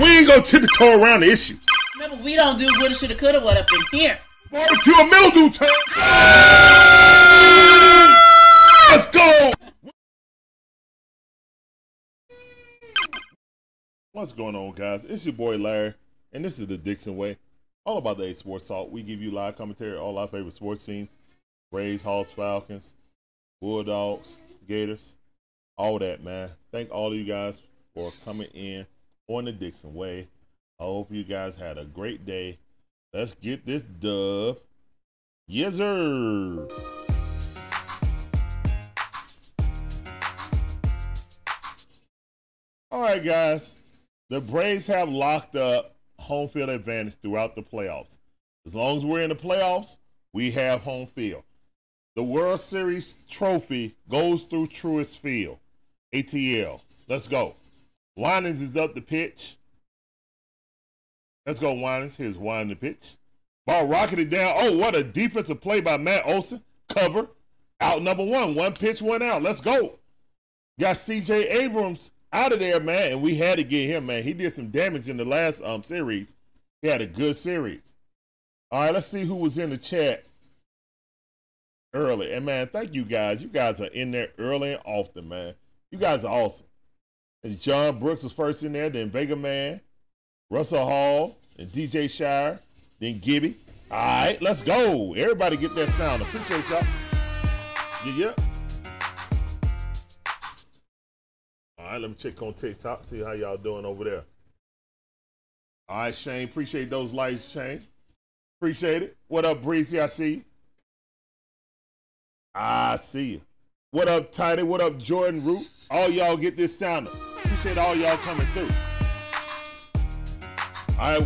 We ain't gonna tiptoe around the issues. Remember, we don't do woulda, shoulda, coulda, what up in here. Barbecue a mildew time. Let's go. What's going on, guys? It's your boy Larry, and this is the Dixon Way. All about the A Sports Talk. We give you live commentary, all our favorite sports teams: Braves, Hawks, Falcons, Bulldogs, Gators, all that, man. Thank all of you guys for coming in on the Dixon Way. I hope you guys had a great day. Let's get this dub. Yes, sir. All right, guys. The Braves have locked up home field advantage throughout the playoffs. As long as we're in the playoffs, we have home field. The World Series trophy goes through Truist Field, ATL. Let's go. Winans is up the pitch. Let's go, Winans. Here's Winans the pitch. Ball rocketed down. Oh, what a defensive play by Matt Olson. Cover. Out number one. One pitch, one out. Let's go. Got CJ Abrams out of there, man, and we had to get him, man. He did some damage in the last um series. He had a good series. All right, let's see who was in the chat early. And man, thank you guys. You guys are in there early and often, man. You guys are awesome. And John Brooks was first in there, then Vega Man, Russell Hall, and DJ Shire, then Gibby. All right, let's go. Everybody get that sound. Appreciate y'all. Yeah, yeah. All right, let me check on TikTok, see how y'all doing over there. All right, Shane, appreciate those likes, Shane. Appreciate it. What up, Breezy? I see you. I see you. What up, Tidy? What up, Jordan Root? All y'all get this sound. Appreciate all y'all coming through. I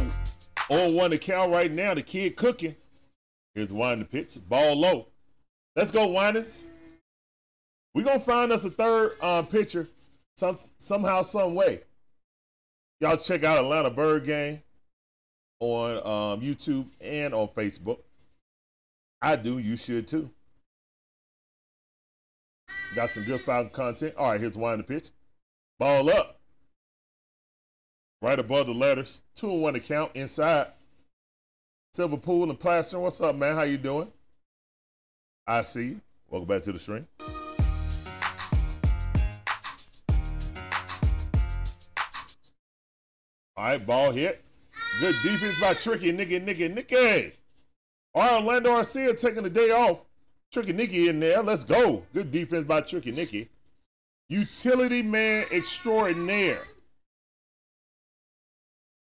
on one account right now, the kid cooking. Here's one the pitch. Ball low. Let's go, Winans. we gonna find us a third um, pitcher some somehow, some way. Y'all check out Atlanta Bird Game on um, YouTube and on Facebook. I do. You should too. Got some good Falcon content. All right, here's one the pitch. Ball up. Right above the letters. Two and one account inside. Silver Pool and Plaster. What's up, man? How you doing? I see you. Welcome back to the stream. All right, ball hit. Good defense by Tricky Nicky Nicky Nicky. All right, Orlando Arcia taking the day off. Tricky Nicky in there. Let's go. Good defense by Tricky Nicky. Utility man extraordinaire.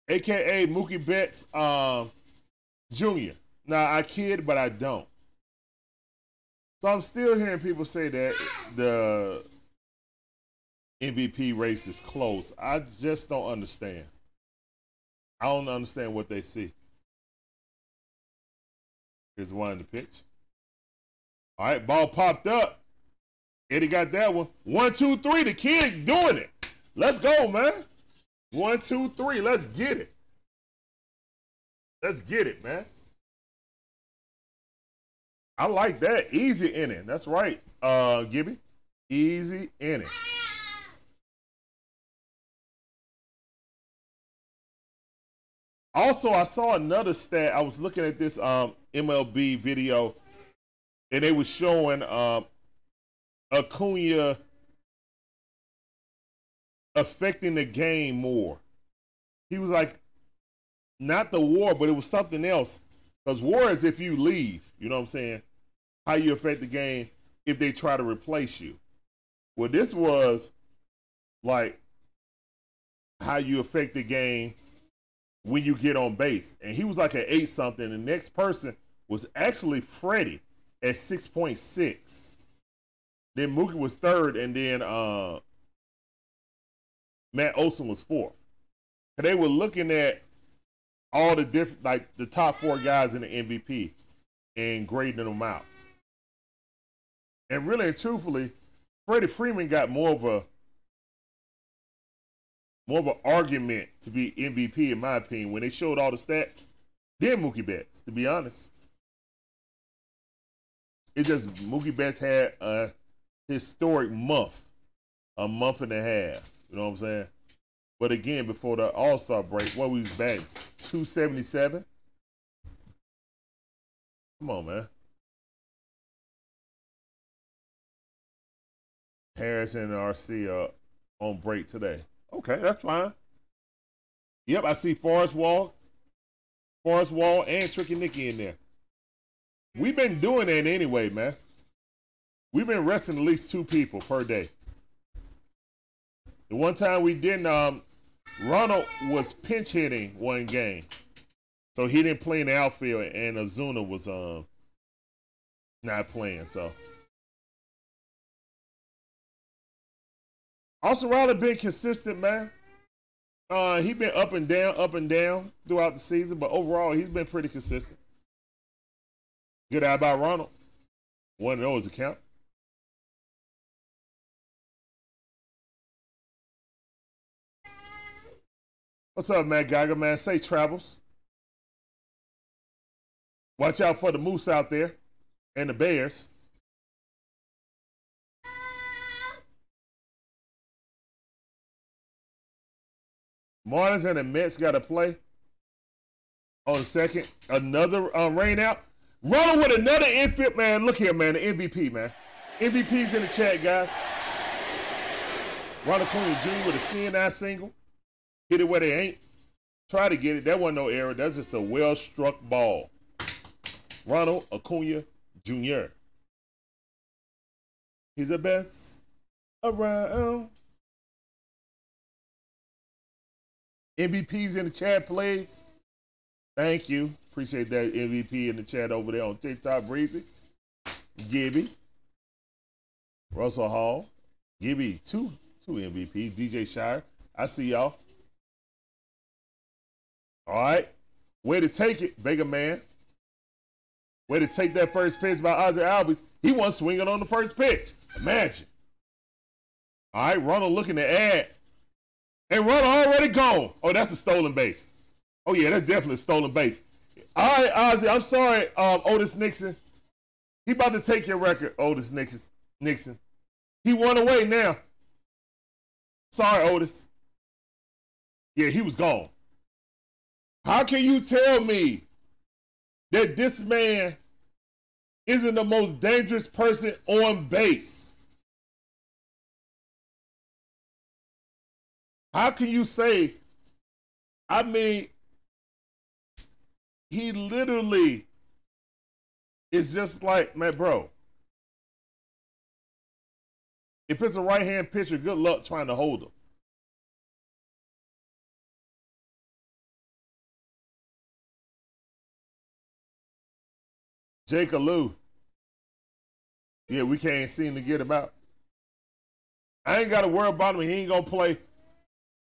AKA Mookie Betts um, Jr. Now, I kid, but I don't. So I'm still hearing people say that the MVP race is close. I just don't understand. I don't understand what they see. Here's one in the pitch. All right, ball popped up. Eddie got that one. One, two, three. The kid doing it. Let's go, man. One, two, three. Let's get it. Let's get it, man. I like that. Easy inning. That's right, uh, Gibby. Easy inning. Also, I saw another stat. I was looking at this um, MLB video, and they was showing um, Acuna affecting the game more. He was like, not the war, but it was something else. Because war is if you leave, you know what I'm saying? How you affect the game if they try to replace you. Well, this was like how you affect the game when you get on base. And he was like an eight something. The next person was actually Freddie at 6.6. Then Mookie was third, and then uh, Matt Olson was fourth. And they were looking at all the different, like the top four guys in the MVP and grading them out. And really and truthfully, Freddie Freeman got more of a more of an argument to be MVP, in my opinion, when they showed all the stats than Mookie Betts, to be honest. It just Mookie Betts had a historic month, a month and a half. You know what I'm saying? But again, before the All Star break, what we was back 277. Come on, man. Harris and RC are on break today. Okay, that's fine. Yep, I see Forrest Wall, Forrest Wall, and Tricky Nicky in there. We've been doing that anyway, man. We've been resting at least two people per day. The one time we didn't, um, Ronald was pinch hitting one game, so he didn't play in the outfield, and Ozuna was um not playing. So Austin Riley been consistent, man. Uh, he been up and down, up and down throughout the season, but overall he's been pretty consistent. Good eye by Ronald. One of those account. What's up, man? Gaga, man? Say travels. Watch out for the moose out there and the bears. Marlins and the Mets got to play on the second. Another uh, rain out. Running with another infield, man. Look here, man. The MVP, man. MVP's in the chat, guys. Ronald Acuna Jr. with a CNI single. Hit it where they ain't. Try to get it. That wasn't no error. That's just a well struck ball. Ronald Acuna Jr. He's the best around. MVP's in the chat, please. Thank you. Appreciate that MVP in the chat over there on TikTok, Breezy. Gibby. Russell Hall. Gibby, two two MVP. DJ Shire. I see y'all. All right. Way to take it, Vega Man. Way to take that first pitch by Ozzy Albies. He wasn't swinging on the first pitch. Imagine. All right, Ronald looking to add. And Ronald already gone. Oh, that's a stolen base. Oh, yeah, that's definitely stolen base. All right, Ozzy, I'm sorry, um, Otis Nixon. He about to take your record, Otis Nixon Nixon. He won away now. Sorry, Otis. Yeah, he was gone. How can you tell me that this man isn't the most dangerous person on base? How can you say, I mean, he literally is just like, man, bro. If it's a right hand pitcher, good luck trying to hold him. Jake Alu. Yeah, we can't seem to get him out. I ain't got to worry about him. He ain't going to play.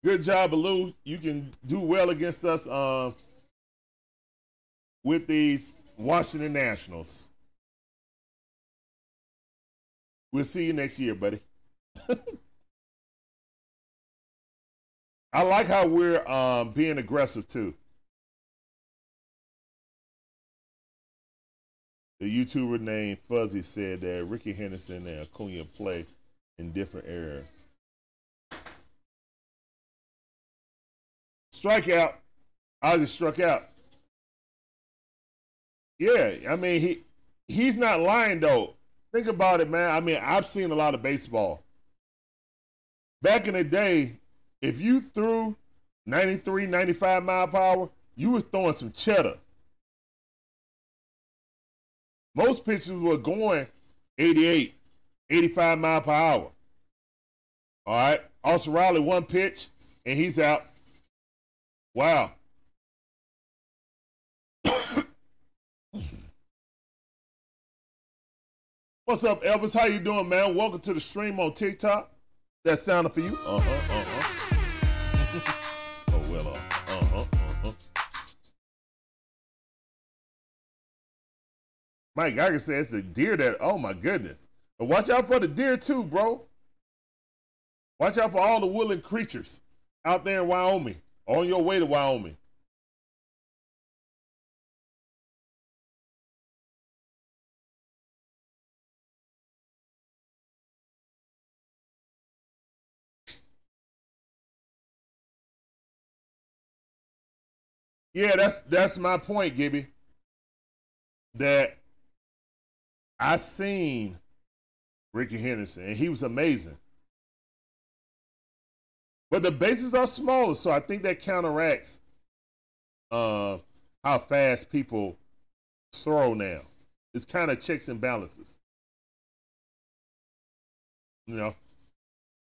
Good job, Alu. You can do well against us uh, with these Washington Nationals. We'll see you next year, buddy. I like how we're um, being aggressive too. The YouTuber named Fuzzy said that Rickey Henderson and Acuna play in different eras. Strikeout. Ozzy struck out. Yeah, I mean he he's not lying though. Think about it, man. I mean, I've seen a lot of baseball. Back in the day, if you threw 93, 95 mile hour, you was throwing some cheddar. Most pitchers were going 88, 85 mile per hour. All right. Austin Riley, one pitch, and he's out. Wow. What's up, Elvis? How you doing, man? Welcome to the stream on TikTok. That sounded for you? Uh-huh, uh-huh. oh, well, uh, uh-huh, uh-huh. Mike Geiger says it's a deer that, oh my goodness. But watch out for the deer too, bro. Watch out for all the willing creatures out there in Wyoming, on your way to Wyoming. Yeah, that's that's my point, Gibby. That I seen Rickey Henderson, and he was amazing. But the bases are smaller, so I think that counteracts uh, how fast people throw now. It's kind of checks and balances. You know,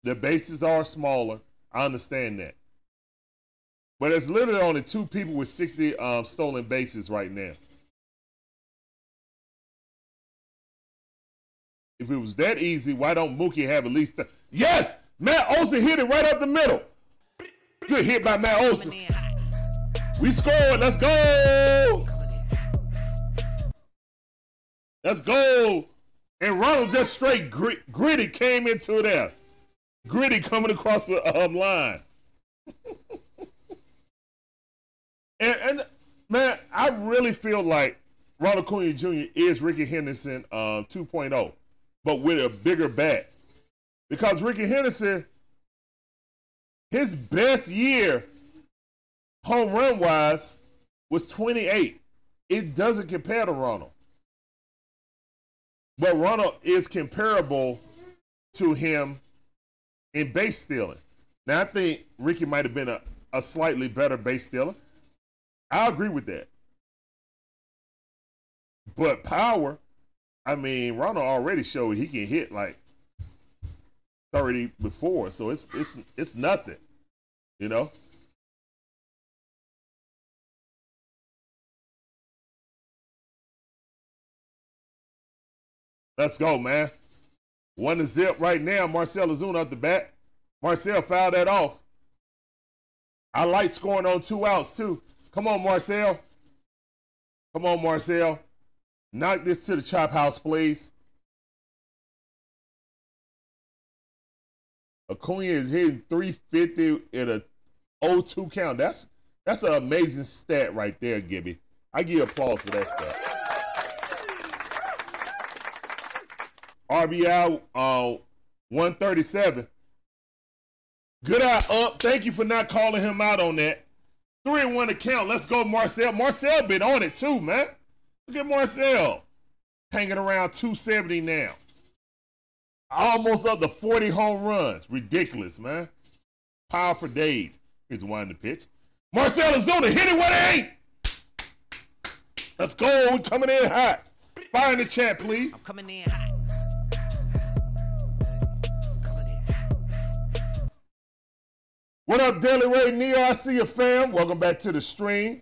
the bases are smaller. I understand that. But there's literally only two people with 60 um, stolen bases right now. If it was that easy, why don't Mookie have at least? Th- yes, Matt Olson hit it right up the middle. Good hit by Matt Olson. We scored. Let's go. Let's go. And Ronald just straight grit, gritty came into there. Gritty coming across the um, line. and, and, man, I really feel like Ronald Acuna Jr. is Rickey Henderson uh, 2.0, but with a bigger bat. Because Rickey Henderson, his best year home run wise was 28. It doesn't compare to Ronald. But Ronald is comparable to him in base stealing. Now, I think Rickey might have been a, a slightly better base stealer. I agree with that. But power, I mean, Ronald already showed he can hit like 30 before, so it's it's it's nothing, you know. Let's go, man. One to zip right now. Marcell Ozuna up the bat. Marcell fouled that off. I like scoring on two outs too. Come on, Marcell. Come on, Marcell. Knock this to the chop house, please. Acuna is hitting 350 at a 0-2 count. That's that's an amazing stat right there, Gibby. I give applause for that stat. RBI uh, 137. Good eye up. Thank you for not calling him out on that. Three and one account. Let's go, Marcell. Marcell been on it too, man. Look at Marcell. Hanging around 270 now. Almost up to 40 home runs. Ridiculous, man. Power for days. Here's one the pitch. Marcell Ozuna, hit it it ain't. Let's go. We're coming in hot. Fire in the chat, please. I'm coming in hot. What up, Daily Ray Neo? I see you, fam. Welcome back to the stream.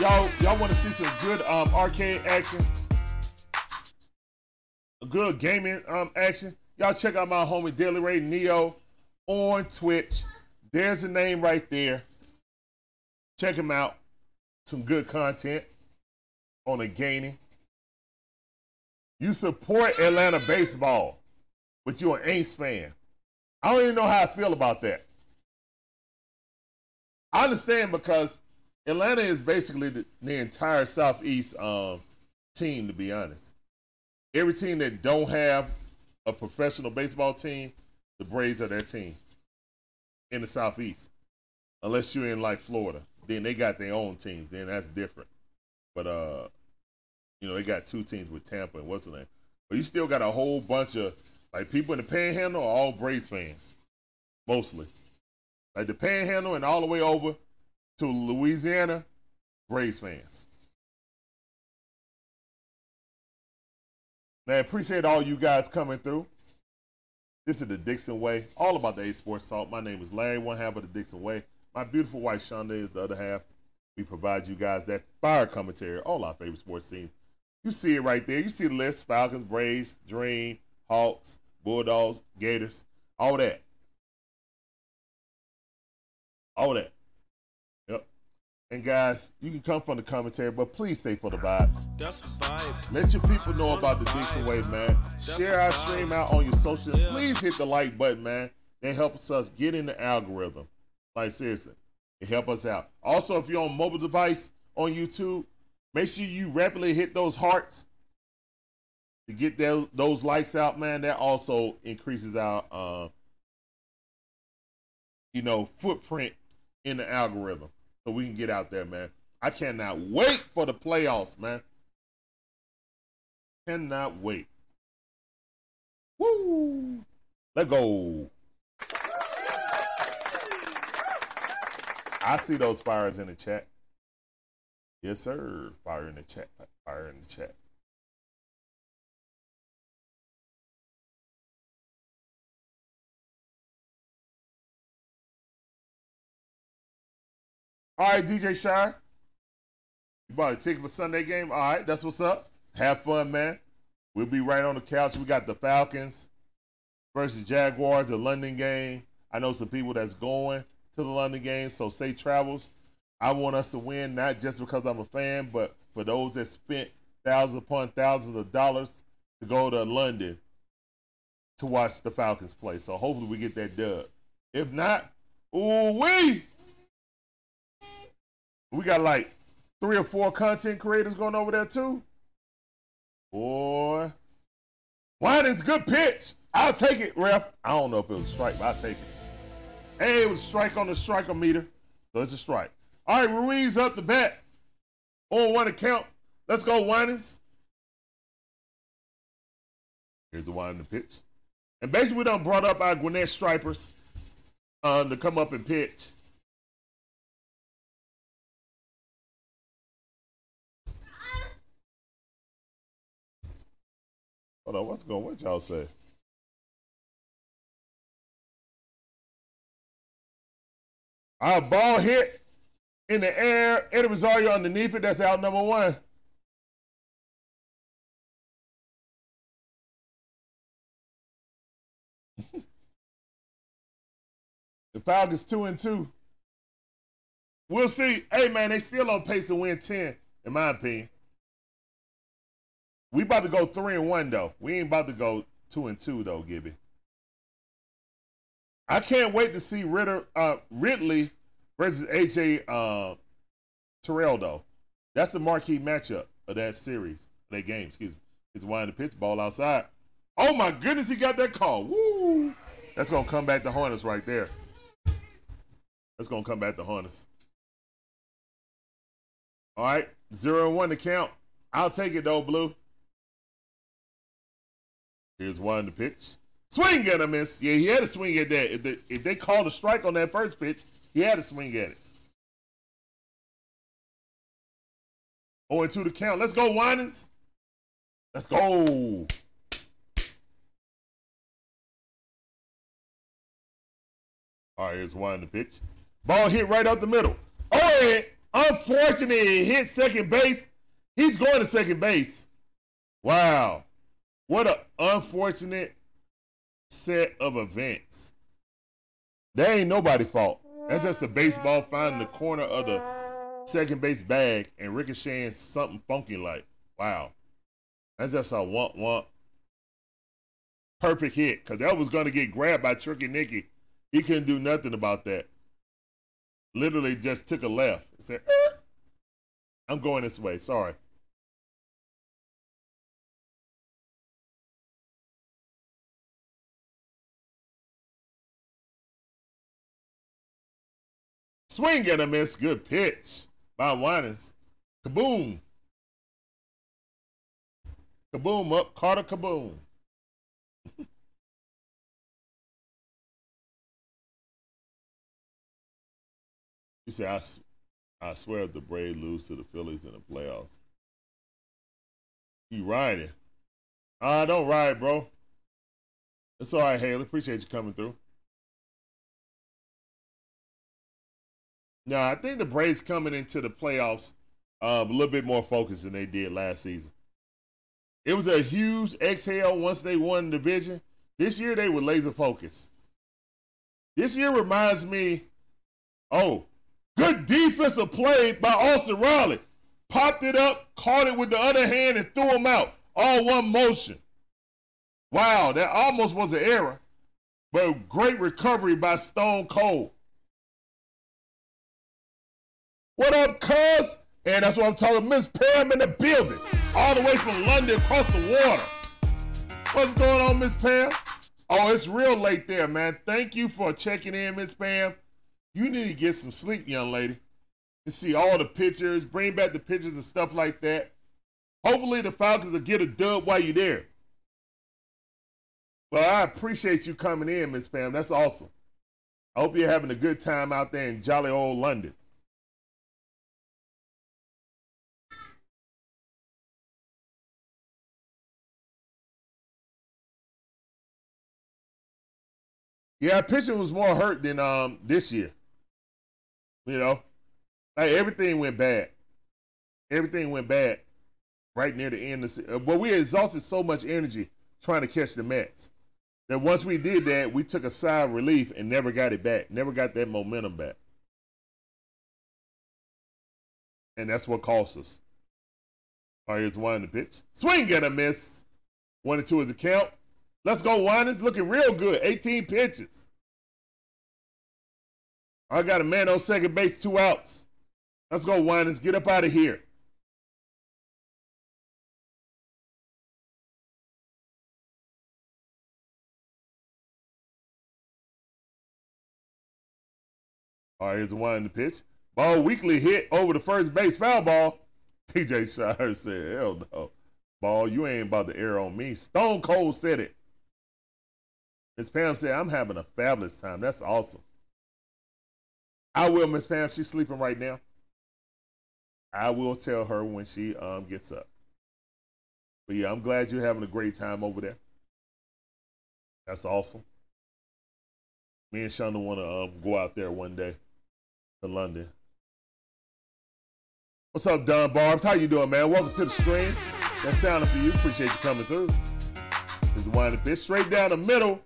Y'all, y'all want to see some good um, arcade action? Good gaming um, action? Y'all check out my homie Daily Ray Neo on Twitch. There's a name right there. Check him out. Some good content on the gaming. You support Atlanta baseball, but you're an Aints fan. I don't even know how I feel about that. I understand because Atlanta is basically the, the entire Southeast um, team, to be honest. Every team that don't have a professional baseball team, the Braves are their team in the Southeast. Unless you're in like Florida, then they got their own teams. Then that's different. But uh, you know, they got two teams with Tampa and what's the name. But you still got a whole bunch of like people in the Panhandle are all Braves fans, mostly. Like the Panhandle and all the way over to Louisiana, Braves fans. Man, appreciate all you guys coming through. This is the Dixon Way, all about the A Sports Talk. My name is Larry, one half of the Dixon Way. My beautiful wife Shonda is the other half. We provide you guys that fire commentary, all our favorite sports teams. You see it right there. You see the list: Falcons, Braves, Dream, Hawks, Bulldogs, Gators, all that. All that. Yep. And guys, you can come from the commentary, but please stay for the vibe. That's a vibe. Let your people know about the Dixon Way, man. Share our stream out on your social. Please hit the like button, man. That helps us get in the algorithm. Like seriously, it helps us out. Also, if you're on mobile device on YouTube, make sure you rapidly hit those hearts to get that, those likes out, man, that also increases our, uh, you know, footprint in the algorithm so we can get out there, man. I cannot wait for the playoffs, man. Cannot wait. Woo! Let go. I see those fires in the chat. Yes, sir. Fire in the chat. Fire in the chat. All right, DJ Shire. You bought a ticket for Sunday game? All right, that's what's up. Have fun, man. We'll be right on the couch. We got the Falcons versus Jaguars, the London game. I know some people that's going to the London game, so safe travels. I want us to win, not just because I'm a fan, but for those that spent thousands upon thousands of dollars to go to London to watch the Falcons play. So hopefully we get that dub. If not, ooh wee! We got like three or four content creators going over there too. Boy. Wine is good pitch. I'll take it, ref. I don't know if it was a strike, but I'll take it. Hey, it was a strike on the striker meter. So it's a strike. All right, Ruiz up the bat. On one account. Let's go, Winans. Here's the wine in the pitch. And basically, we done brought up our Gwinnett Stripers um, to come up and pitch. Hold on, what's going What y'all say? Our ball hit in the air. Eddie Rosario underneath it. That's out number one. the Falcons two and two. We'll see. Hey man, they still on pace to win 10, in my opinion. We about to go three and one though. We ain't about to go two and two though, Gibby. I can't wait to see Ritter, uh, Ridley versus AJ uh, Terrell though. That's the marquee matchup of that series, that game. Excuse me. He's winding the pitch ball outside. Oh my goodness, he got that call. Woo! That's gonna come back to Hornets right there. That's gonna come back to Hornets. All right, zero and one to count. I'll take it though, Blue. Here's one the pitch. Swing at a miss. Yeah, he had a swing at that. If, the, if they called a strike on that first pitch, he had a swing at it. 0 2 to the count. Let's go, Winans. Let's go. All right, here's one the pitch. Ball hit right up the middle. Oh, and unfortunately, hit second base. He's going to second base. Wow. What an unfortunate set of events. That ain't nobody fault. That's just a baseball finding the corner of the second base bag and ricocheting something funky like. Wow. That's just a want want perfect hit. Cause that was gonna get grabbed by Tricky Nicky. He couldn't do nothing about that. Literally just took a left. Said, er, I'm going this way. Sorry. Swing and a miss. Good pitch by Winans. Kaboom. Kaboom up. Carter Kaboom. you say, I, I swear if the Braves lose to the Phillies in the playoffs. You riding. Uh, don't ride, bro. It's all right, Haley. Appreciate you coming through. No, I think the Braves coming into the playoffs uh, a little bit more focused than they did last season. It was a huge exhale once they won the division. This year they were laser focused. This year reminds me, oh, good defensive play by Austin Riley. Popped it up, caught it with the other hand, and threw him out. All one motion. Wow, that almost was an error, but great recovery by Stone Cold. What up, cuz? And that's what I'm talking. Miss Pam in the building, all the way from London across the water. What's going on, Miss Pam? Oh, it's real late there, man. Thank you for checking in, Miss Pam. You need to get some sleep, young lady, and see all the pictures, bring back the pictures and stuff like that. Hopefully, the Falcons will get a dub while you're there. But I appreciate you coming in, Miss Pam. That's awesome. I hope you're having a good time out there in jolly old London. Yeah, pitching was more hurt than um this year. You know, like everything went bad. Everything went bad right near the end of the But we exhausted so much energy trying to catch the Mets that once we did that, we took a sigh of relief and never got it back. Never got that momentum back. And that's what cost us. All right, here's one in the pitch. Swing and a miss. One and two is the count. Let's go, Winans. Looking real good. 18 pitches. I got a man on second base, two outs. Let's go, Winans. Get up out of here. All right, here's the one in the pitch. Ball weakly hit over the first base foul ball. TJ Shire said, hell no. Ball, you ain't about to air on me. Stone Cold said it. Miss Pam said, I'm having a fabulous time. That's awesome. I will, Miss Pam. She's sleeping right now. I will tell her when she um, gets up. But yeah, I'm glad you're having a great time over there. That's awesome. Me and Shonda want to um, go out there one day to London. What's up, Don Barbs? How you doing, man? Welcome to the stream. That's sounding for you. Appreciate you coming through. This is one of the pitch straight down the middle.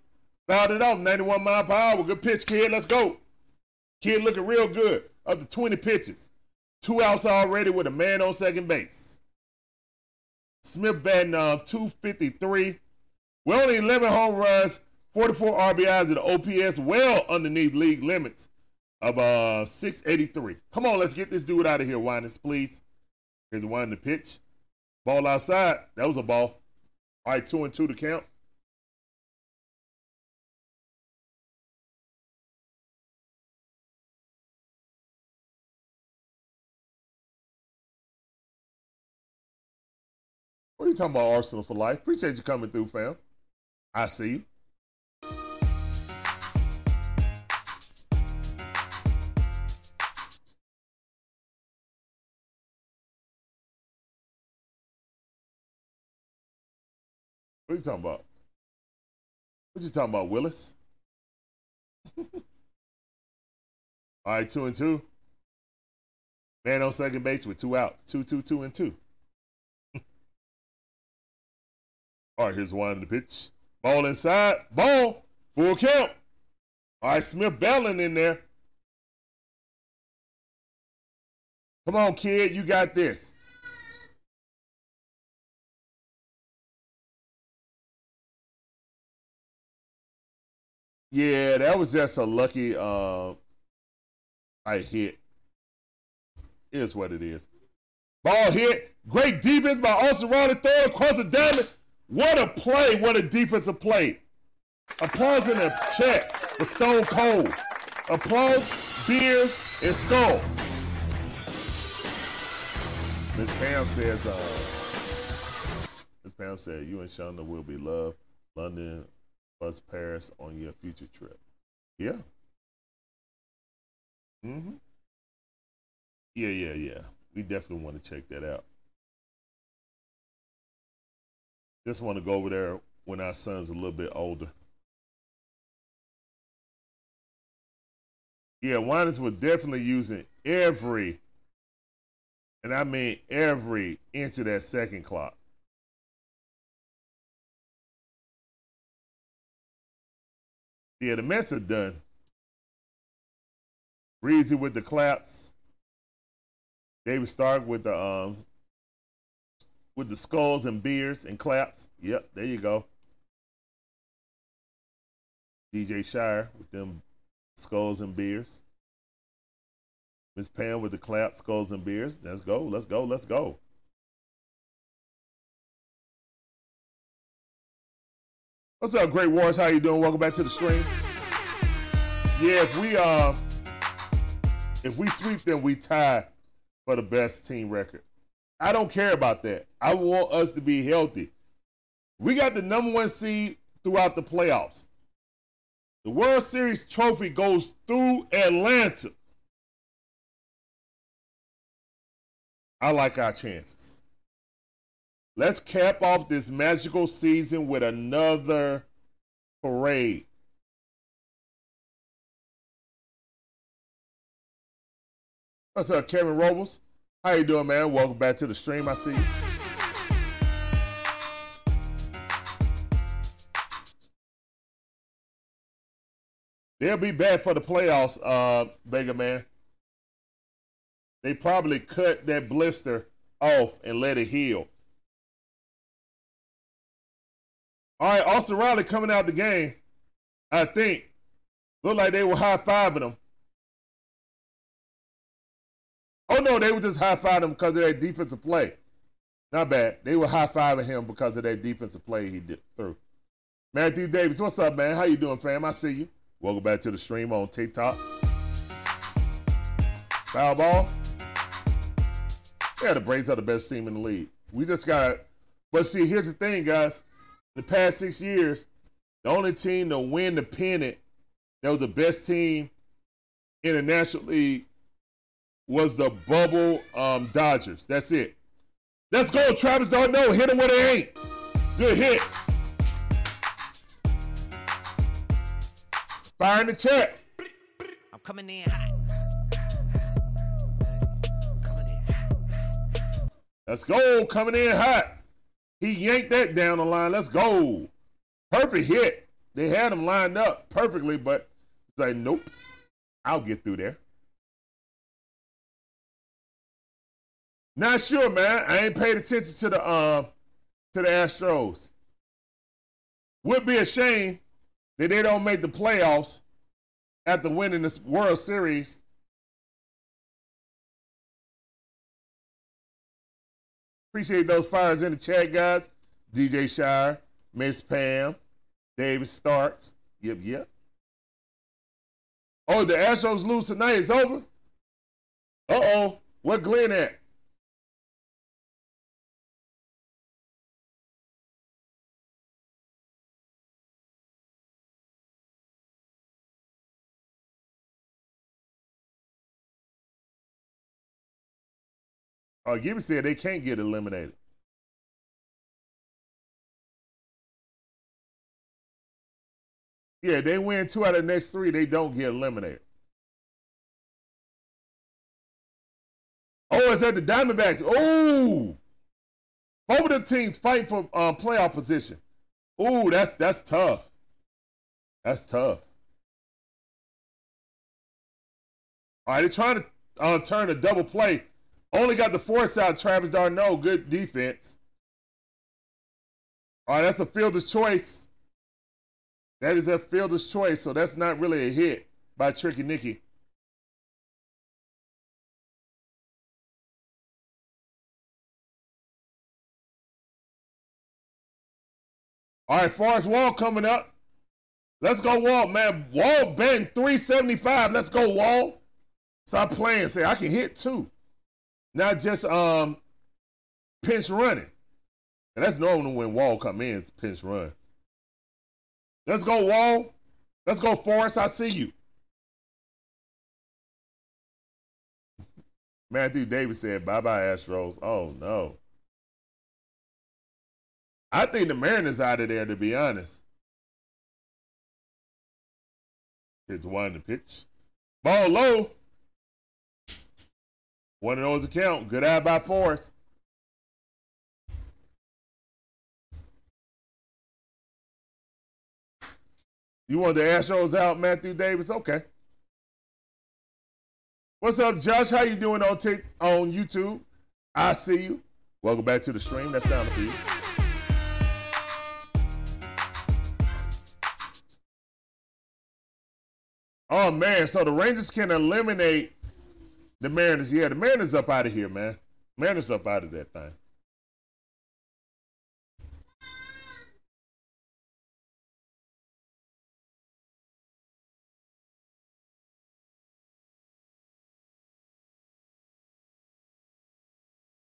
Fouled it off, 91 mile per hour. Good pitch, kid. Let's go. Kid looking real good. Up to 20 pitches. Two outs already with a man on second base. Smith batting uh, 253. We're only 11 home runs, 44 RBIs the OPS, well underneath league limits of uh 683. Come on, let's get this dude out of here, Winans, please. Here's one the pitch. Ball outside. That was a ball. All right, two and two to count. What are you talking about, Arsenal for life? Appreciate you coming through, fam. I see you. What are you talking about? What you talking about, Willis? All right, two and two. Man on second base with two outs. Two, two, two, and two. All right, here's one in the pitch. Ball inside. Ball. Full count. All right, Smith Belling in there. Come on, kid. You got this. Yeah, that was just a lucky uh, I hit. It is what it is. Ball hit. Great defense by Austin Riley. Throw across the diamond. What a play. What a defensive play. Applause in the chat for Stone Cold. Applause, beers, and skulls. Miss Pam says, uh, Miss Pam said, you and Shonda will be loved. London plus Paris on your future trip. Yeah. Mm-hmm. Yeah, yeah, yeah. We definitely want to check that out. Just want to go over there when our son's a little bit older. Yeah, Winans was definitely using every, and I mean every inch of that second clock. Yeah, the mess are done. Breezy with the claps. David Stark with the um with the skulls and beers and claps. Yep, there you go. DJ Shire with them skulls and beers. Miss Pam with the clap, skulls and beers. Let's go, let's go, let's go. What's up, Great Wars? How you doing? Welcome back to the stream. Yeah, if we uh If we sweep then we tie for the best team record. I don't care about that. I want us to be healthy. We got the number one seed throughout the playoffs. The World Series trophy goes through Atlanta. I like our chances. Let's cap off this magical season with another parade. What's up, Kevin Robles? How you doing, man? Welcome back to the stream. I see. They'll be bad for the playoffs, uh, Vega man. They probably cut that blister off and let it heal. All right, Austin Riley coming out the game. I think looked like they were high fiving him. Oh no, they were just high fiving him because of that defensive play. Not bad. They were high fiving him because of that defensive play he did through. Matthew Davis, what's up, man? How you doing, fam? I see you. Welcome back to the stream on TikTok. Foul ball. Yeah, the Braves are the best team in the league. We just got But see, here's the thing, guys. The past six years, the only team to win the pennant that was the best team in the National League was the bubble um, Dodgers. That's it. Let's go, Travis d'Arnaud. Hit him where they ain't. Good hit. Fire in the chat. I'm coming in hot. Coming in hot. Let's go. Coming in hot. He yanked that down the line. Let's go. Perfect hit. They had him lined up perfectly, but it's like, nope. I'll get through there. Not sure, man. I ain't paid attention to the uh, to the Astros. Would be a shame that they don't make the playoffs after winning this World Series. Appreciate those fires in the chat, guys. DJ Shire, Miss Pam, David Starks. Yep, yep. Oh, the Astros lose tonight. It's over. Uh oh. Where Glenn at? Oh, Gibby said they can't get eliminated. Yeah, they win two out of the next three, they don't get eliminated. Oh, is that the Diamondbacks? Oh, both of them teams fight for uh, playoff position. Oh, that's that's tough. That's tough. All right, they're trying to uh, turn a double play. Only got the force out. Travis d'Arnaud, good defense. All right, that's a fielder's choice. That is a fielder's choice, so that's not really a hit by Tricky Nicky. All right, Forrest Wall coming up. Let's go, Wall, man. Wall bang 375. Let's go, Wall. Stop playing. Say, I can hit too. Not just um pinch running. And that's normal when Wall come in, it's pinch run. Let's go, Wall. Let's go, Forrest. I see you. Matthew Davis said, bye bye, Astros. Oh, no. I think the Mariners out of there, to be honest. Here's one to pitch. Ball low. One of those account. Good eye by Forrest. You want the Astros out, Matthew Davis? Okay. What's up, Josh? How you doing on Tik on YouTube? I see you. Welcome back to the stream. That sounded you. Oh man, so the Rangers can eliminate the Mariners, yeah, the Mariners up out of here, man. Mariners up out of that thing.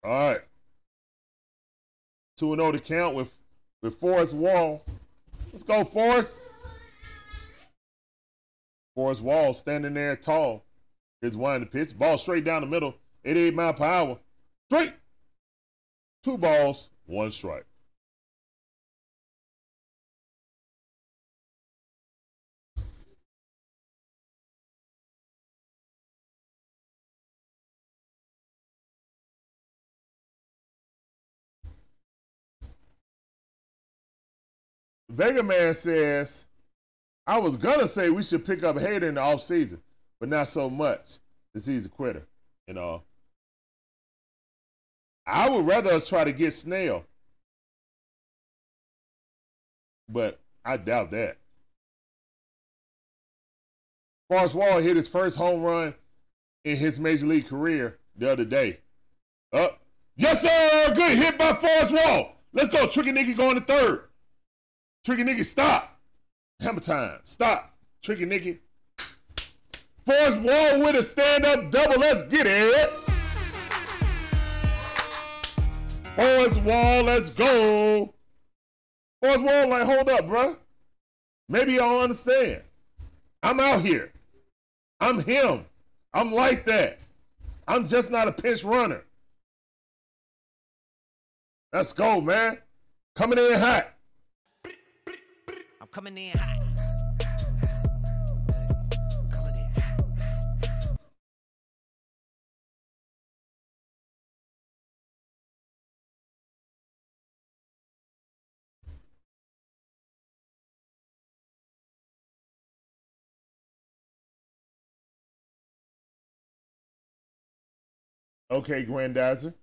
All right. 2 0 to count with, with Forrest Wall. Let's go, Forrest. Forrest Wall standing there tall. Here's one the pitch. Ball straight down the middle. 88 mile per hour. Straight. Two balls, one strike. Vega Man says, I was gonna say we should pick up Hader in the offseason, but not so much. Since he's a quitter, you know. I would rather us try to get Snell. But I doubt that. Forrest Wall hit his first home run in his major league career the other day. Up. Yes, sir. Good hit by Forrest Wall. Let's go. Tricky Nicky going to third. Tricky Nicky, stop. Hammer time. Stop. Tricky Nicky. Forrest Wall with a stand up double. Let's get it. Forrest Wall, let's go. Forrest Wall, like, hold up, bruh. Maybe y'all understand. I'm out here. I'm him. I'm like that. I'm just not a pinch runner. Let's go, man. Coming in hot. I'm coming in hot. Okay, Grandizer.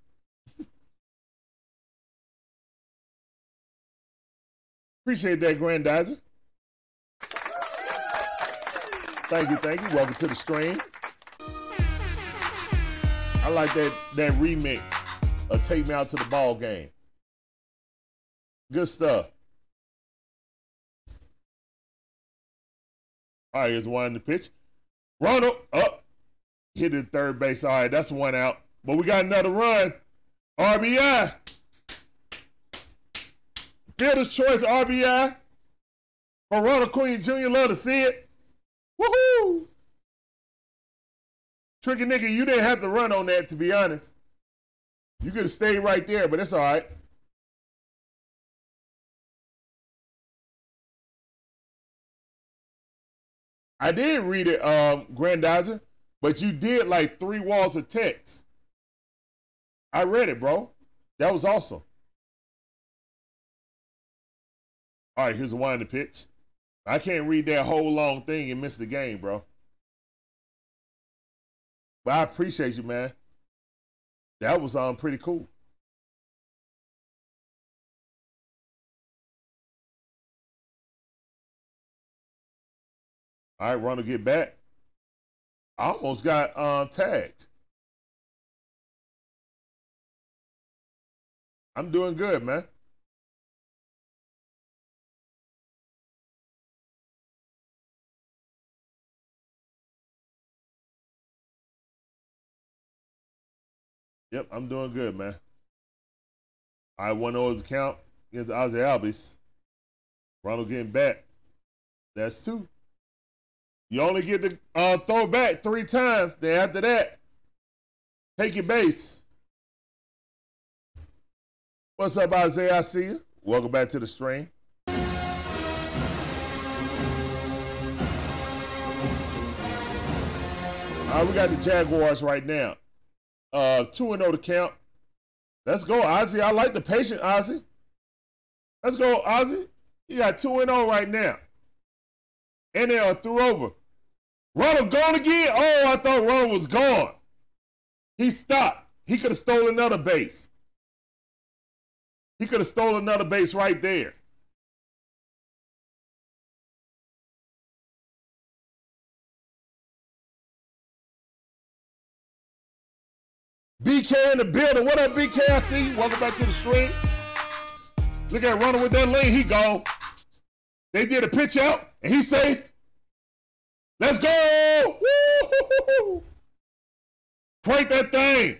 Appreciate that, Grandizer. Thank you, thank you. Welcome to the stream. I like that that remix of Take Me Out to the Ball Game. Good stuff. All right, here's one in the pitch. Ronald up. Hit the third base. All right, that's one out. But we got another run. RBI. Fielder's choice RBI Ronald Acuna Jr. Love to see it. Woohoo! Tricky nigga, you didn't have to run on that, to be honest. You could have stayed right there, but it's all right. I did read it, um, Grandizer, but you did like three walls of text. I read it, bro. That was awesome. All right, here's a wind the pitch. I can't read that whole long thing and miss the game, bro. But I appreciate you, man. That was um pretty cool. All right, to get back. I almost got um tagged. I'm doing good, man. Yep, I'm doing good, man. I won those count against Ozzy Albies. Ronald getting back. That's two. You only get to uh, throw back three times. Then after that, take your base. What's up, Isaiah? I see you. Welcome back to the stream. All right, we got the Jaguars right now. Uh, 2 and 0 to count. Let's go, Ozzy. I like the patient, Ozzy. Let's go, Ozzy. You got 2 and 0 right now. And they are threw over. Ronald gone again? Oh, I thought Ronald was gone. He stopped. He could have stolen another base. He could have stolen another base right there. BK in the building. What up, BK? I see. Welcome back to the stream. Look at Ronald with that lane. He gone. They did a pitch out, and he's safe. Let's go! Woo! Crank that thing.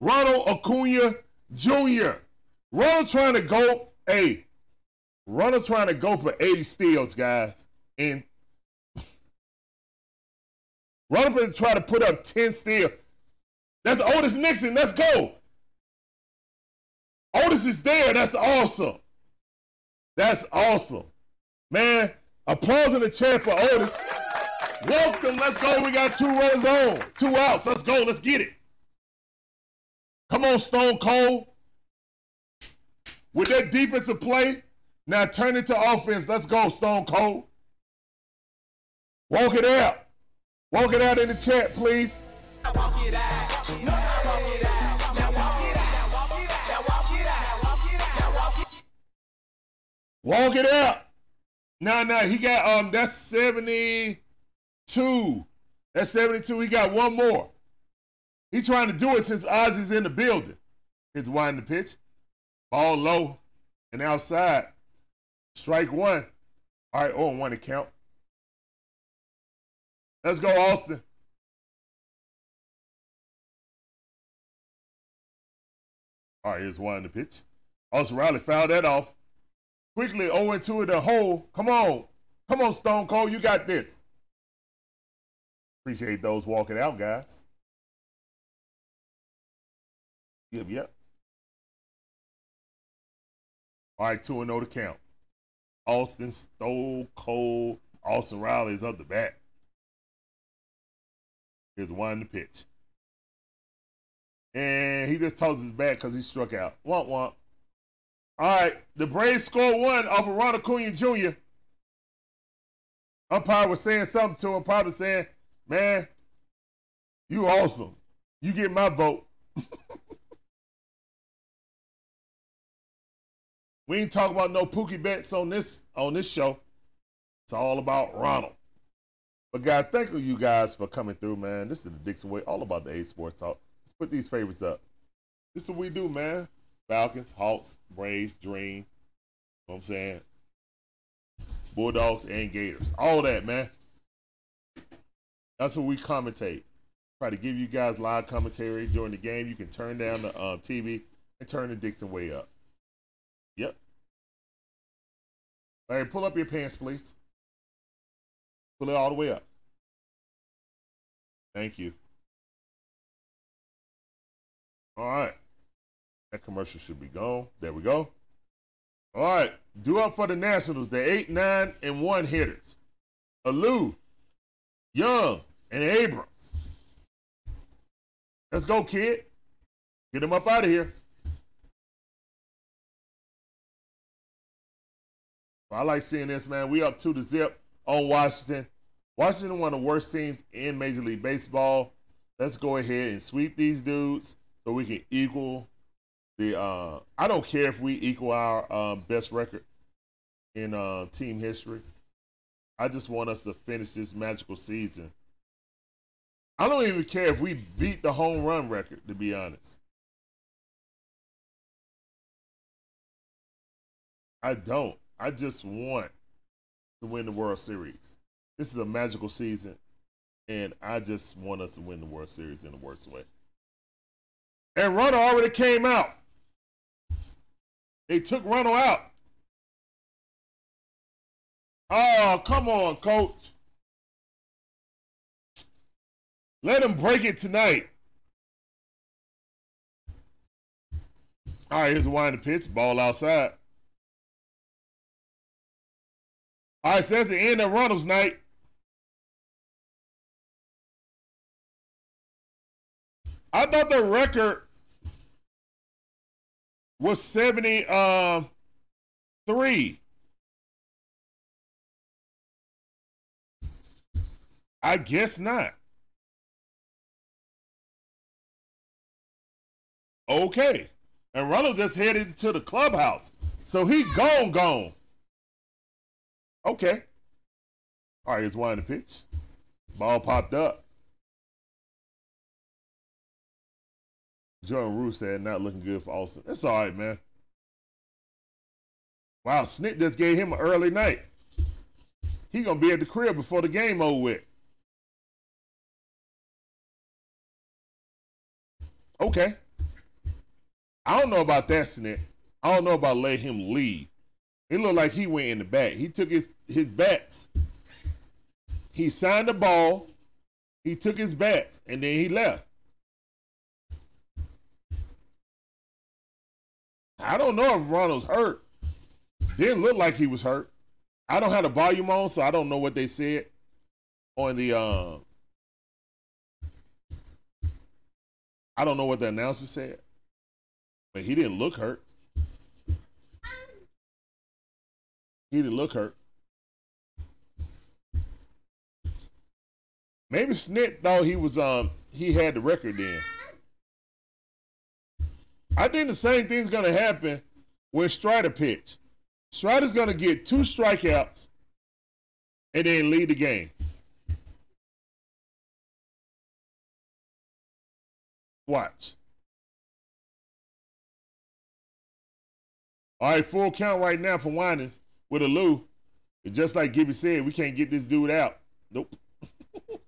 Ronald Acuna Jr. Ronald trying to go, hey, Runner trying to go for 80 steals, guys. And finna try to put up 10 steals. That's Otis Nixon. Let's go. Otis is there. That's awesome. That's awesome. Man, applause in the chat for Otis. Welcome. Let's go. We got two runners on, two outs. Let's go. Let's get it. Come on, Stone Cold. With that defensive play, now turn it to offense. Let's go, Stone Cold. Walk it out. Walk it out in the chat, please. Walk it out. Now, now he got um that's 72. That's 72. He got one more. He trying to do it since Ozzy's in the building. Here's winding the pitch. Ball low and outside. Strike one. All right, oh, one to count. Let's go, Austin. All right, here's one in the pitch. Austin Riley fouled that off. Quickly 0 2 in the hole. Come on. Come on, Stone Cold. You got this. Appreciate those walking out, guys. Yep, yep. All right, 2 0 to count. Austin Stone Cold. Austin Riley is up the bat. Here's one the pitch. And he just tosses his bat because he struck out. Womp womp. All right, the Braves score one off of Ron Acuna Jr. Umpire was saying something to him, probably saying, man, you awesome. You get my vote. we ain't talking about no Mookie Betts on this on this show. It's all about Ronald. But guys, thank you guys for coming through, man. This is the Dixon Way, all about the A Sports Talk. Let's put these favorites up. This is what we do, man. Falcons, Hawks, Braves, Dream. You know what I'm saying? Bulldogs and Gators. All that, man. That's what we commentate. Try to give you guys live commentary during the game. You can turn down the uh, TV and turn the Dixon way up. Yep. All right, pull up your pants, please. Pull it all the way up. Thank you. All right. That commercial should be gone. There we go. All right. Do up for the Nationals, the 8, 9, and 1 hitters. Alu, Young, and Abrams. Let's go, kid. Get them up out of here. I like seeing this, man. We up to the zip on Washington. Washington, one of the worst teams in Major League Baseball. Let's go ahead and sweep these dudes so we can equal the. Uh, I don't care if we equal our um, best record in uh, team history. I just want us to finish this magical season. I don't even care if we beat the home run record, to be honest. I don't. I just want to win the World Series. This is a magical season, and I just want us to win the World Series in the worst way. And Runner already came out. They took Runner out. Oh, come on, coach. Let him break it tonight. All right, here's a wind pitch. Ball outside. All right, so that's the end of Ronald's night. I thought the record was 73. Uh, I guess not. Okay. And Ronald just headed to the clubhouse. So he gone, gone. Okay. All right, here's one of the pitch. Ball popped up. Jordan Rue said not looking good for Austin. That's all right, man. Wow, Snit just gave him an early night. He gonna be at the crib before the game over with. Okay. I don't know about that snap. I don't know about letting him leave. It looked like he went in the back. He took his his bats. He signed the ball. He took his bats and then he left. I don't know if Ronald's hurt. Didn't look like he was hurt. I don't have the volume on, so I don't know what they said on the. Uh, I don't know what the announcer said, but he didn't look hurt. He didn't look hurt. Maybe Snit thought he was um he had the record then. I think the same thing's gonna happen when Strider pitch. Strider's gonna get two strikeouts and then lead the game. Watch. All right, full count right now for Winans with Alu. Just like Gibby said, we can't get this dude out. Nope.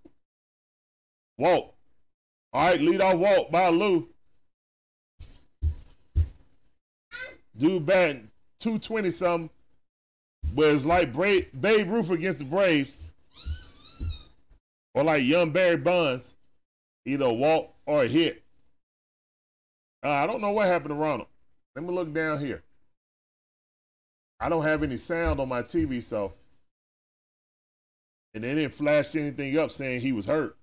Walt. All right, lead off Walt by Alu. Dude batting 220 something. But it's like Bra- Babe Ruth against the Braves. Or like young Barry Bonds. Either a walk or a hit. Uh, I don't know what happened to Ronald. Let me look down here. I don't have any sound on my TV, so. And they didn't flash anything up saying he was hurt.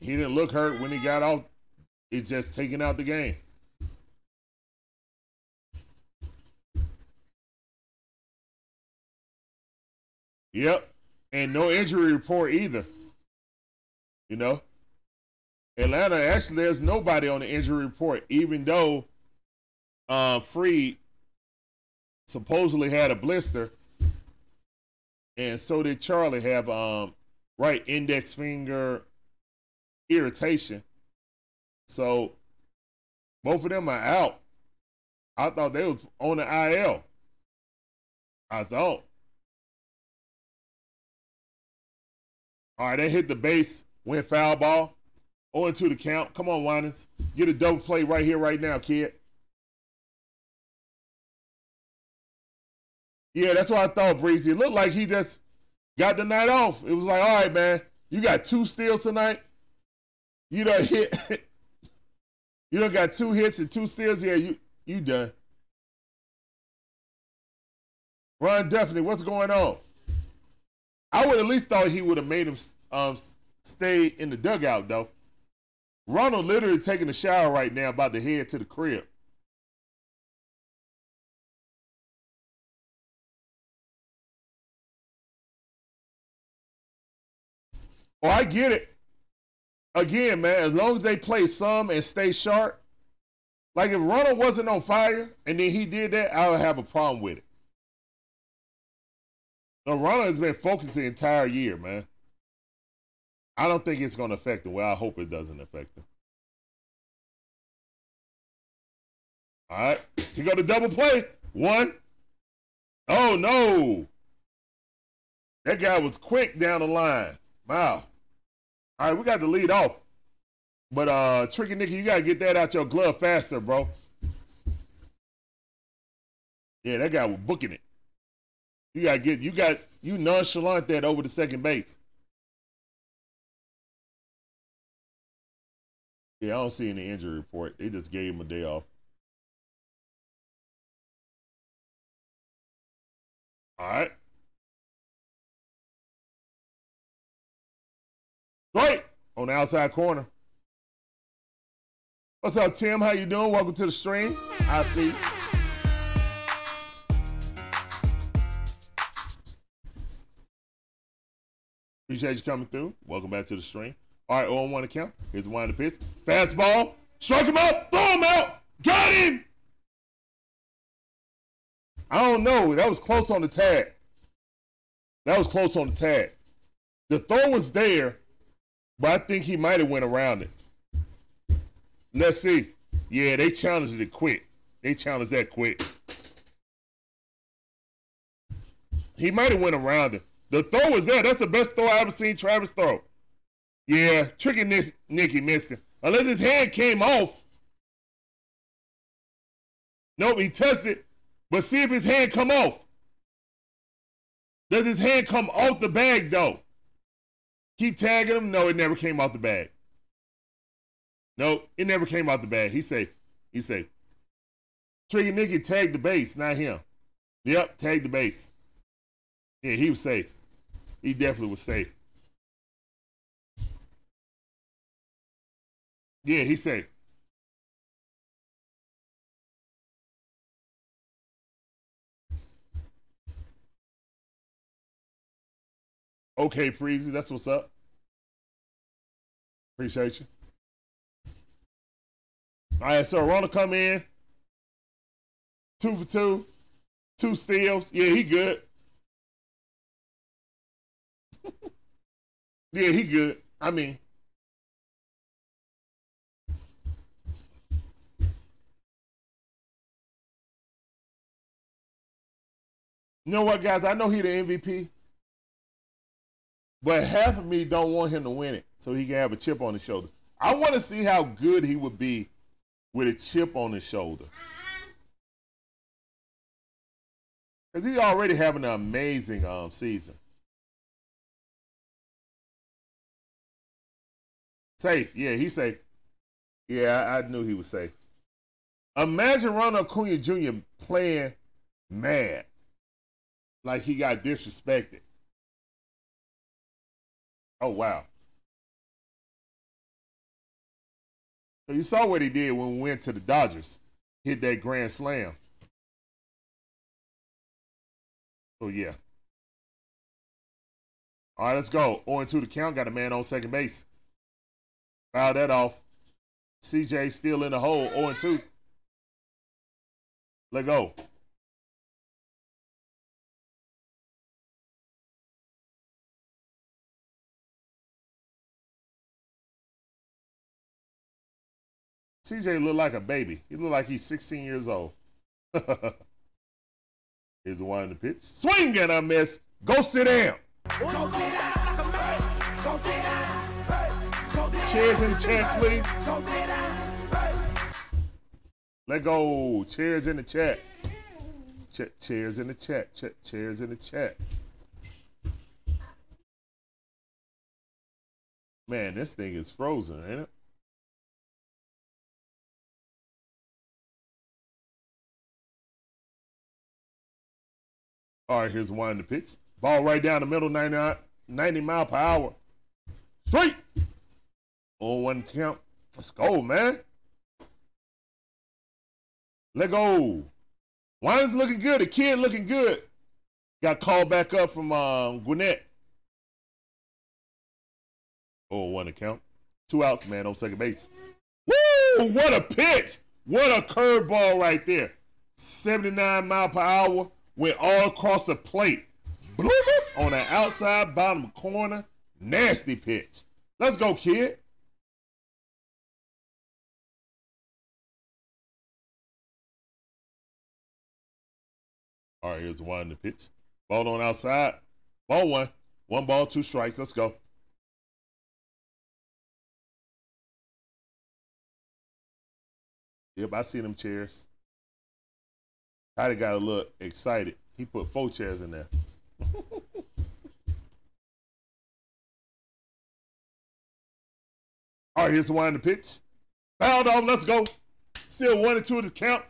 He didn't look hurt when he got out. It's just taking out the game. Yep. And no injury report either. You know? Atlanta, actually, there's nobody on the injury report, even though uh, Fried supposedly had a blister. And so did Charlie have um, right index finger irritation. So both of them are out. I thought they was on the IL. I thought. All right, they hit the base, went foul ball. 0 2 the count. Come on, Winans. Get a double play right here, right now, kid. Yeah, that's what I thought, Breezy. It looked like he just got the night off. It was like, all right, man, you got two steals tonight. You don't hit. you don't got two hits and two steals. Yeah, you you done. Ron Definitely, what's going on? I would at least thought he would have made him um, stay in the dugout though. Ronald literally taking a shower right now, about to head to the crib. Oh, I get it. Again, man, as long as they play some and stay sharp. Like if Ronald wasn't on fire and then he did that, I would have a problem with it. No, Ronald has been focused the entire year, man. I don't think it's going to affect him. Well, I hope it doesn't affect him. All right. He got a double play. One. Oh, no. That guy was quick down the line. Wow. All right, we got the lead off. But uh Tricky Nicky, you gotta get that out your glove faster, bro. Yeah, that guy was booking it. You gotta get you got you nonchalant that over the second base. Yeah, I don't see any injury report. They just gave him a day off. All right. Great on the outside corner. What's up, Tim? How you doing? Welcome to the stream. I see. Appreciate you coming through. Welcome back to the stream. All right, 0 1 account. Here's the wind of pitch. Fastball. Strike him out. Throw him out. Got him. I don't know. That was close on the tag. That was close on the tag. The throw was there, but I think he might have went around it. Let's see. Yeah, they challenged it quick. They challenged that quick. He might have went around it. The throw was there. That's the best throw I ever seen Travis throw. Yeah, tricky Nicky missed it. Unless his hand came off. Nope, he touched it. But see if his hand come off. Does his hand come off the bag though? Keep tagging him. No, it never came off the bag. Nope, it never came out the bag. He safe. he safe. Tricky Nicky tagged the base, not him. Yep, tagged the base. Yeah, he was safe. He definitely was safe. Yeah, he safe. Okay, Freezy, that's what's up. Appreciate you. All right, so Ronald come in. Two for two. Two steals. Yeah, he good. yeah, he good. I mean, you know what, guys? I know he the MVP, but half of me don't want him to win it so he can have a chip on his shoulder. I want to see how good he would be with a chip on his shoulder. Because he's already having an amazing um, season. Safe. Yeah, he's safe. Yeah, I, I knew he was safe. Imagine Ronald Acuna Jr. playing mad. Like he got disrespected. Oh, wow. So you saw what he did when we went to the Dodgers. Hit that grand slam. So yeah. All right, let's go. 0 2 the count. Got a man on second base. Foul that off. CJ still in the hole. 0 2. Let go. CJ look like a baby. He look like he's 16 years old. Here's the one in the pitch. Swing and a miss. Go sit down. Chairs in the chat, please. Let go. Chairs in the chat. Ch- chairs in the chat. Ch- chairs in the chat. Man, this thing is frozen, ain't it? All right, here's one in the pitch. Ball right down the middle, 90, 90 mile per hour. Straight. On one count. Let's go, man. Let go. Wine's looking good. The kid looking good. Got called back up from um, Gwinnett. Oh, one to count. Two outs, man, on second base. Woo! What a pitch! What a curveball right there. 79 mile per hour went all across the plate. Bloop, on the outside bottom corner. Nasty pitch. Let's go, kid. All right, here's the one in the pitch. Ball on outside. Ball one. One ball, two strikes. Let's go. Yep, I see them chairs. Patty got a look excited. He put four chairs in there. All right, here's the one in the pitch. Fouled off. Let's go. Still one and two to the count.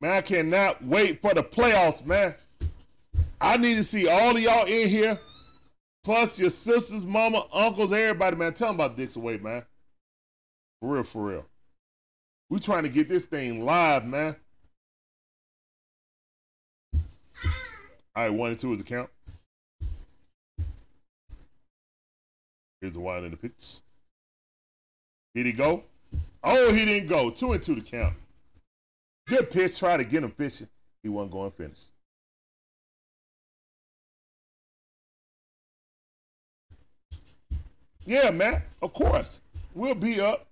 Man, I cannot wait for the playoffs, man. I need to see all of y'all in here, plus your sisters, mama, uncles, everybody, man. Tell them about Dixon Way, man. For real, for real. We trying to get this thing live, man. All right, one and two is the count. Here's the one in the pitch. Did he go? Oh, he didn't go. Two and two to count. Good pitch. Try to get him fishing. He wasn't going to finish. Yeah, Matt. Of course. We'll be up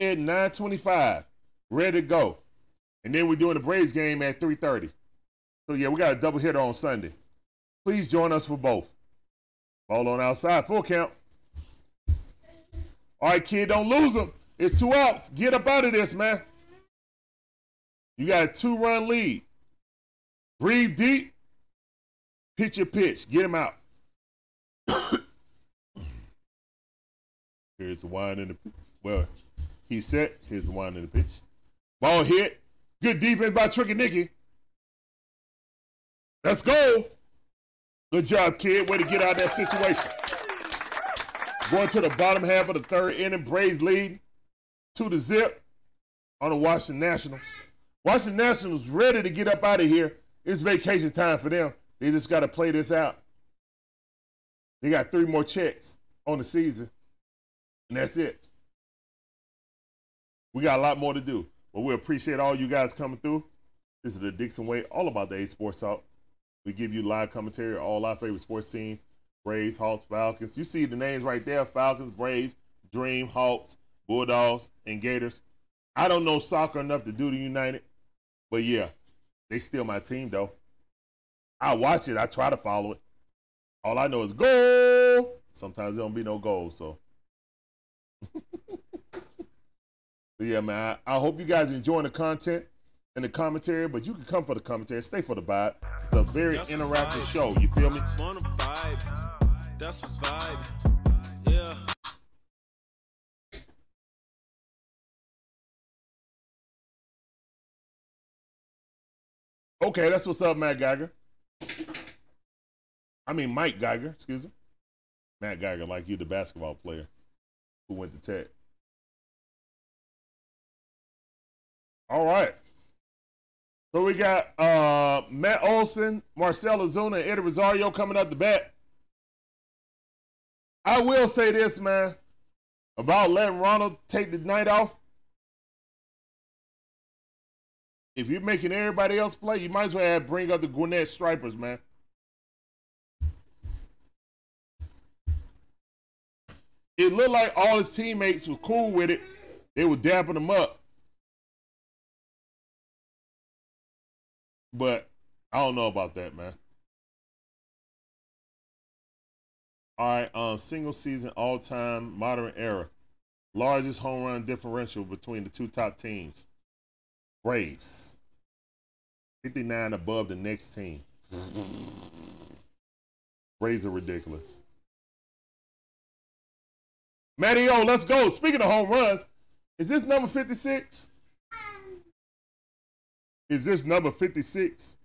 at 925, ready to go. And then we're doing the Braves game at 3.30. So, yeah, we got a double hitter on Sunday. Please join us for both. Ball on outside, full count. All right, kid, don't lose them. It's two outs. Get up out of this, man. You got a two run lead. Breathe deep. Pitch your pitch. Get him out. Here's the wind in the. Well, he's set. Here's the wine in the pitch. Ball hit. Good defense by Tricky Nicky. Let's go. Good job, kid. Way to get out of that situation. Going to the bottom half of the third inning, Braves lead to the zip on the Washington Nationals. Washington Nationals ready to get up out of here. It's vacation time for them. They just got to play this out. They got three more checks on the season, and that's it. We got a lot more to do, but we appreciate all you guys coming through. This is the Dixon Way, all about the A Sports Talk. We give you live commentary, all our favorite sports teams Braves, Hawks, Falcons. You see the names right there Falcons, Braves, Dream, Hawks, Bulldogs, and Gators. I don't know soccer enough to do the United, but yeah, they still my team though. I watch it, I try to follow it. All I know is goal. Sometimes there don't be no goal, so. but yeah, man, I, I hope you guys enjoying the content and the commentary, but you can come for the commentary, stay for the vibe. It's a very That's interactive show. You feel me? Vibe. That's a vibe. Yeah. Okay, that's what's up, Matt Geiger. I mean, Mike Geiger, excuse me. Matt Geiger, like you, the basketball player who went to Tech. All right. So we got uh, Matt Olson, Marcell Ozuna, and Eddie Rosario coming up the bat. I will say this, man, about letting Ronald take the night off. If you're making everybody else play, you might as well bring up the Gwinnett Stripers, man. It looked like all his teammates were cool with it. They were dapping him up. But I don't know about that, man. All right, uh, single season all time modern era. Largest home run differential between the two top teams. Braves. 59 above the next team. Braves are ridiculous. Matty O, let's go. Speaking of home runs, is this number 56? Is this number 56?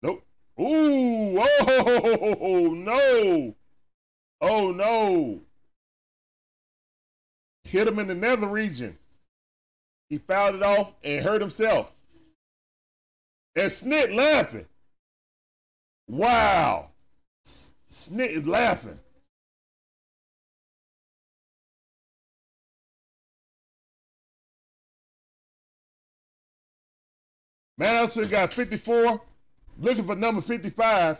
Nope. Ooh, oh no. Oh no. Hit him in the nether region. He fouled it off and hurt himself. And Snit laughing. Wow. Snit is laughing. Madison got 54, looking for number 55.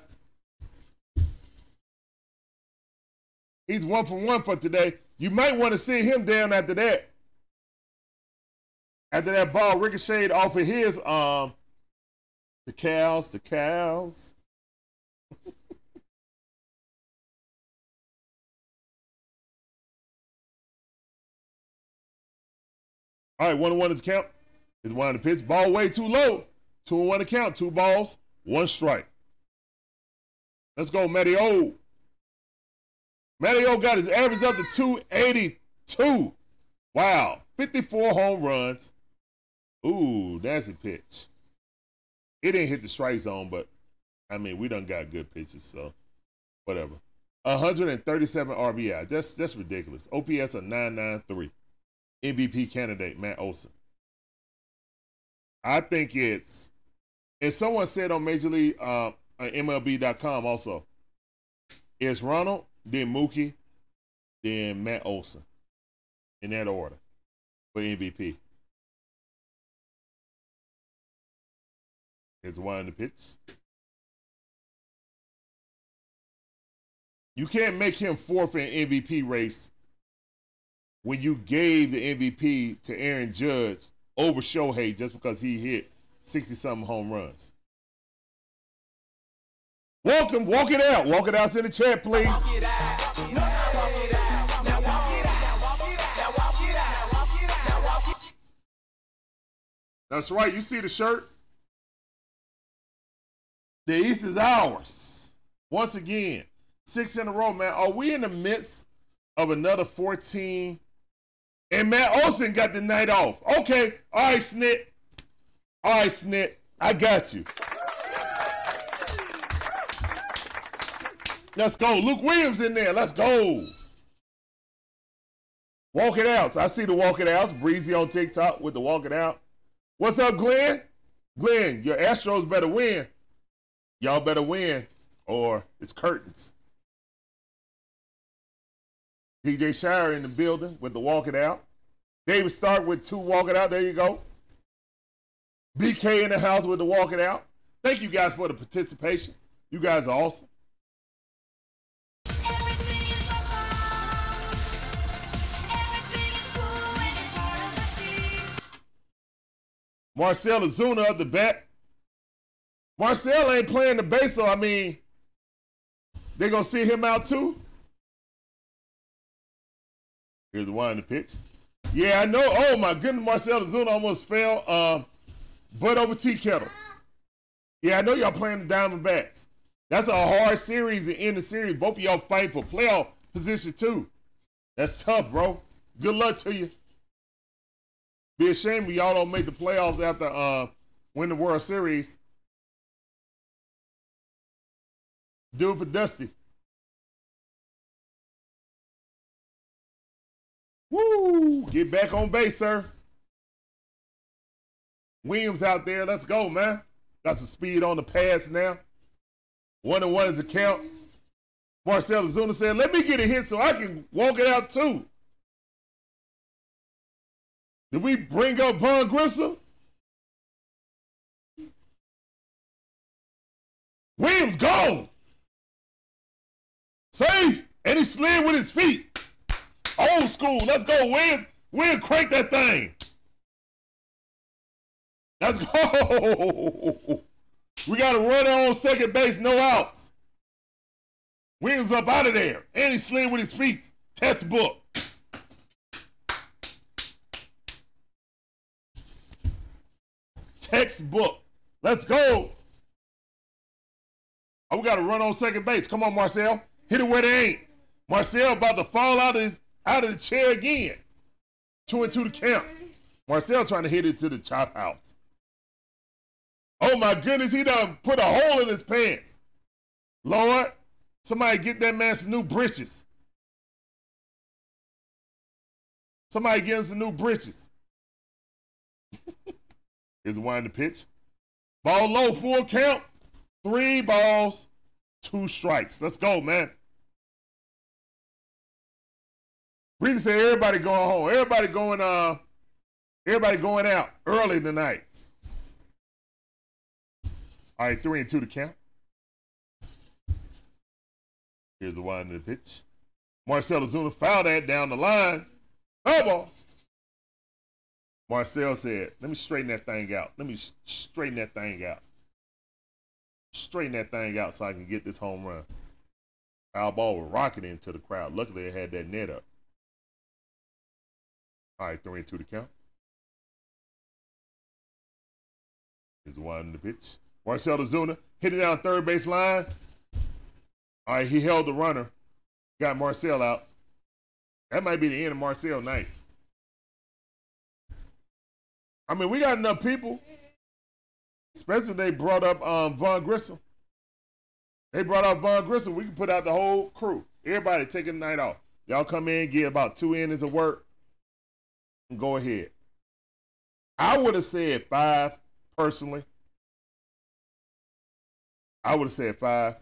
He's one for one for today. You might want to see him down after that. After that ball ricocheted off of his um the cows, the cows. All right, one and one is count. Is one of the pitch. Ball way too low. Two and one to count. Two balls, one strike. Let's go, Matty O. Matty O got his average up to 282. Wow. 54 home runs. Ooh, that's a pitch. It didn't hit the strike zone, but I mean, we done got good pitches, so whatever. 137 RBI. That's that's ridiculous. OPS a 993. MVP candidate, Matt Olson. I think it's and someone said on Major League uh MLB.com also. It's Ronald, then Mookie, then Matt Olson. In that order for MVP. Here's one in the pitch. You can't make him fourth in MVP race when you gave the MVP to Aaron Judge over Shohei just because he hit 60 something home runs. Welcome, walk it out. Walk it out in the chat, please. That's right. You see the shirt? The East is ours. Once again, six in a row, man. Are we in the midst of another 14? And Matt Olson got the night off. Okay. All right, Snit. All right, Snit. I got you. Let's go. Luke Williams in there. Let's go. Walk it out. I see the walk it outs. Breezy on TikTok with the walk it out. What's up, Glenn? Glenn, your Astros better win. Y'all better win, or it's curtains. DJ Shire in the building with the walk it out. David Stark with two walk it out. There you go. BK in the house with the walk it out. Thank you guys for the participation. You guys are awesome. Everything is awesome. Everything is cool when you're part of the team. Marcell Ozuna of the bet. Marcell ain't playing the bass, so I mean, they gonna see him out too. Here's the in the pitch. Yeah, I know. Oh my goodness, Marcell Ozuna almost fell. Um, butt over tea kettle. Yeah, I know y'all playing the Diamondbacks. That's a hard series to end the series. Both of y'all fight for playoff position too. That's tough, bro. Good luck to you. Be a shame if y'all don't make the playoffs after uh win the World Series. Do it for Dusty. Woo! Get back on base, sir. Williams out there. Let's go, man. Got some speed on the pass now. One and one is the count. Marcell Ozuna said, let me get a hit so I can walk it out too. Did we bring up Vaughn Grissom? Williams gone. Safe. And he slid with his feet. Old school. Let's go, Williams. Williams crank that thing. Let's go. We got a runner on second base, no outs. Williams up out of there. And he slid with his feet. Test Textbook. Textbook. Let's go. Oh, we got to run on second base. Come on, Marcell. Hit it where they ain't. Marcell about to fall out of his out of the chair again. Two and two to count. Marcell trying to hit it to the chop house. Oh my goodness, he done put a hole in his pants. Lord, somebody get that man some new breeches. Somebody get him some new breeches. Here's one the pitch. Ball low, full count. Three balls, two strikes. Let's go, man. Breezy said everybody going home. Everybody going uh everybody going out early tonight. All right, three and two to count. Here's the one in the pitch. Marcell Ozuna fouled that down the line. Oh ball. Marcell said, let me straighten that thing out. Let me straighten that thing out. Straighten that thing out so I can get this home run. Foul ball was rocketing into the crowd. Luckily, it had that net up. All right, three and two to count. The one the pitch. Marcell Ozuna hit it down third base line. All right, he held the runner. Got Marcell out. That might be the end of Marcell night. I mean, we got enough people. Especially they brought up um, Vaughn Grissom. They brought up Vaughn Grissom. We can put out the whole crew. Everybody taking the night off. Y'all come in, get about two innings of work, go ahead. I would have said five personally. I would have said five.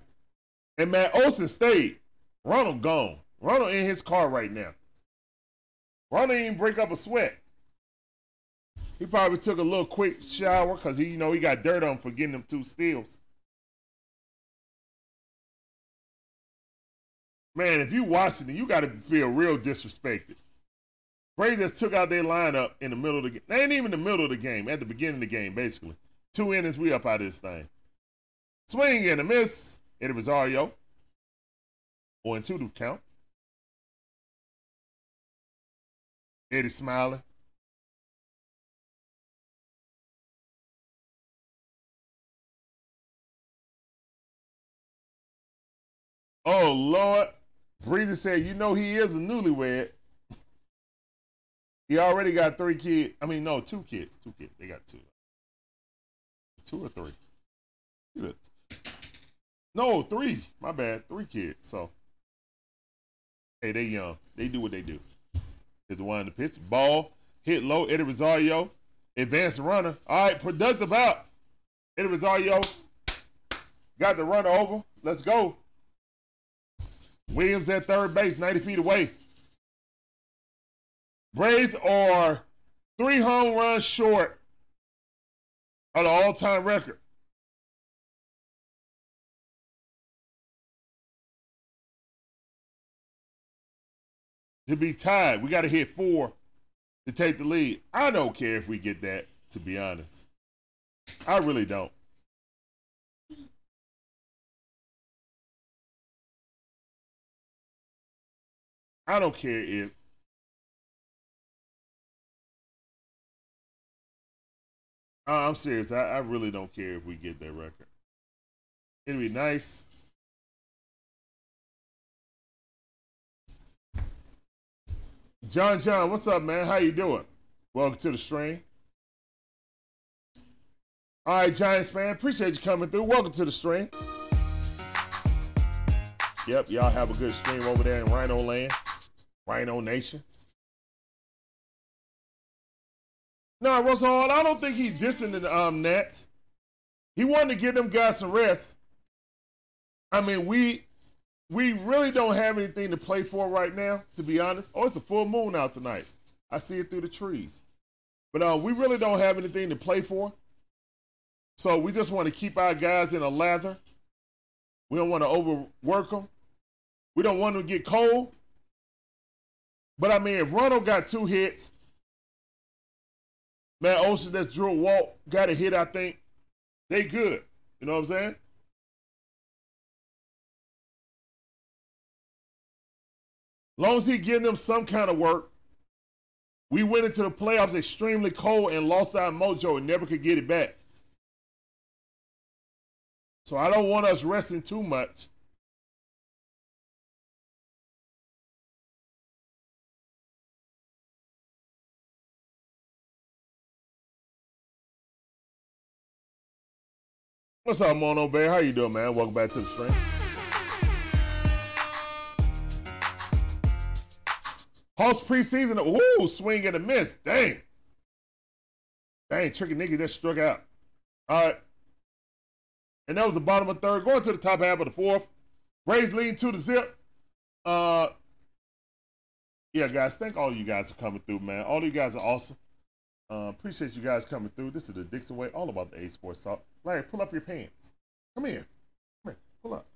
And Matt Olson stayed. Ronald gone. Ronald in his car right now. Ronald didn't even break up a sweat. He probably took a little quick shower because he, you know, he got dirt on for getting them two steals. Man, if you watching it, you got to feel real disrespected. Just took out their lineup in the middle of the game. They ain't even in the middle of the game, at the beginning of the game, basically. Two innings, we up out of this thing. Swing and a miss, Eddie Rosario. 0 and 2 to count. Eddie smiling. Oh Lord. Breezy said, you know he is a newlywed. He already got three kids. I mean, no, two kids. Two kids. They got two. Two or three. No, three. My bad. Three kids. So, hey, they young. They do what they do. Here's the one in the pitch. Ball. Hit low. Eddie Rosario. Advanced runner. All right, productive out. Eddie Rosario. Got the runner over. Let's go. Williams at third base, 90 feet away. Braves are three home runs short of the all time record. To be tied, we got to hit four to take the lead. I don't care if we get that, to be honest. I really don't. I don't care if Uh, I'm serious. I, I really don't care if we get that record. It'd be nice. John John, what's up, man? How you doing? Welcome to the stream. All right, Giants fan, appreciate you coming through. Welcome to the stream. Yep, y'all have a good stream over there in Rhino Land, Rhino Nation. No, Russell Hall, I don't think he's dissing the um, Nets. He wanted to give them guys some rest. I mean, we we really don't have anything to play for right now, to be honest. Oh, it's a full moon out tonight. I see it through the trees. But uh, we really don't have anything to play for. So we just want to keep our guys in a lather. We don't want to overwork them. We don't want them to get cold. But I mean, if Rondo got two hits, Man, Ocean, that's Drew Walt, got a hit, I think. They good. You know what I'm saying? Long as he getting them some kind of work. We went into the playoffs extremely cold and lost our mojo and never could get it back. So I don't want us resting too much. What's up, Mono Bear? How you doing, man? Welcome back to the stream. Hawks preseason. Ooh, swing and a miss. Dang. Dang, tricky nigga just struck out. All right. And that was the bottom of third. Going to the top half of the fourth. Braves leading to the zip. Uh, yeah, guys. Thank all you guys for coming through, man. All you guys are awesome. Uh, appreciate you guys coming through. This is the Dixon Way, all about the A Sports Talk. Larry, pull up your pants. Come here. Come here. Pull up.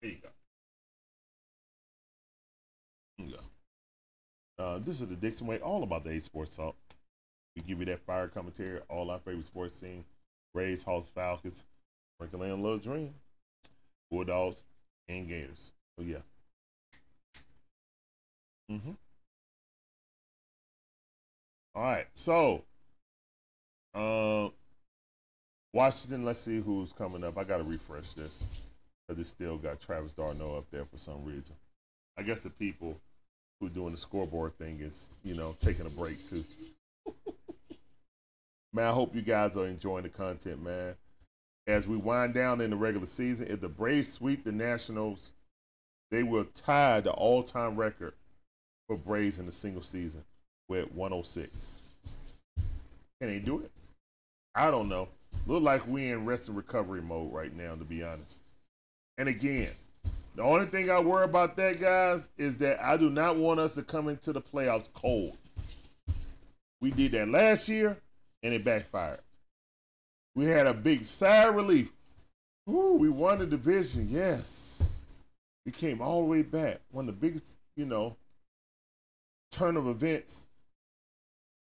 There you go. There you go. Uh, this is the Dixon Way, all about the A Sports Talk. We give you that fire commentary, all our favorite sports scene. Rays, Hawks, Falcons, Sprinkle in a little dream. Bulldogs, and Gators. So yeah. Mm-hmm. All right. So, uh, Washington. Let's see who's coming up. I got to refresh this because it still got Travis d'Arnaud up there for some reason. I guess the people who doing the scoreboard thing is, you know, taking a break too. man, I hope you guys are enjoying the content, man. As we wind down in the regular season, if the Braves sweep the Nationals, they will tie the all-time record for Braves in a single season with 106. Can they do it? I don't know. Look like we in rest and recovery mode right now, to be honest. And again, the only thing I worry about that, guys, is that I do not want us to come into the playoffs cold. We did that last year, and it backfired. We had a big sigh of relief. Ooh, we won the division, yes. We came all the way back. One of the biggest, you know, turn of events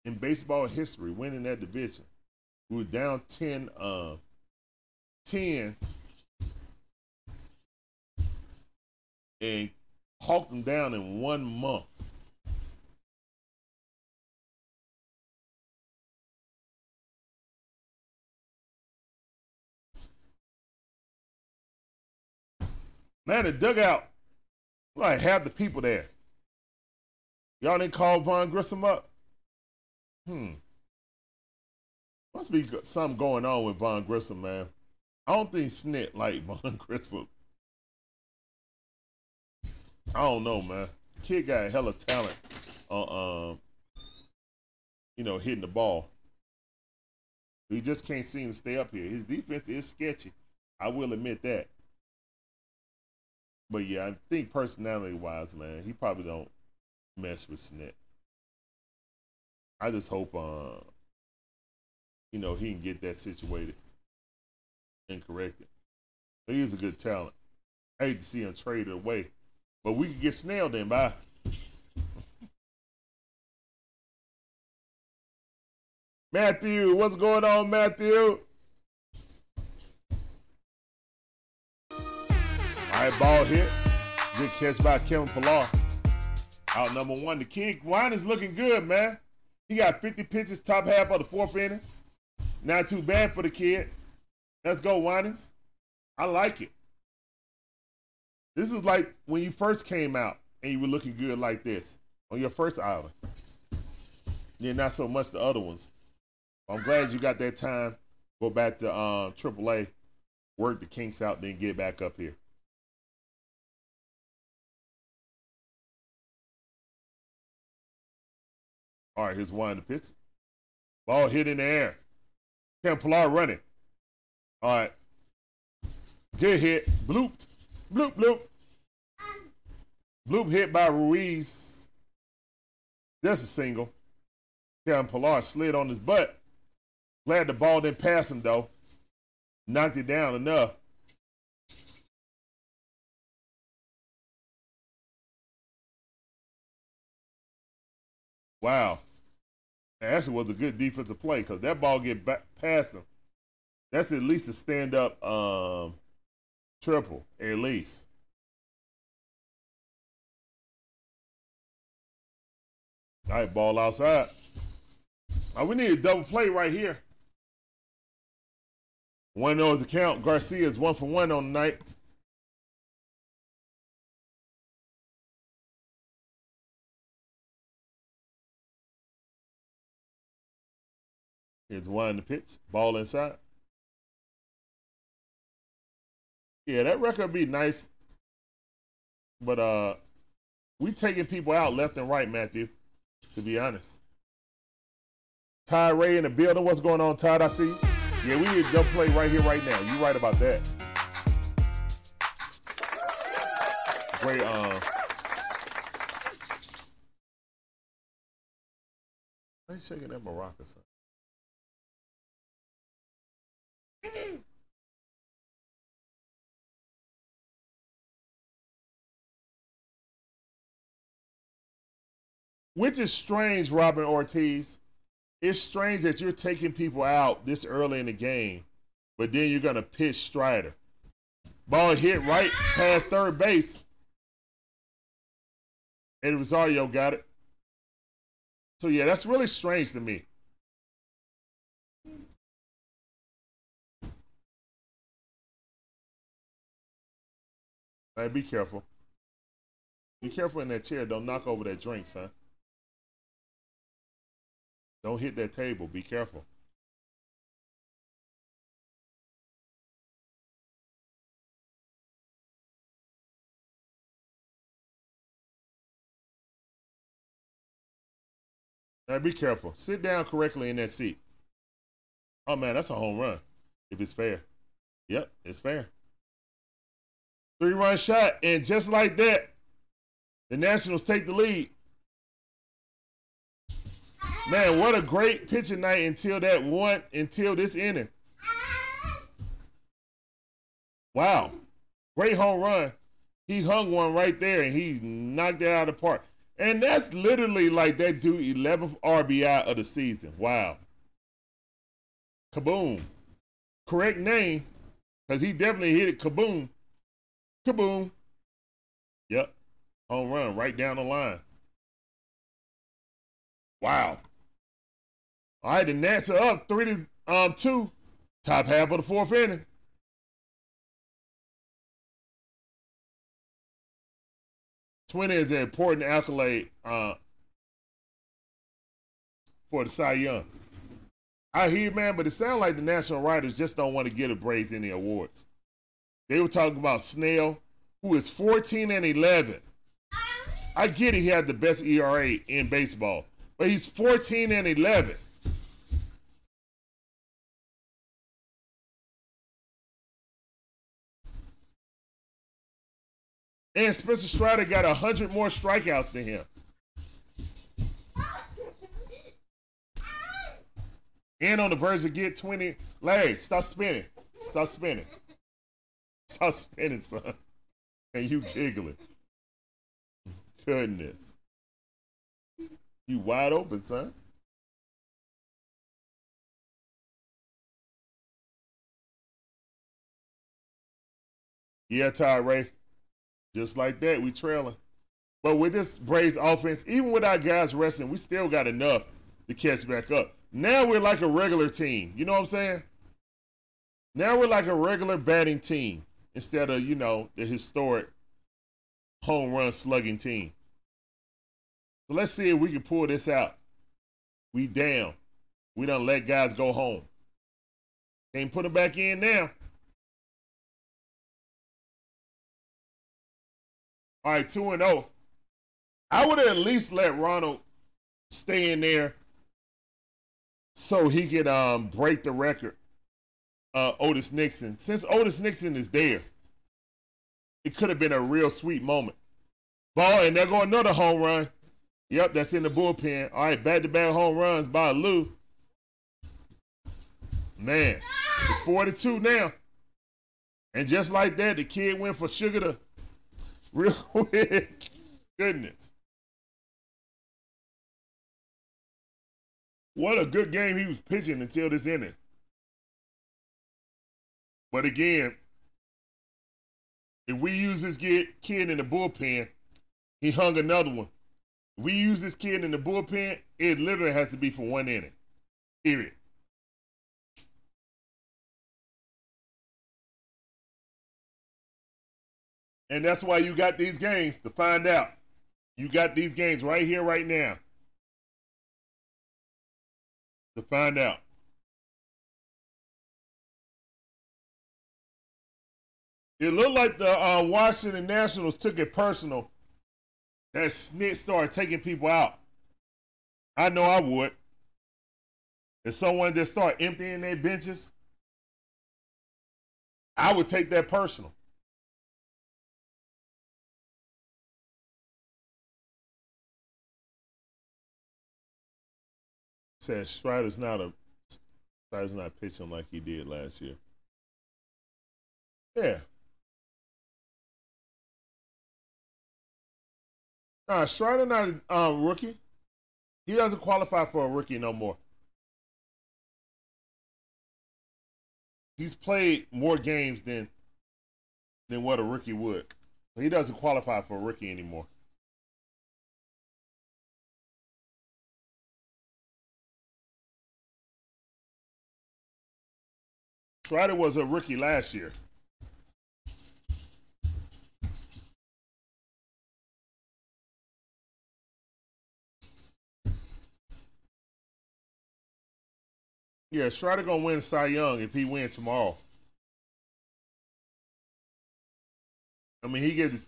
in baseball history, winning that division. We were down 10, uh, 10 and hawked them down in one month. Man, the dugout, like half the people there. Y'all didn't call Vaughn Grissom up? Hmm. Must be something going on with Vaughn Grissom, man. I don't think Snit like Vaughn Grissom. I don't know, man. Kid got hella talent on, um, you know, hitting the ball. He just can't seem to stay up here. His defense is sketchy. I will admit that. But yeah, I think personality wise, man, he probably don't mess with Snit. I just hope, uh, you know, he can get that situated and corrected. He is a good talent. I hate to see him traded away, but we could get snailed in by. Matthew, what's going on, Matthew? All right, ball hit. Good catch by Kevin Pillar. Out number one. The kid Wine is looking good, man. He got 50 pitches, top half of the fourth inning. Not too bad for the kid. Let's go, Winans. I like it. This is like when you first came out and you were looking good like this on your first island. Yeah, not so much the other ones. I'm glad you got that time. Go back to um, AAA, work the kinks out, then get back up here. All right, here's one the pitch. Ball hit in the air. Kevin Pillar running. All right. Good hit. Blooped. Bloop, bloop. Bloop hit by Ruiz. That's a single. Kevin Pillar slid on his butt. Glad the ball didn't pass him, though. Knocked it down enough. Wow. That actually was a good defensive play because that ball get back past him. That's at least a stand up um, triple, at least. All right, ball outside. We need a double play right here. One knows the count. Garcia is one for one on the night. Here's one the pitch. Ball inside. Yeah, that record be nice. But uh we taking people out left and right, Matthew, to be honest. Ty Ray in the building. What's going on, Todd? I see. Yeah, we need double play right here, right now. You right about that. Great uh Why you shaking that maraca, son? Which is strange, Robin Ortiz. It's strange that you're taking people out this early in the game, but then you're gonna pitch Strider. Ball hit right past third base. And Rosario got it. So yeah, that's really strange to me. Hey, be careful. Be careful in that chair. Don't knock over that drink, son. Don't hit that table. Be careful. Now be careful. Sit down correctly in that seat. Oh man, that's a home run. If it's fair. Yep, it's fair. Three run shot, and just like that, the Nationals take the lead. Man, what a great pitching night until that one, until this inning. Wow. Great home run. He hung one right there and he knocked it out of the park. And that's literally like that dude 11th RBI of the season. Wow. Kaboom. Correct name, because he definitely hit it kaboom. Kaboom. Yep. Home run right down the line. Wow. All right, the Nats are up three to um two. Top half of the fourth inning. Twenty is an important accolade uh, for the Cy Young. I hear, man, but it sounds like the national writers just don't want to give the Braves any awards. They were talking about Snell, who is 14 and 11. I get it, he had the best ERA in baseball, but he's 14 and 11. And Spencer Strider got 100 more strikeouts than him. And on the verge of get 20. Larry, stop spinning. Stop spinning. Stop spinning, son. And you giggling. Goodness. You wide open, son. Yeah, Ty Ray. Just like that, we trailing. But with this Braves offense, even with our guys resting, we still got enough to catch back up. Now we're like a regular team. You know what I'm saying? Now we're like a regular batting team instead of, you know, the historic home run slugging team. So let's see if we can pull this out. We down. We don't let guys go home. Can't put them back in now. All right, 2 and 0. I would at least let Ronald stay in there so he could um, break the record. Uh, Otis Nixon. Since Otis Nixon is there, it could have been a real sweet moment. Ball, and there go another home run. Yep, that's in the bullpen. All right, back to back home runs by Lou. Man, it's 42 now. And just like that, the kid went for sugar to real quick. Goodness. What a good game he was pitching until this inning. But again, if we use this kid, in the bullpen, he hung another one. If we use this kid in the bullpen, it literally has to be for one inning. Period. And that's why you got these games to find out. You got these games right here, right now. To find out. It looked like the uh, Washington Nationals took it personal that Snit started taking people out. I know I would. If someone just start emptying their benches, I would take that personal. Says Strider's not a Strider's not pitching like he did last year. Yeah. Nah, Strider not a uh, rookie. He doesn't qualify for a rookie no more. He's played more games than than what a rookie would. He doesn't qualify for a rookie anymore. Strider was a rookie last year. Yeah, Strider gonna win Cy Young if he wins tomorrow. I mean, he gets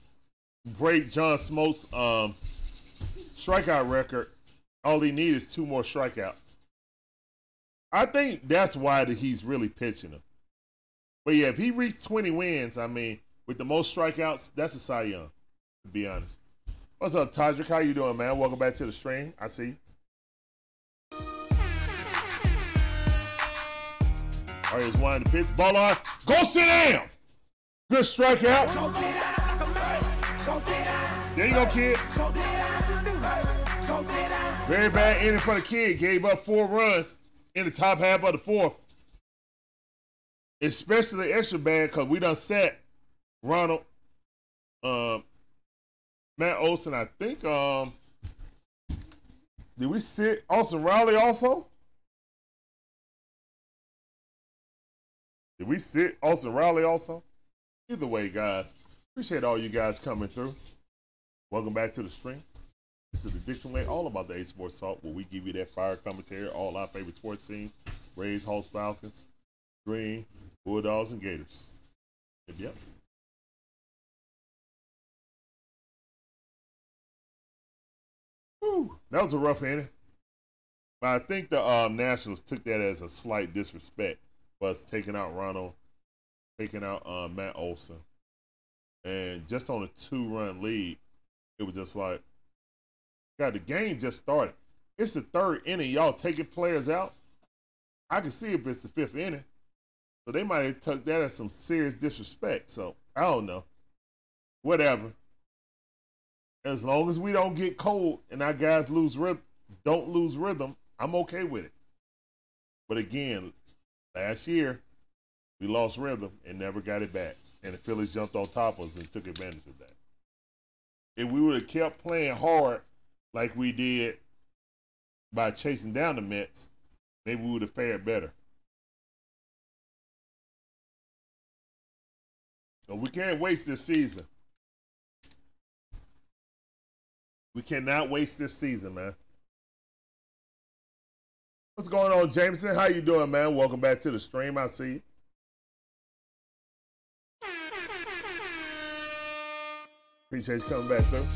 break John Smoltz um, strikeout record. All he needs is two more strikeouts. I think that's why he's really pitching him. But yeah, if he reached 20 wins, I mean, with the most strikeouts, that's a Cy Young, to be honest. What's up, Todrick? How you doing, man? Welcome back to the stream. I see. All right, it's one the pitch. Ball on. Go sit down. Good strikeout. There you go, kid. Very bad inning for the kid. Gave up four runs in the top half of the fourth. especially extra bad because we done set Ronald, um, Matt Olson. I think um, did we sit Austin Riley also? Did we sit Austin Riley also? Either way, guys, appreciate all you guys coming through. Welcome back to the stream. This is the Dixon Way, all about the A Sports Talk, where we give you that fire commentary, all our favorite sports teams, Rays, Hawks, Falcons, Dream, Bulldogs, and Gators. Yep, yep. Whew, that was a rough inning. But I think the um, Nationals took that as a slight disrespect us taking out Ronald, taking out uh, Matt Olson. And just on a two run lead, it was just like, God, the game just started. It's the third inning. Y'all taking players out. I can see if it's the fifth inning. So they might have took that as some serious disrespect. So I don't know. Whatever. As long as we don't get cold and our guys lose rhythm, don't lose rhythm, I'm okay with it. But again, last year we lost rhythm and never got it back. And the Phillies jumped on top of us and took advantage of that. If we would have kept playing hard like we did by chasing down the Mets, maybe we would have fared better. But we can't waste this season. We cannot waste this season, man. What's going on, Jameson? How you doing, man? Welcome back to the stream. I see you. Appreciate you coming back through.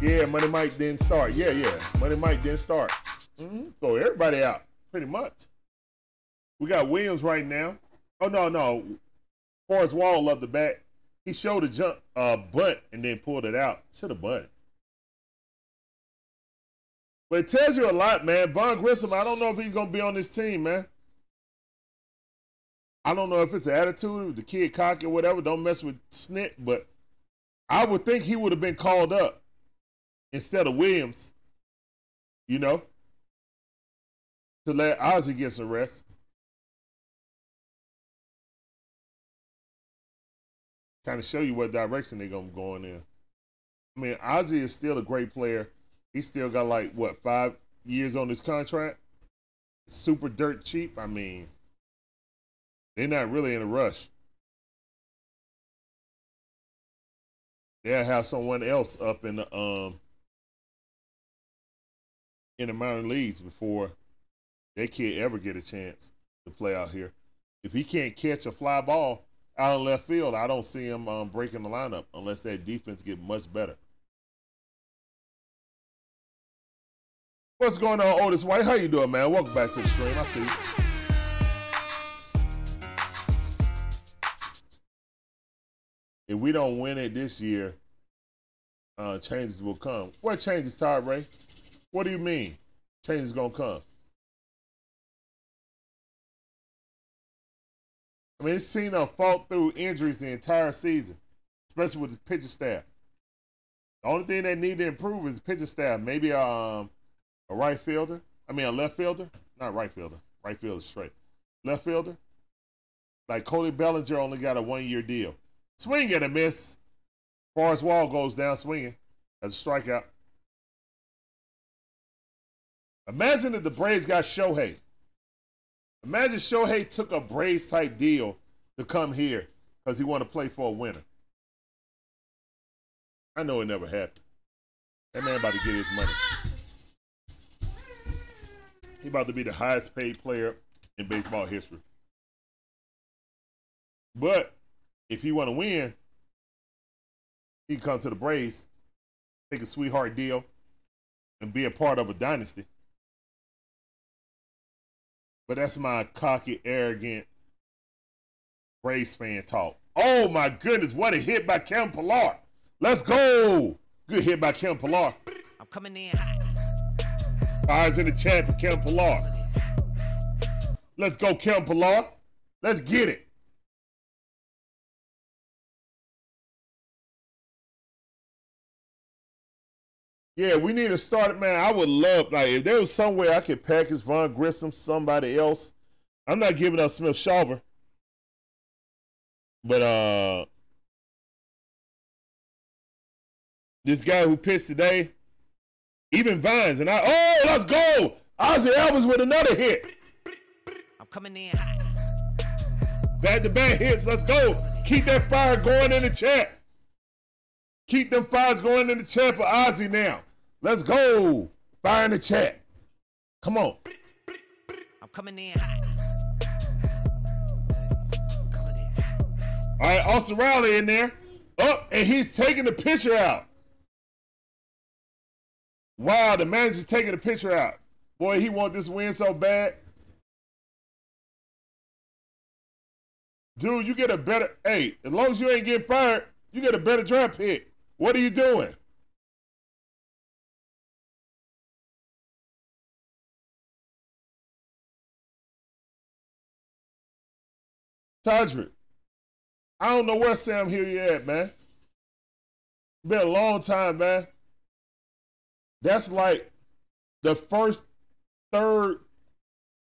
Yeah, Money Mike didn't start. Yeah, yeah. Money Mike didn't start. Mm-hmm. So everybody out, pretty much. We got Williams right now. Oh no, no. Forrest Wall loved the back. He showed a jump uh bunt and then pulled it out. Should have bunted. But it tells you a lot, man. Vaughn Grissom, I don't know if he's gonna be on this team, man. I don't know if it's an attitude, the kid cocky whatever. Don't mess with Snit, but I would think he would have been called up instead of Williams, you know, to let Ozzie get some rest. Kind of show you what direction they're gonna go in. I mean, Ozzie is still a great player. He still got like what five years on his contract. Super dirt cheap. I mean, they're not really in a rush. They'll have someone else up in the um in the minor leagues before they can't ever get a chance to play out here. If he can't catch a fly ball out of left field, I don't see him um, breaking the lineup unless that defense get much better. What's going on, Otis White? How you doing, man? Welcome back to the stream. I see you. If we don't win it this year, uh, changes will come. What changes, Todd Ray? What do you mean? Changes gonna come. I mean, this seen done fought through injuries the entire season, especially with the pitcher staff. The only thing they need to improve is the pitcher staff. Maybe um, a right fielder. I mean, a left fielder. Not right fielder. Right fielder straight. Left fielder. Like Cody Bellinger only got a one year deal. Swing and a miss. Forrest Wall goes down swinging as a strikeout. Imagine if the Braves got Shohei. Imagine Shohei took a Braves type deal to come here because he want to play for a winner. I know it never happened. That man about to get his money. He about to be the highest paid player in baseball history. But if he want to win, he can come to the Braves, take a sweetheart deal, and be a part of a dynasty. But that's my cocky, arrogant Braves fan talk. Oh my goodness, what a hit by Kevin Pillar. Let's go. Good hit by Kevin Pillar. I'm coming in hot. Fires in the chat for Kevin Pillar. Let's go, Kevin Pillar. Let's get it. Yeah, we need to start, it, man. I would love, like, if there was some way I could package Vaughn Grissom, somebody else. I'm not giving up Smith Shawver. But uh this guy who pitched today, even Vines, and I oh let's go! Ozzie Albies with another hit. I'm coming in hot. Back to back hits, let's go. Keep that fire going in the chat. Keep them fires going in the chat for Ozzie now. Let's go. Fire in the chat. Come on. I'm coming in hot. Coming in hot. All right, Austin Riley in there. Up, and he's taking the pitcher out. Wow, the manager's taking the pitcher out. Boy, he want this win so bad. Dude, you get a better. Hey, as long as you ain't getting fired, you get a better draft pick. What are you doing? Todrick, I don't know where Sam Hilliard at, man. Been a long time, man. That's like the first third,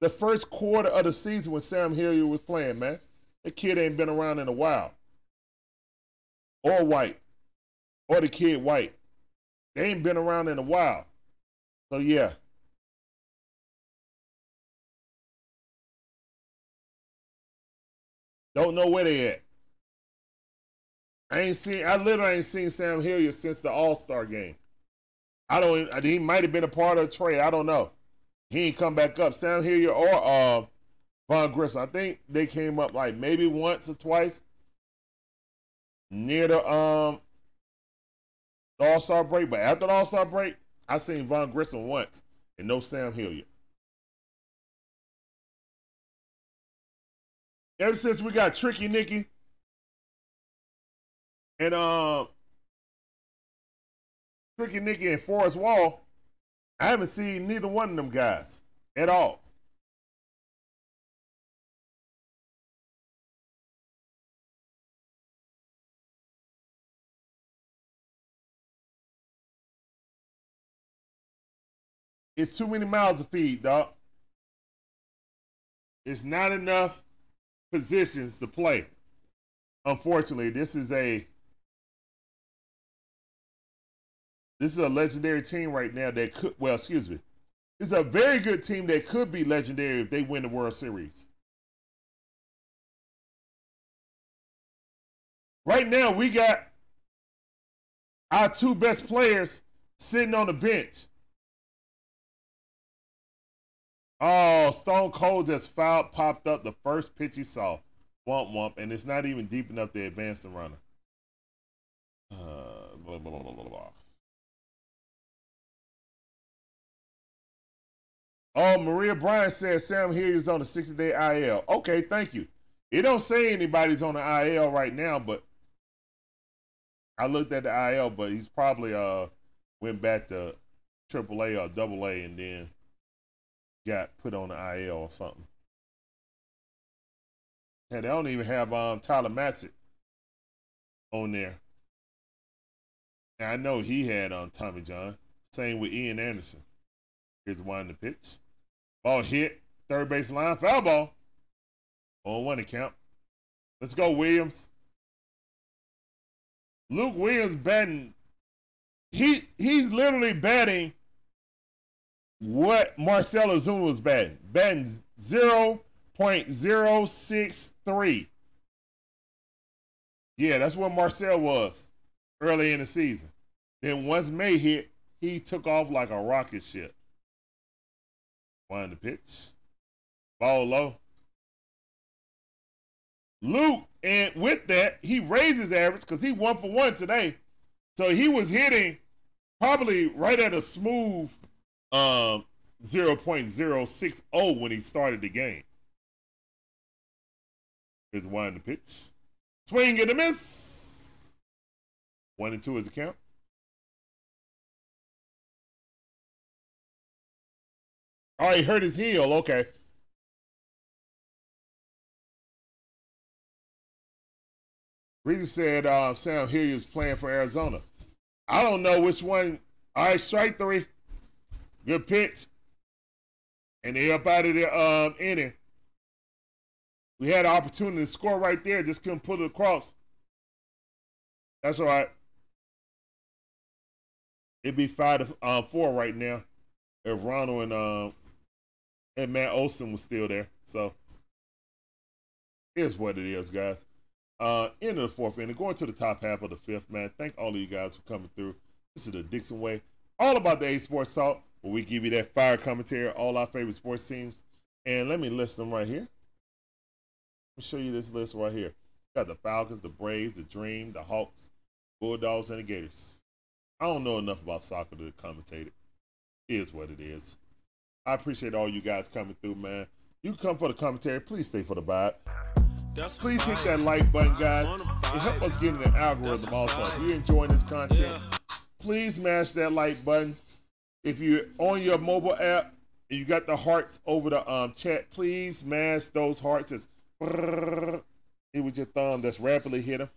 the first quarter of the season when Sam Hilliard was playing, man. The kid ain't been around in a while. Or White. Or the kid White. They ain't been around in a while. So yeah. Don't know where they at. I ain't seen. I literally ain't seen Sam Hilliard since the All Star game. I don't. He might have been a part of a trade. I don't know. He ain't come back up. Sam Hilliard or uh, Vaughn Grissom. I think they came up like maybe once or twice near the um the All Star break. But after the All Star break, I seen Vaughn Grissom once and no Sam Hilliard. Ever since we got Tricky Nicky and um Tricky Nicky and Forrest Wall, I haven't seen neither one of them guys at all. It's too many mouths to feed, dog. It's not enough positions to play. Unfortunately, this is a this is a legendary team right now that could well, excuse me. It's a very good team that could be legendary if they win the World Series. Right now, we got our two best players sitting on the bench. Oh, Stone Cold just fouled, popped up the first pitch he saw. Womp womp, and it's not even deep enough to advance the runner. Uh, blah, blah, blah, Oh, Maria Bryan says Sam Hill is on the 60 day IL. Okay, thank you. It don't say anybody's on the IL right now, but I looked at the IL, but he's probably uh went back to AAA or Double A and then got put on the IL or something. And they don't even have um, Tyler Matzek on there. I know he had on um, Tommy John. Same with Ian Anderson. Here's one the pitch. Ball hit. Third base line. Foul ball. On one account. Let's go, Williams. Luke Williams batting. He he's literally batting what Marcell Ozuna was batting. Batting 0.063. Yeah, that's what Marcell was early in the season. Then once May hit, he took off like a rocket ship. One the pitch. Ball low. Luke, and with that, he raises average because he one for one today. So he was hitting probably right at a smooth um 0.060 when he started the game. Here's one the pitch. Swing and a miss. One and two is the count. Oh, he hurt his heel. Okay. Reason said uh, Sam is playing for Arizona. I don't know which one. All right, strike three. Good pitch. And they up out of the um, inning. We had an opportunity to score right there, just couldn't put it across. That's all right. It'd be five to uh, four right now if Ronald and um and Matt Olson was still there. So here's what it is, guys. Uh, end of the fourth inning, going to the top half of the fifth, man. Thank all of you guys for coming through. This is the Dixon Way, all about the A Sports Talk, where we give you that fire commentary, all our favorite sports teams. And let me list them right here. Let me show you this list right here. Got the Falcons, the Braves, the Dream, the Hawks, Bulldogs, and the Gators. I don't know enough about soccer to commentate. It is what it is. I appreciate all you guys coming through, man. You come for the commentary. Please stay for the vibe. That's Please hit that like button, guys. It helps us get in the algorithm also. If you're enjoying this content, Yeah. please smash that like button. If you're on your mobile app and you got the hearts over the um, chat, please smash those hearts. It's it with your thumb that's rapidly hit them.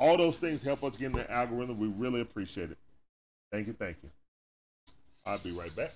All those things help us get in the algorithm. We really appreciate it. Thank you, thank you. I'll be right back.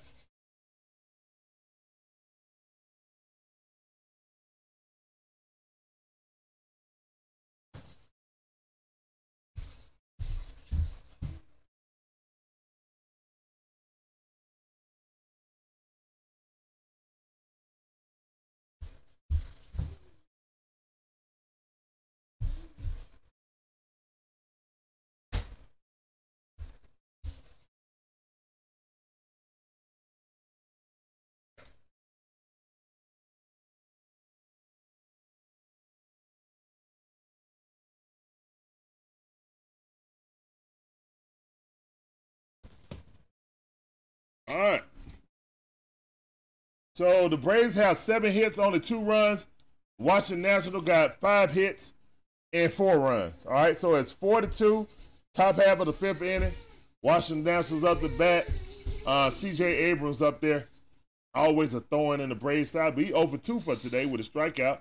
All right. So the Braves have seven hits, only two runs. Washington National got five hits and four runs. All right, so it's four to two, top half of the fifth inning. Washington Nationals up the bat. Uh, CJ Abrams up there. Always a thorn in the Braves side, but he 0 for 2 for today with a strikeout.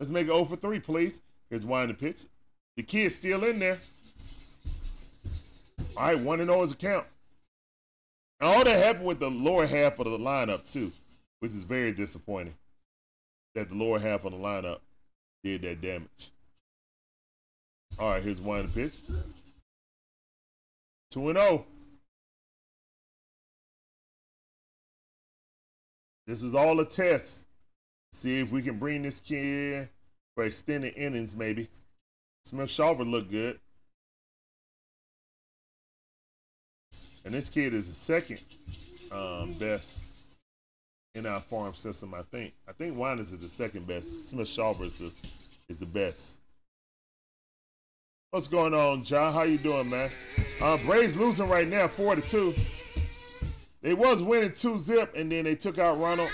Let's make it 0 for 3, please. Here's winding pitch. The kid's still in there. All right, 1 0 is a count. And all that happened with the lower half of the lineup, too, which is very disappointing that the lower half of the lineup did that damage. All right, here's one pitch. 2 and 0. This is all a test. See if we can bring this kid for extended innings, maybe. Smith Shawver looked good. And this kid is the second um, best in our farm system, I think. I think Winans is the second best. Smith Shawver is the, is the best. What's going on, John? How you doing, man? Uh, Braves losing right now, four to two. They was winning two zip, and then they took out Ronald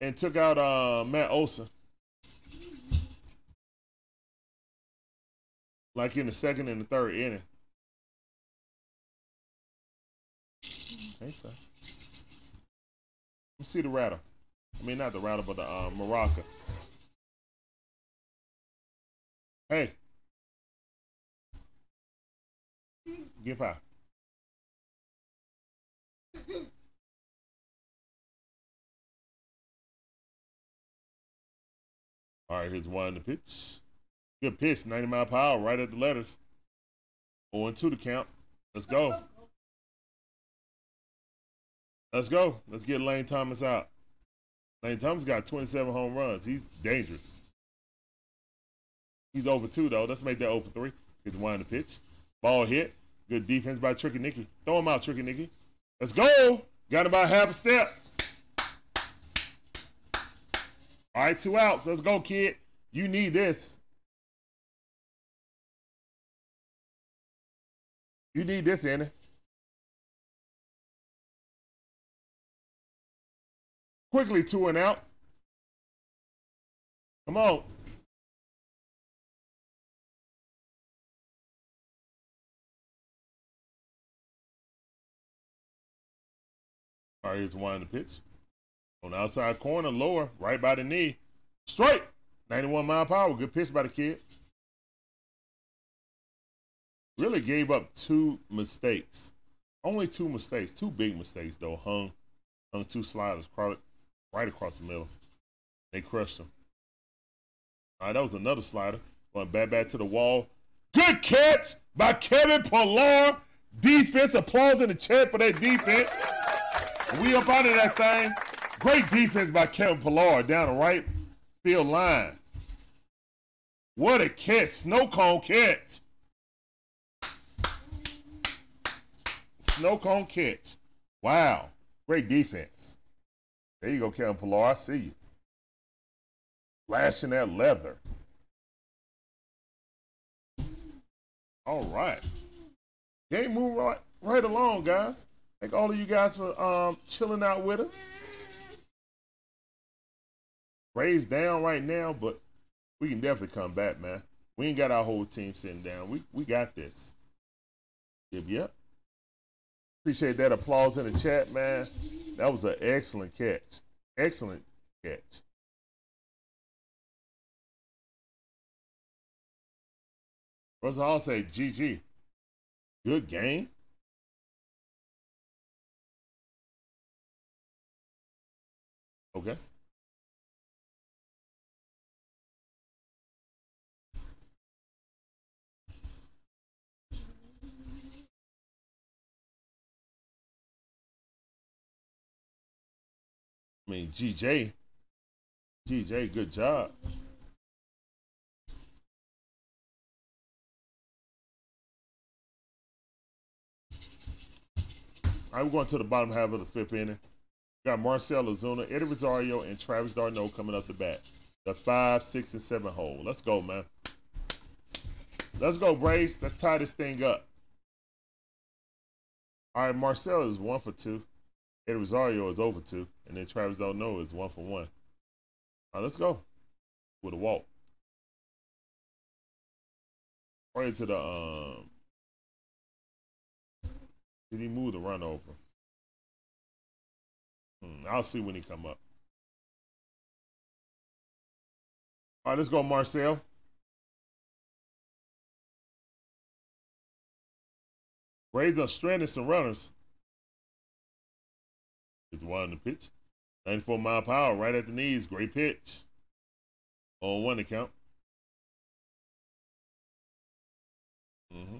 and took out uh, Matt Olson. Like in the second and the third inning. Hey, son. Let me see the rattle. I mean, not the rattle, but the uh, maraca. Hey. Get high. All right, here's one the pitch. Good pitch, 90 mile per hour, right at the letters. 0 and 2 to count. Let's go. Let's go. Let's get Lane Thomas out. Lane Thomas got 27 home runs. He's dangerous. He's over two though. Let's make that over three. Here's one the pitch. Ball hit. Good defense by Tricky Nicky. Throw him out, Tricky Nicky. Let's go. Got about half a step. All right, two outs. Let's go, kid. You need this. You need this, Andy. Quickly, two and out. Come on. All right, here's one in the pitch. On the outside corner, lower, right by the knee. Straight. 91 mile hour. Good pitch by the kid. Really gave up two mistakes. Only two mistakes. Two big mistakes, though. Hung, hung two sliders right across the middle. They crushed him. All right, that was another slider. Going back back to the wall. Good catch by Kevin Pillar. Defense, applause in the chat for that defense. We up out of that thing. Great defense by Kevin Pillar down the right field line. What a catch. Snow cone catch. Snow cone catch. Wow. Great defense. There you go, Kevin Pillar. I see you. Flashing that leather. All right. Game moving right, right along, guys. Thank all of you guys for um, chilling out with us. Braves down right now, but we can definitely come back, man. We ain't got our whole team sitting down. We we got this. Yep, yep. Appreciate that applause in the chat, man. That was an excellent catch. Excellent catch. Russell Hall say, GG. Good game. Okay. I mean, GJ, GJ, good job. All right, going to the bottom half of the fifth inning. Got Marcell Ozuna, Eddie Rosario, and Travis d'Arnaud coming up the bat. The five, six, and seven hole. Let's go, man. Let's go, Braves. Let's tie this thing up. All right, Marcell is one for two. Eddie Rosario is over two. And then Travis d'Arnaud is one for one. All right, let's go. With a walk. Right to the um did he move the run over? Hmm, I'll see when he come up. All right, let's go, Marcell. Braves are stranded some runners. It's one on the pitch. 94 mile hour, right at the knees. Great pitch. On one account. Mm-hmm.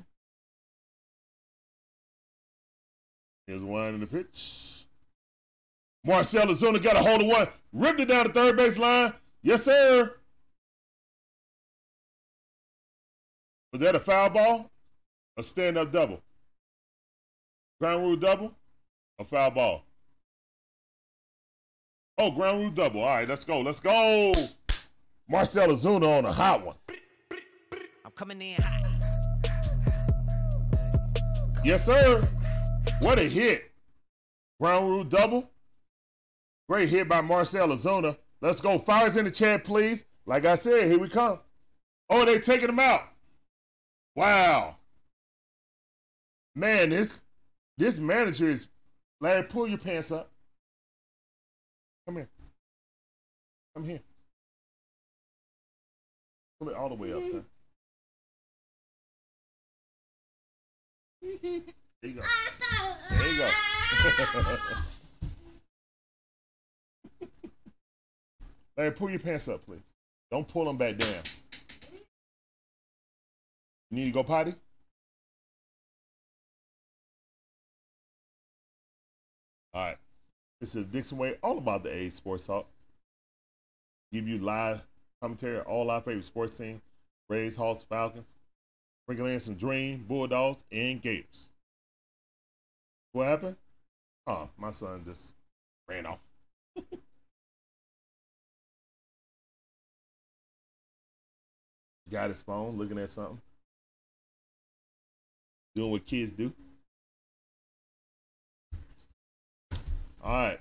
Here's one in the pitch. Marcell Ozuna got a hold of one. Ripped it down the third base line. Yes, sir. Was that a foul ball? A stand up double? Ground rule double? A foul ball? Oh, ground rule double. All right, let's go. Let's go. Marcell Ozuna on a hot one. I'm coming in hot. Yes, sir. What a hit. Ground rule double. Great hit by Marcell Ozuna. Let's go. Fires in the chat, please. Like I said, here we come. Oh, they taking him out. Wow. Man, this this manager is Larry, pull your pants up. Come here. Come here. Pull it all the way up, son. There you go. There you go. Larry, pull your pants up, please. Don't pull them back down. You need to go potty? This is Dixon Way, all about the A Sports Talk. Give you live commentary, on all our favorite sports team, Rays, Hawks, Falcons. Sprinkle in Dream, Bulldogs, and Gators. What happened? Oh, my son just ran off. Got his phone, looking at something. Doing what kids do. All right.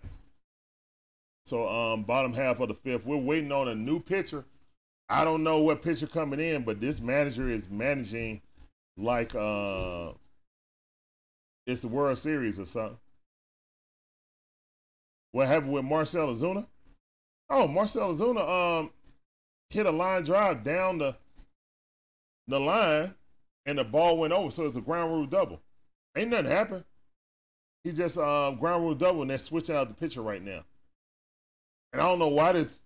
So um bottom half of the fifth, we're waiting on a new pitcher. I don't know what pitcher coming in, but this manager is managing like uh it's the World Series or something. What happened with Marcell Ozuna? Oh, Marcell Ozuna um hit a line drive down the the line and the ball went over, so it's a ground rule double. Ain't nothing happened. He just um ground rule double and they're switching out the pitcher right now. And I don't know why this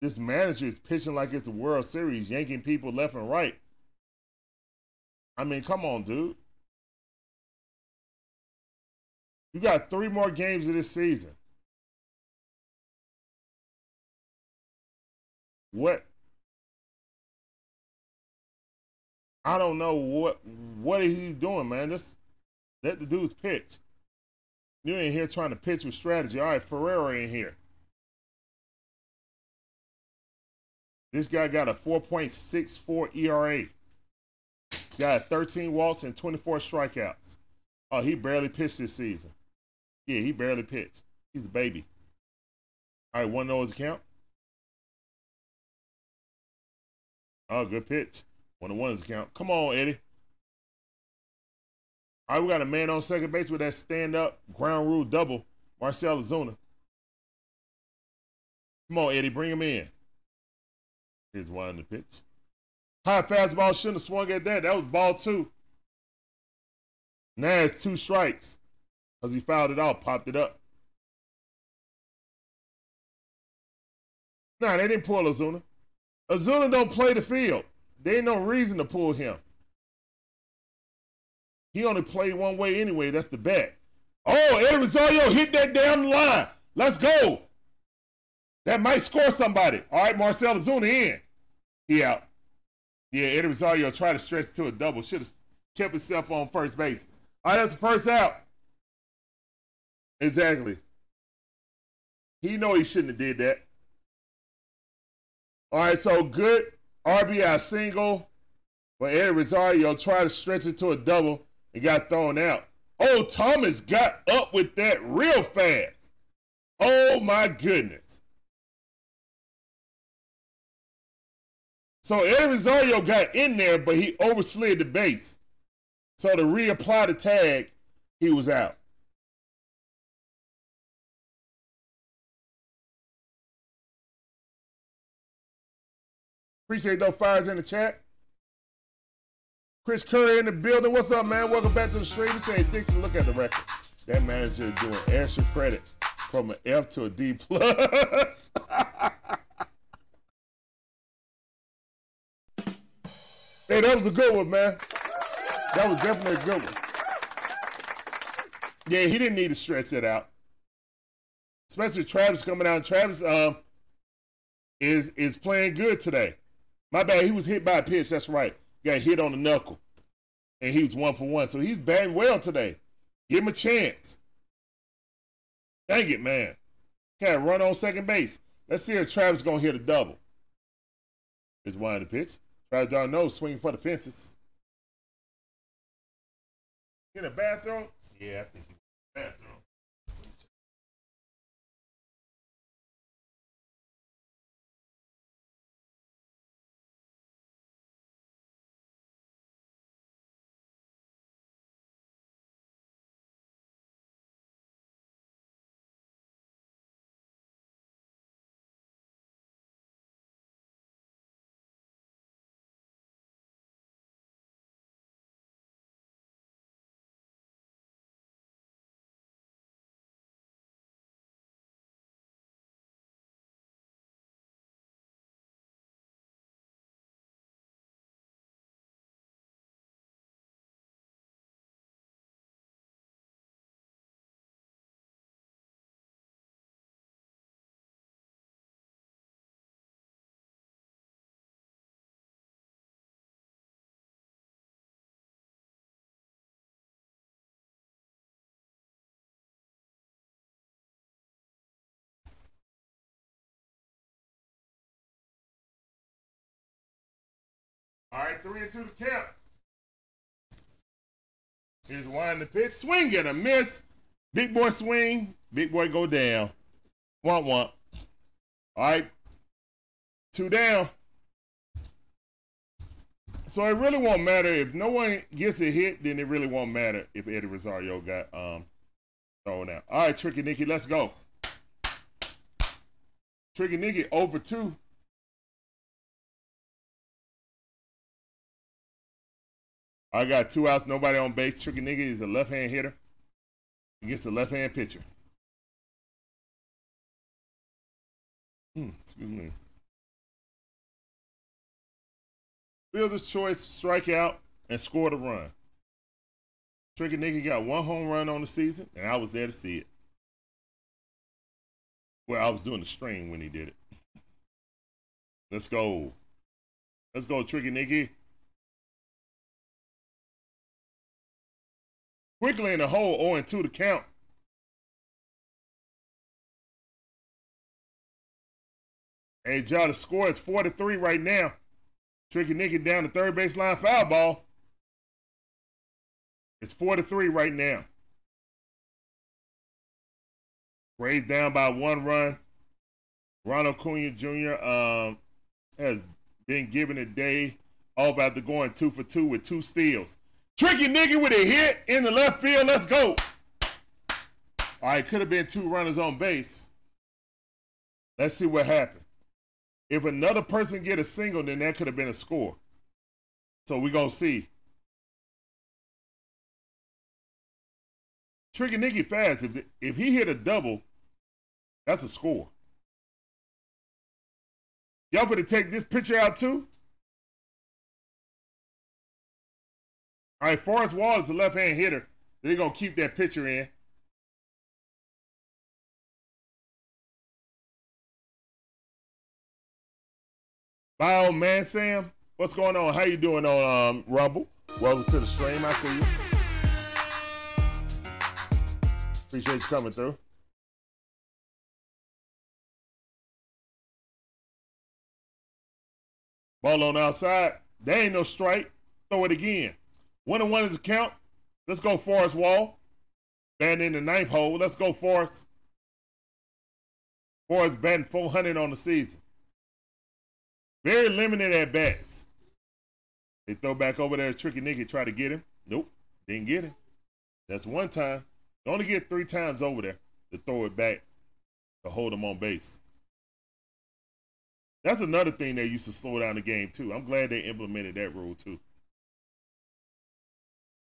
this manager is pitching like it's a World Series, yanking people left and right. I mean, come on, dude. You got three more games of this season. What? I don't know what what he's doing, man. Just let the dudes pitch. You ain't here trying to pitch with strategy. All right, Ferrero in here. This guy got a 4.64 ERA. Got 13 walks and 24 strikeouts. Oh, he barely pitched this season. Yeah, he barely pitched. He's a baby. All right, one nose count. Oh, good pitch. One of one's count. Come on, Eddie. All right, we got a man on second base with that stand up ground rule double, Marcell Ozuna. Come on, Eddie, bring him in. Here's one the pitch. High fastball shouldn't have swung at that. That was ball two. Now it's two strikes because he fouled it out, popped it up. Nah, they didn't pull Ozuna. Ozuna don't play the field. There ain't no reason to pull him. He only played one way anyway. That's the bet. Oh, Eddie Rosario hit that down the line. Let's go. That might score somebody. All right, Marcell Ozuna in. He out. Yeah, Eddie Rosario tried to stretch to a double. Should have kept himself on first base. All right, that's the first out. Exactly. He know he shouldn't have did that. All right, so good RBI single. But Eddie Rosario tried to stretch it to a double and got thrown out. Oh, Thomas got up with that real fast. Oh my goodness. So Eddie Rosario got in there, but he overslid the base. So to reapply the tag, he was out. Appreciate those fires in the chat. Chris Curry in the building. What's up, man? Welcome back to the stream. Said, Dixon, look at the record. That manager is doing extra credit from an F to a D plus. hey, that was a good one, man. That was definitely a good one. Yeah, he didn't need to stretch it out. Especially Travis coming out. Travis um, is is playing good today. My bad, he was hit by a pitch. That's right. Got hit on the knuckle. And he was one for one. So he's batting well today. Give him a chance. Dang it, man. Can't run on second base. Let's see if Travis gonna hit a double. Here's one the pitch. Travis down nose, swinging for the fences. In the bathroom? Yeah, I think he's in the bathroom. All right, three and two to count. Here's one the pitch. Swing and a miss. Big boy swing. Big boy go down. Want want. All right. Two down. So it really won't matter if no one gets a hit, then it really won't matter if Eddie Rosario got um thrown out. All right, Tricky Nicky, let's go. Tricky Nicky over two. I got two outs, nobody on base. Tricky Nicky is a left hand hitter against a left hand pitcher. Hmm, excuse me. Fielder's choice, strikeout, and score the run. Tricky Nicky got one home run on the season, and I was there to see it. Well, I was doing the stream when he did it. Let's go. Let's go, Tricky Nicky. Quickly in the hole, 0 2 to count. Hey, Joe, the score is 4 to 3 right now. Tricky Nicky down the third baseline foul ball. It's 4 to 3 right now. Braves down by one run. Ronald Acuna Jr. Um, has been given a day off after going two for two with two steals. Tricky Nicky with a hit in the left field. Let's go. All right, could have been two runners on base. Let's see what happened. If another person get a single, then that could have been a score. So we're gonna see. Tricky Nicky fast. If if he hit a double, that's a score. Y'all gonna take this picture out too? All right, Forrest Wall is a left-hand hitter. They're gonna keep that pitcher in. My old man Sam, what's going on? How you doing on um, Rumble? Welcome to the stream. I see you. Appreciate you coming through. Ball on outside. There ain't no strike. Throw it again. One and one is a count. Let's go Forrest Wall. Batting in the ninth hole. Let's go Forrest. Forrest batting 400 on the season. Very limited at bats. They throw back over there. Tricky Nicky try to get him. Nope. Didn't get him. That's one time. You only get three times over there to throw it back to hold him on base. That's another thing that used to slow down the game too. I'm glad they implemented that rule too.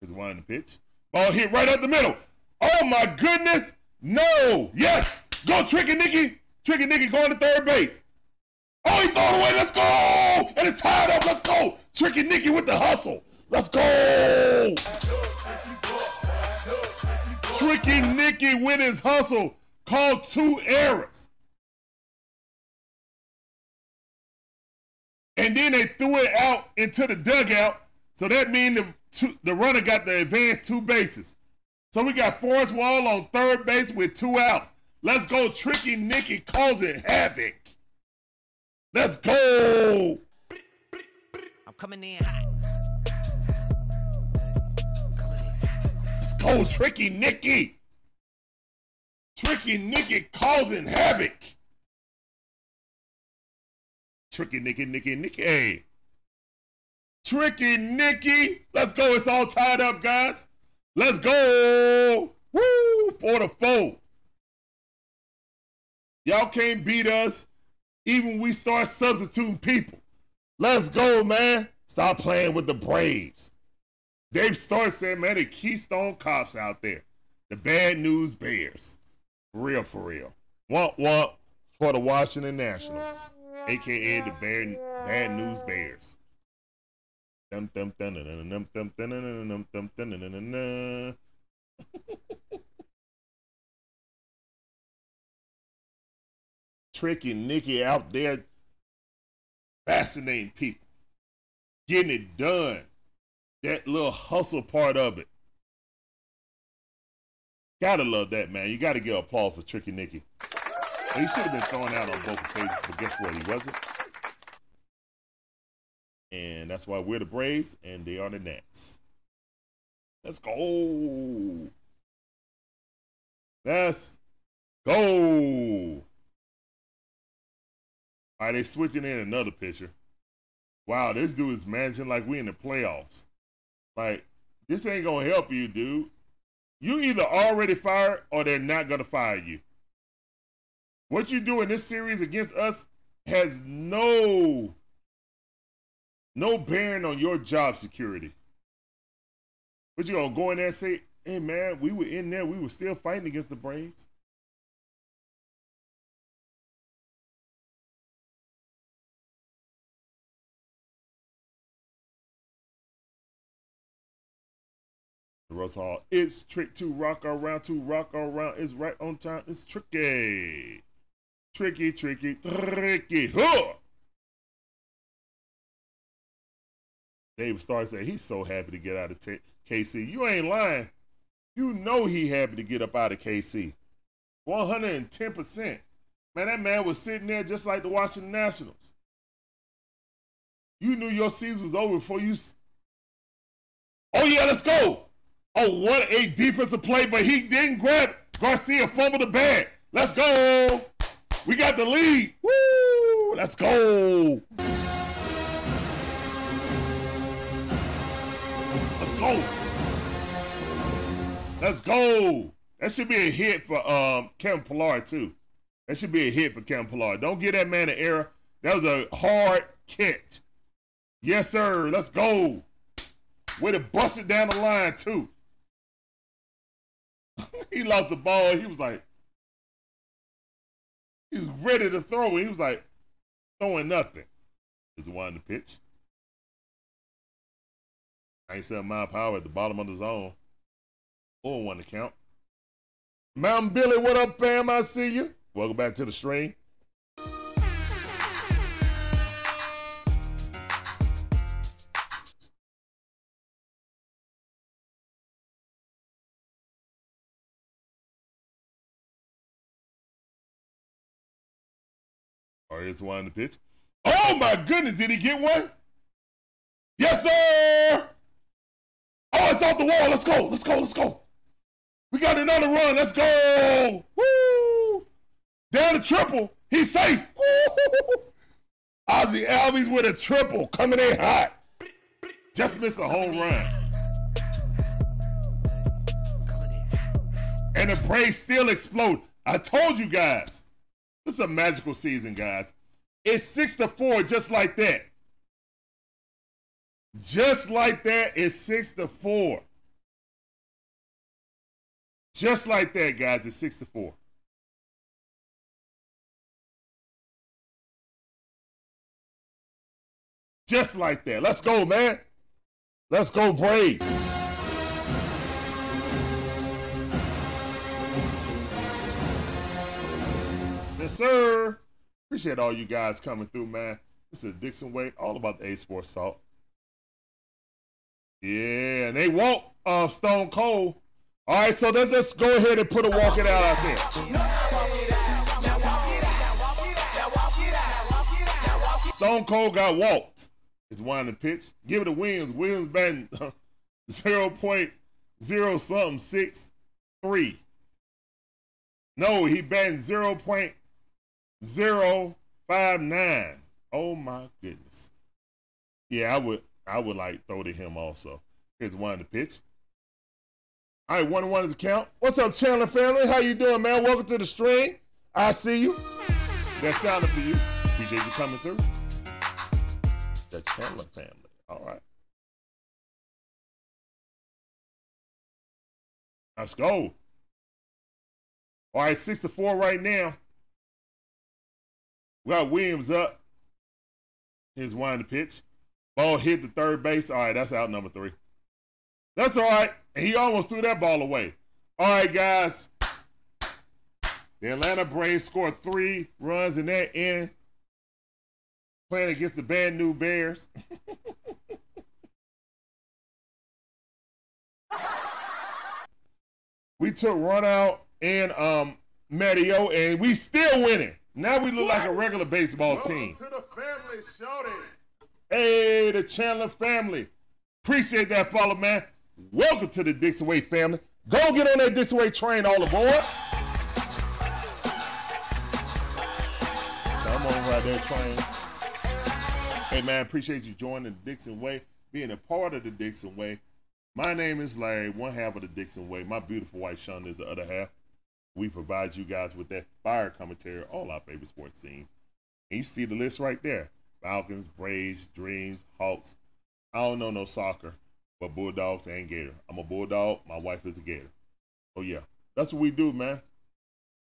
Here's one the pitch. Ball hit right up the middle. Oh my goodness. No. Yes. Go Tricky Nicky. Tricky Nicky going to third base. Oh, he threw it away. Let's go. And it's tied up. Let's go. Tricky Nicky with the hustle. Let's go. Tricky Nicky with his hustle called two errors. And then they threw it out into the dugout. So that means the, two, the runner got the advance two bases. So we got Forrest Wall on third base with two outs. Let's go, Tricky Nicky causing havoc. Let's go. I'm coming in hot. Let's go, Tricky Nicky. Tricky Nicky causing havoc. Tricky Nicky, Nicky, Nicky. Hey. Tricky Nicky. Let's go. It's all tied up, guys. Let's go. Woo! Four to four. Y'all can't beat us. Even when we start substituting people. Let's go, man. Stop playing with the Braves. Dave Starr said, man, the Keystone Cops out there. The bad news bears. Real, for real. Womp womp for the Washington Nationals. AKA the bad, bad news bears. Tricky Nicky out there fascinating people, getting it done. That little hustle part of it. Gotta love that, man. You gotta give applause for Tricky Nicky. He should have been thrown out on both occasions, but guess what? He wasn't. And that's why we're the Braves and they are the Nats. Let's go. Let's go. All right, they switching in another pitcher. Wow, this dude is managing like we in the playoffs. Like, this ain't gonna help you, dude. You either already fired or they're not gonna fire you. What you do in this series against us has no no bearing on your job security. But you gonna go in there and say, hey man, we were in there, we were still fighting against the Braves. Russ Hall. It's trick to rock around to rock around. It's right on time. It's tricky. Tricky, tricky, tricky. Huh! David Starr said he's so happy to get out of t- KC. You ain't lying. You know he happy to get up out of KC. 110%. Man, that man was sitting there just like the Washington Nationals. You knew your season was over before you. Oh, yeah, let's go. Oh, what a defensive play, but he didn't grab. Garcia fumbled the bag. Let's go. We got the lead. Woo! Let's go. Go. Let's go. That should be a hit for um Kevin Pillar too. That should be a hit for Kevin Pillar. Don't give that man an error. That was a hard catch. Yes, sir. Let's go. Way to bust it down the line too. he lost the ball. He was like, he's ready to throw it. He was like, throwing nothing. Is the one to pitch. 97 mile power at the bottom of the zone. Or one to count. Mountain Billy, what up, fam? I see you. Welcome back to the stream. Here's one to pitch. Oh my goodness, did he get one? Yes, sir. Oh, it's off the wall. Let's go. Let's go. Let's go. We got another run. Let's go. Woo! Down the triple. He's safe. Ozzie Albies with a triple coming in hot. Just missed a home run. And the Braves still explode. I told you guys. This is a magical season, guys. It's six to four, just like that. Just like that, it's six to four. Just like that, guys, it's six to four. Just like that. Let's go, man. Let's go, Braves. Yes, sir. Appreciate all you guys coming through, man. This is Dixon Way, all about the A Sports Salt. Yeah, and they want uh, Stone Cold. All right, so let's just go ahead and put a walk it out out there. Stone Cold got walked. It's the pitch. Give it to Williams. Williams batting 0.0 something six three. No, he batting 0.059. Oh my goodness. Yeah, I would I would like throw to him also. Here's one the pitch. All right, one and one is a count. What's up, Chandler family? How you doing, man? Welcome to the stream. I see you. That sounded for you. Appreciate you coming through. The Chandler family. All right. Let's go. All right, six to four right now. We got Williams up. Here's one the pitch. Ball hit the third base. All right, that's out number three. That's all right. And he almost threw that ball away. All right, guys. The Atlanta Braves scored three runs in that inning. Playing against the bad new Bears. we took run out and um Mario, and we still winning. Now we look like a regular baseball team. to the family, shouting. Hey, the Chandler family. Appreciate that follow, man. Welcome to the Dixon Way family. Go get on that Dixon Way train all aboard. Come on, right there, train. Hey, man, appreciate you joining the Dixon Way, being a part of the Dixon Way. My name is Larry, one half of the Dixon Way. My beautiful wife, Shonda, is the other half. We provide you guys with that fire commentary, all our favorite sports teams. And you see the list right there. Falcons, Braves, Dreams, Hawks. I don't know no soccer, but Bulldogs and Gator. I'm a Bulldog. My wife is a Gator. Oh yeah, that's what we do, man.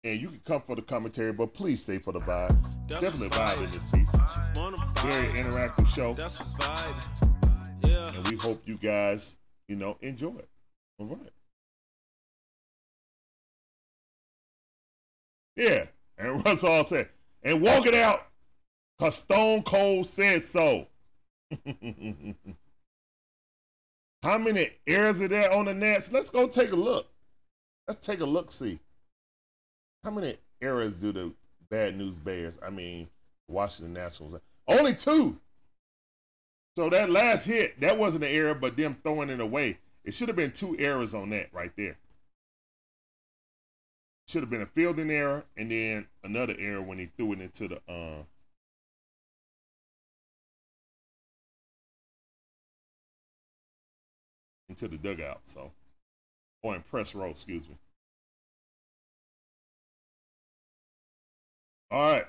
And you can come for the commentary, but please stay for the vibe. That's Definitely vibe in this piece. Very interactive show, That's a vibe. Yeah. and we hope you guys, you know, enjoy it. All right. Yeah. And Russ all said, and walk it out, because Stone Cold said so. How many errors are there on the Nets? Let's go take a look. Let's take a look, see. How many errors do the Bad News Bears, I mean, Washington Nationals, only two. So that last hit, that wasn't an error, but them throwing it away. It should have been two errors on that right there. Should have been a fielding error and then another error when he threw it into the uh into the dugout. So or in press row, excuse me. All right.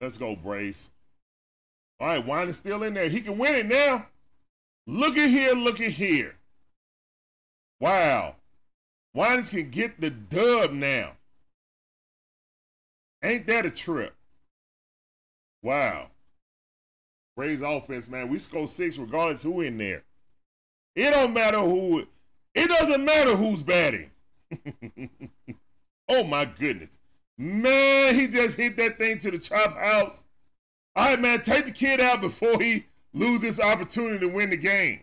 Let's go, Brace. All right, Wine is still in there. He can win it now. Look at here, look at here. Wow. Winans can get the dub now. Ain't that a trip? Wow. Braves offense, man. We score six regardless who in there. It don't matter who. It doesn't matter who's batting. oh my goodness, man! He just hit that thing to the chop house. All right, man. Take the kid out before he loses opportunity to win the game.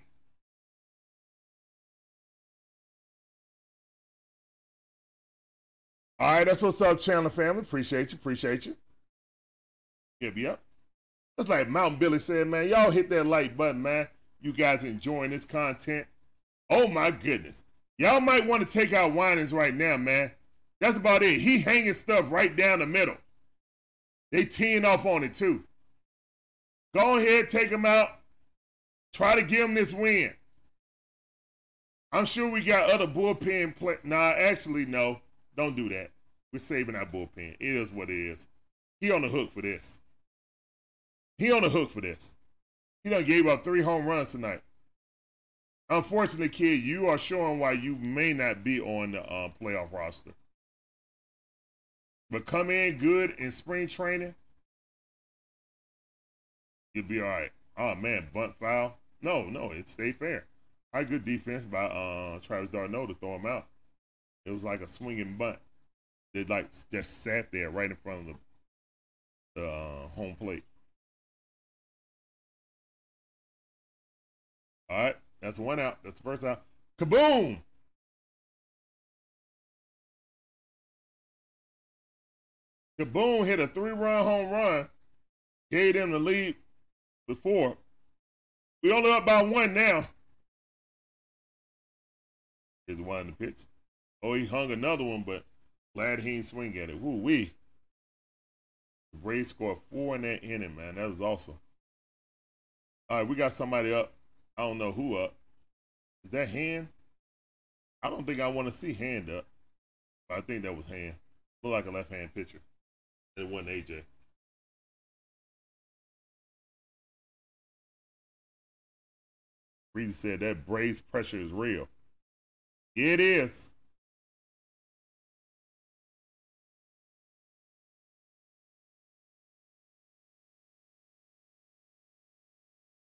All right, that's what's up, Chandler family. Appreciate you, appreciate you. Give Yep, yep. That's like Mountain Billy said, man. Y'all hit that like button, man. You guys enjoying this content? Oh my goodness. Y'all might want to take out Winans right now, man. That's about it. He hanging stuff right down the middle. They teeing off on it too. Go ahead, take him out. Try to give him this win. I'm sure we got other bullpen play. Nah, actually, no. Don't do that. We're saving our bullpen. It is what it is. He on the hook for this. He on the hook for this. He done gave up three home runs tonight. Unfortunately, kid, you are showing why you may not be on the uh, playoff roster. But come in good in spring training, you'll be all right. Oh man, bunt foul. No, no, it stayed fair. All right, good defense by uh, Travis d'Arnaud to throw him out. It was like a swinging bunt. They like just sat there right in front of the, the uh, home plate. All right, that's one out. That's the first out. Kaboom! Kaboom hit a three-run home run, gave them the lead before. We only up by one now. Here's one the pitch. Oh, he hung another one, but glad he ain't swing at it. Woo wee. The Braves scored four in that inning, man. That was awesome. All right, we got somebody up. I don't know who up. Is that hand? I don't think I want to see hand up. I think that was hand. Look like a left hand pitcher. It wasn't AJ. Breezy said that Braves pressure is real. It is.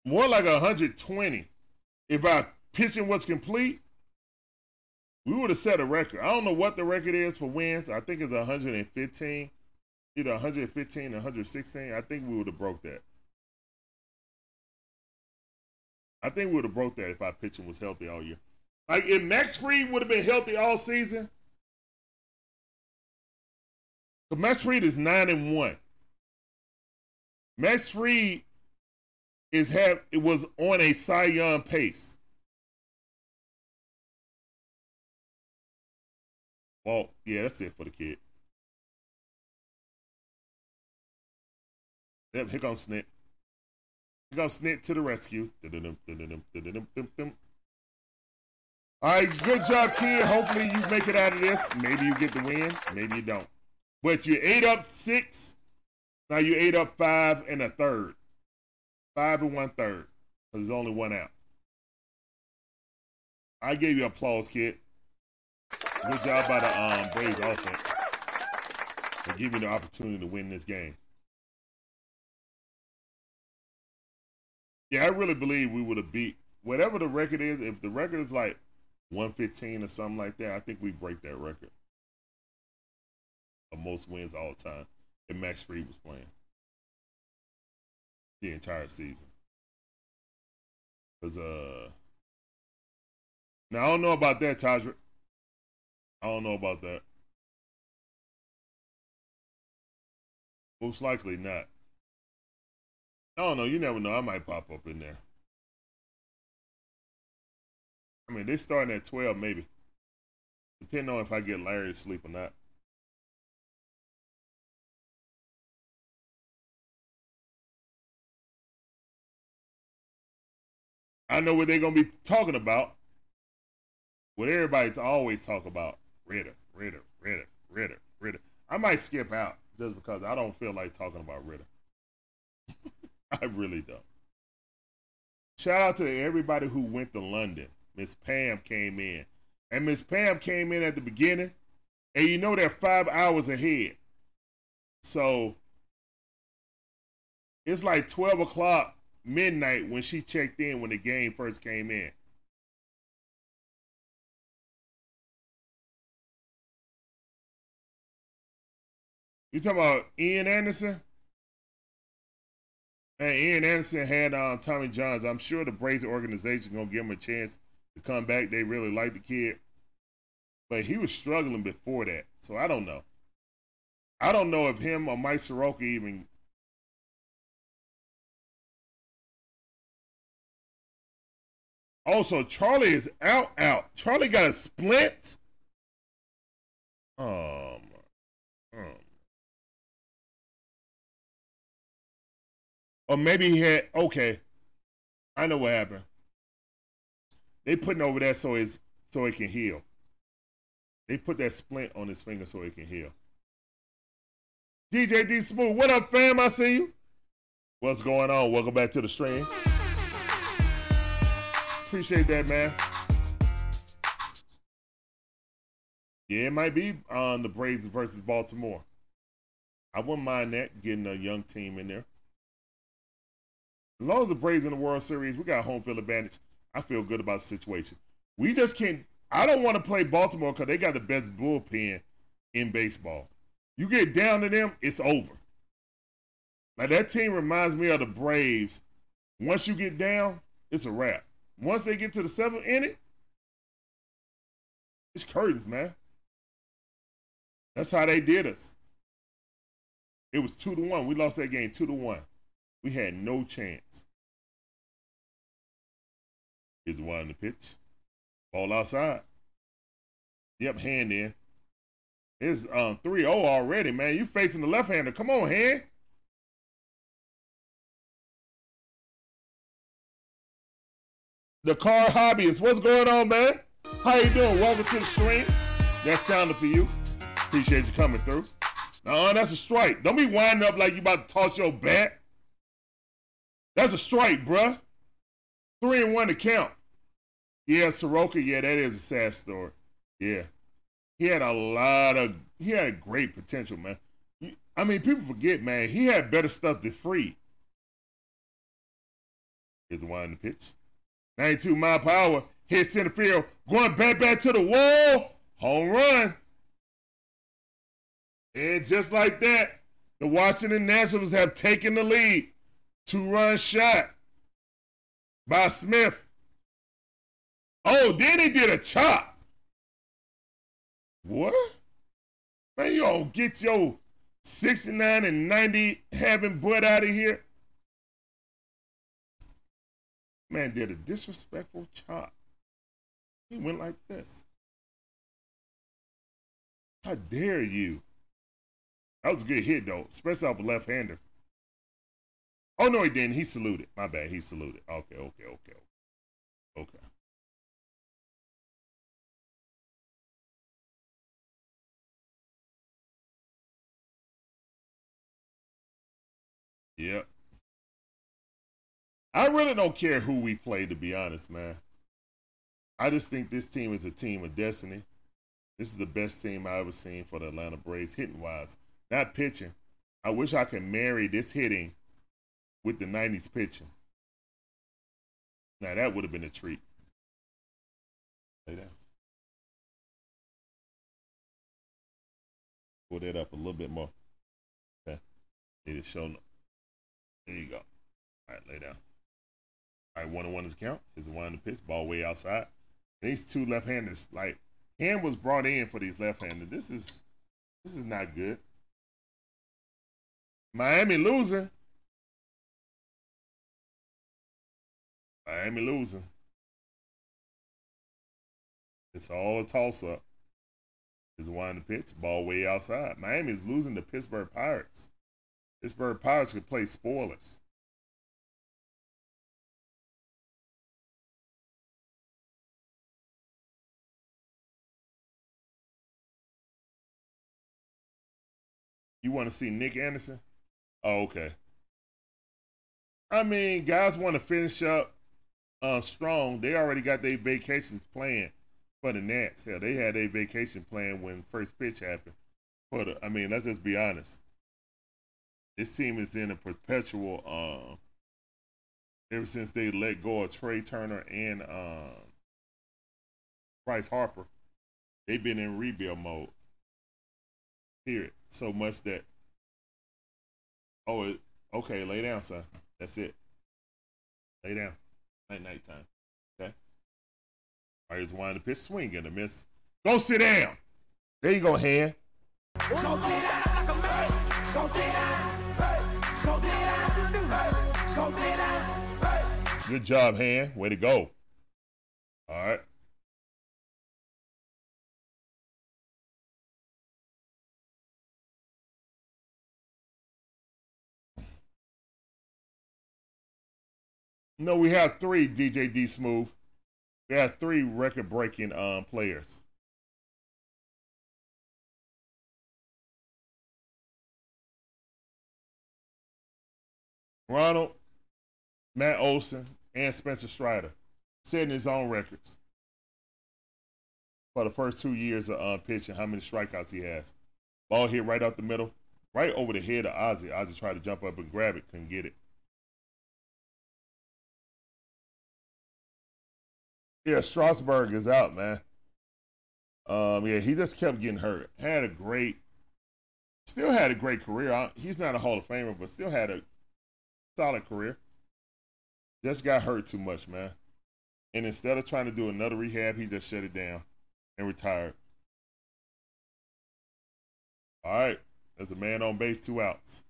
More like 120. If our pitching was complete, we would have set a record. I don't know what the record is for wins. I think it's 115, either 115 or 116. I think we would have broke that. I think we would have broke that if our pitching was healthy all year. Like if Max Fried would have been healthy all season, Max Fried is nine and one. Max Fried is have it was on a Cy Young pace. Well, yeah, that's it for the kid. Yep, here comes Snit. Here comes Snit to the rescue. All right, good job, kid. Hopefully you make it out of this. Maybe you get the win. Maybe you don't. But you ate up six. Now you ate up five and a third. Five and one third. Because there's only one out. I gave you applause, kid. Good job by the um, Braves offense. They give you the opportunity to win this game. Yeah, I really believe we would have beat whatever the record is, if the record is like 115 or something like that, I think we break that record of most wins all time. If Max Fried was playing the entire season. Cause uh, now I don't know about that, Tajra. I don't know about that. Most likely not. I don't know. You never know. I might pop up in there. I mean, they're starting at 12, maybe. Depending on if I get Larry to sleep or not. I know what they're to be talking about. What everybody always talk about. Ridder, Ridder, Ridder, Ridder, Ridder. I might skip out just because I don't feel like talking about Ridder. I really don't. Shout out to everybody who went to London. Miss Pam came in. And Miss Pam came in at the beginning. And you know they're five hours ahead. So it's like 12 o'clock midnight when she checked in when the game first came in. You talking about Ian Anderson? Man, Ian Anderson had um, Tommy Johns. I'm sure the Braves organization gonna give him a chance to come back. They really like the kid, but he was struggling before that, so I don't know. I don't know if him or Mike Soroka even. Also, Charlie is out. Out. Charlie got a splint. Um. um. Or maybe he had okay. I know what happened. They putting over there so it's so it can heal. They put that splint on his finger so it can heal. DJ D Smooth, what up, fam? I see you. What's going on? Welcome back to the stream. Appreciate that, man. Yeah, it might be on the Braves versus Baltimore. I wouldn't mind that getting a young team in there. As long as the Braves in the World Series, we got home field advantage. I feel good about the situation. We just can't. I don't want to play Baltimore because they got the best bullpen in baseball. You get down to them, it's over. Like that team reminds me of the Braves. Once you get down, it's a wrap. Once they get to the seventh inning, it's curtains, man. That's how they did us. It was two to one. We lost that game two to one. We had no chance. Here's the one on the pitch. Ball outside. Yep, hand in. It's um 3-0 already, man. You facing the left-hander. Come on, hand. The car hobbyist. What's going on, man? How you doing? Welcome to the stream. That sounded for you. Appreciate you coming through. No, that's a strike. Don't be winding up like you about to toss your bat. That's a strike, bruh. Three and one to count. Yeah, Soroka, yeah, that is a sad story. Yeah. He had a lot of he had great potential, man. I mean, people forget, man, he had better stuff than Fried. Here's the in the pitch. 92 mile hour, hit center field, going back back to the wall. Home run. And just like that, the Washington Nationals have taken the lead. Two run shot by Smith. Oh, then he did a chop. What? Man, you don't get your 69 and 90 having butt out of here. Man did a disrespectful chop. He went like this. How dare you? That was a good hit though, especially off a left hander. Oh no, he didn't. He saluted. My bad. He saluted. Okay, okay, okay, okay. Yep. I really don't care who we play, to be honest, man. I just think this team is a team of destiny. This is the best team I ever seen for the Atlanta Braves, hitting wise, not pitching. I wish I could marry this hitting with the 90s pitching. Now that would have been a treat. Lay down. Pull that up a little bit more. Okay. Need to show. There you go. All right, lay down. All right, one on one is count. Is the one on the pitch. Ball way outside. And these two left-handers, like hand was brought in for these left-handers. This is this is not good. Miami losing. Miami losing. It's all a toss up. Is one the pitch, ball way outside. Miami is losing to Pittsburgh Pirates. Pittsburgh Pirates could play spoilers. You want to see Nick Anderson? Oh, okay. I mean, guys want to finish up uh, strong. They already got their vacations planned for the Nats. Hell, they had a vacation plan when first pitch happened. The, I mean, let's just be honest. This team is in a perpetual. Um, ever since they let go of Trea Turner and um, Bryce Harper, they've been in rebuild mode. Period. So much that. Oh, it, okay. Lay down, son. That's it. Lay down. Night, night time. Okay. All right, here's one to pitch swing and a miss. Go sit down. There you go, hand. go sit down Go sit down. Good job, hand. Way to go. All right. No, we have three DJ D Smooth. We have three record breaking um, players. Ronald, Matt Olson, and Spencer Strider setting his own records for the first two years of uh, pitching, how many strikeouts he has. Ball hit right out the middle, right over the head of Ozzie. Ozzie tried to jump up and grab it, couldn't get it. Yeah, Strasburg is out, man. Um, yeah, he just kept getting hurt. Had a great, still had a great career. I- He's not a Hall of Famer, but still had a solid career. Just got hurt too much, man. And instead of trying to do another rehab, he just shut it down and retired. All right, there's a man on base, two outs.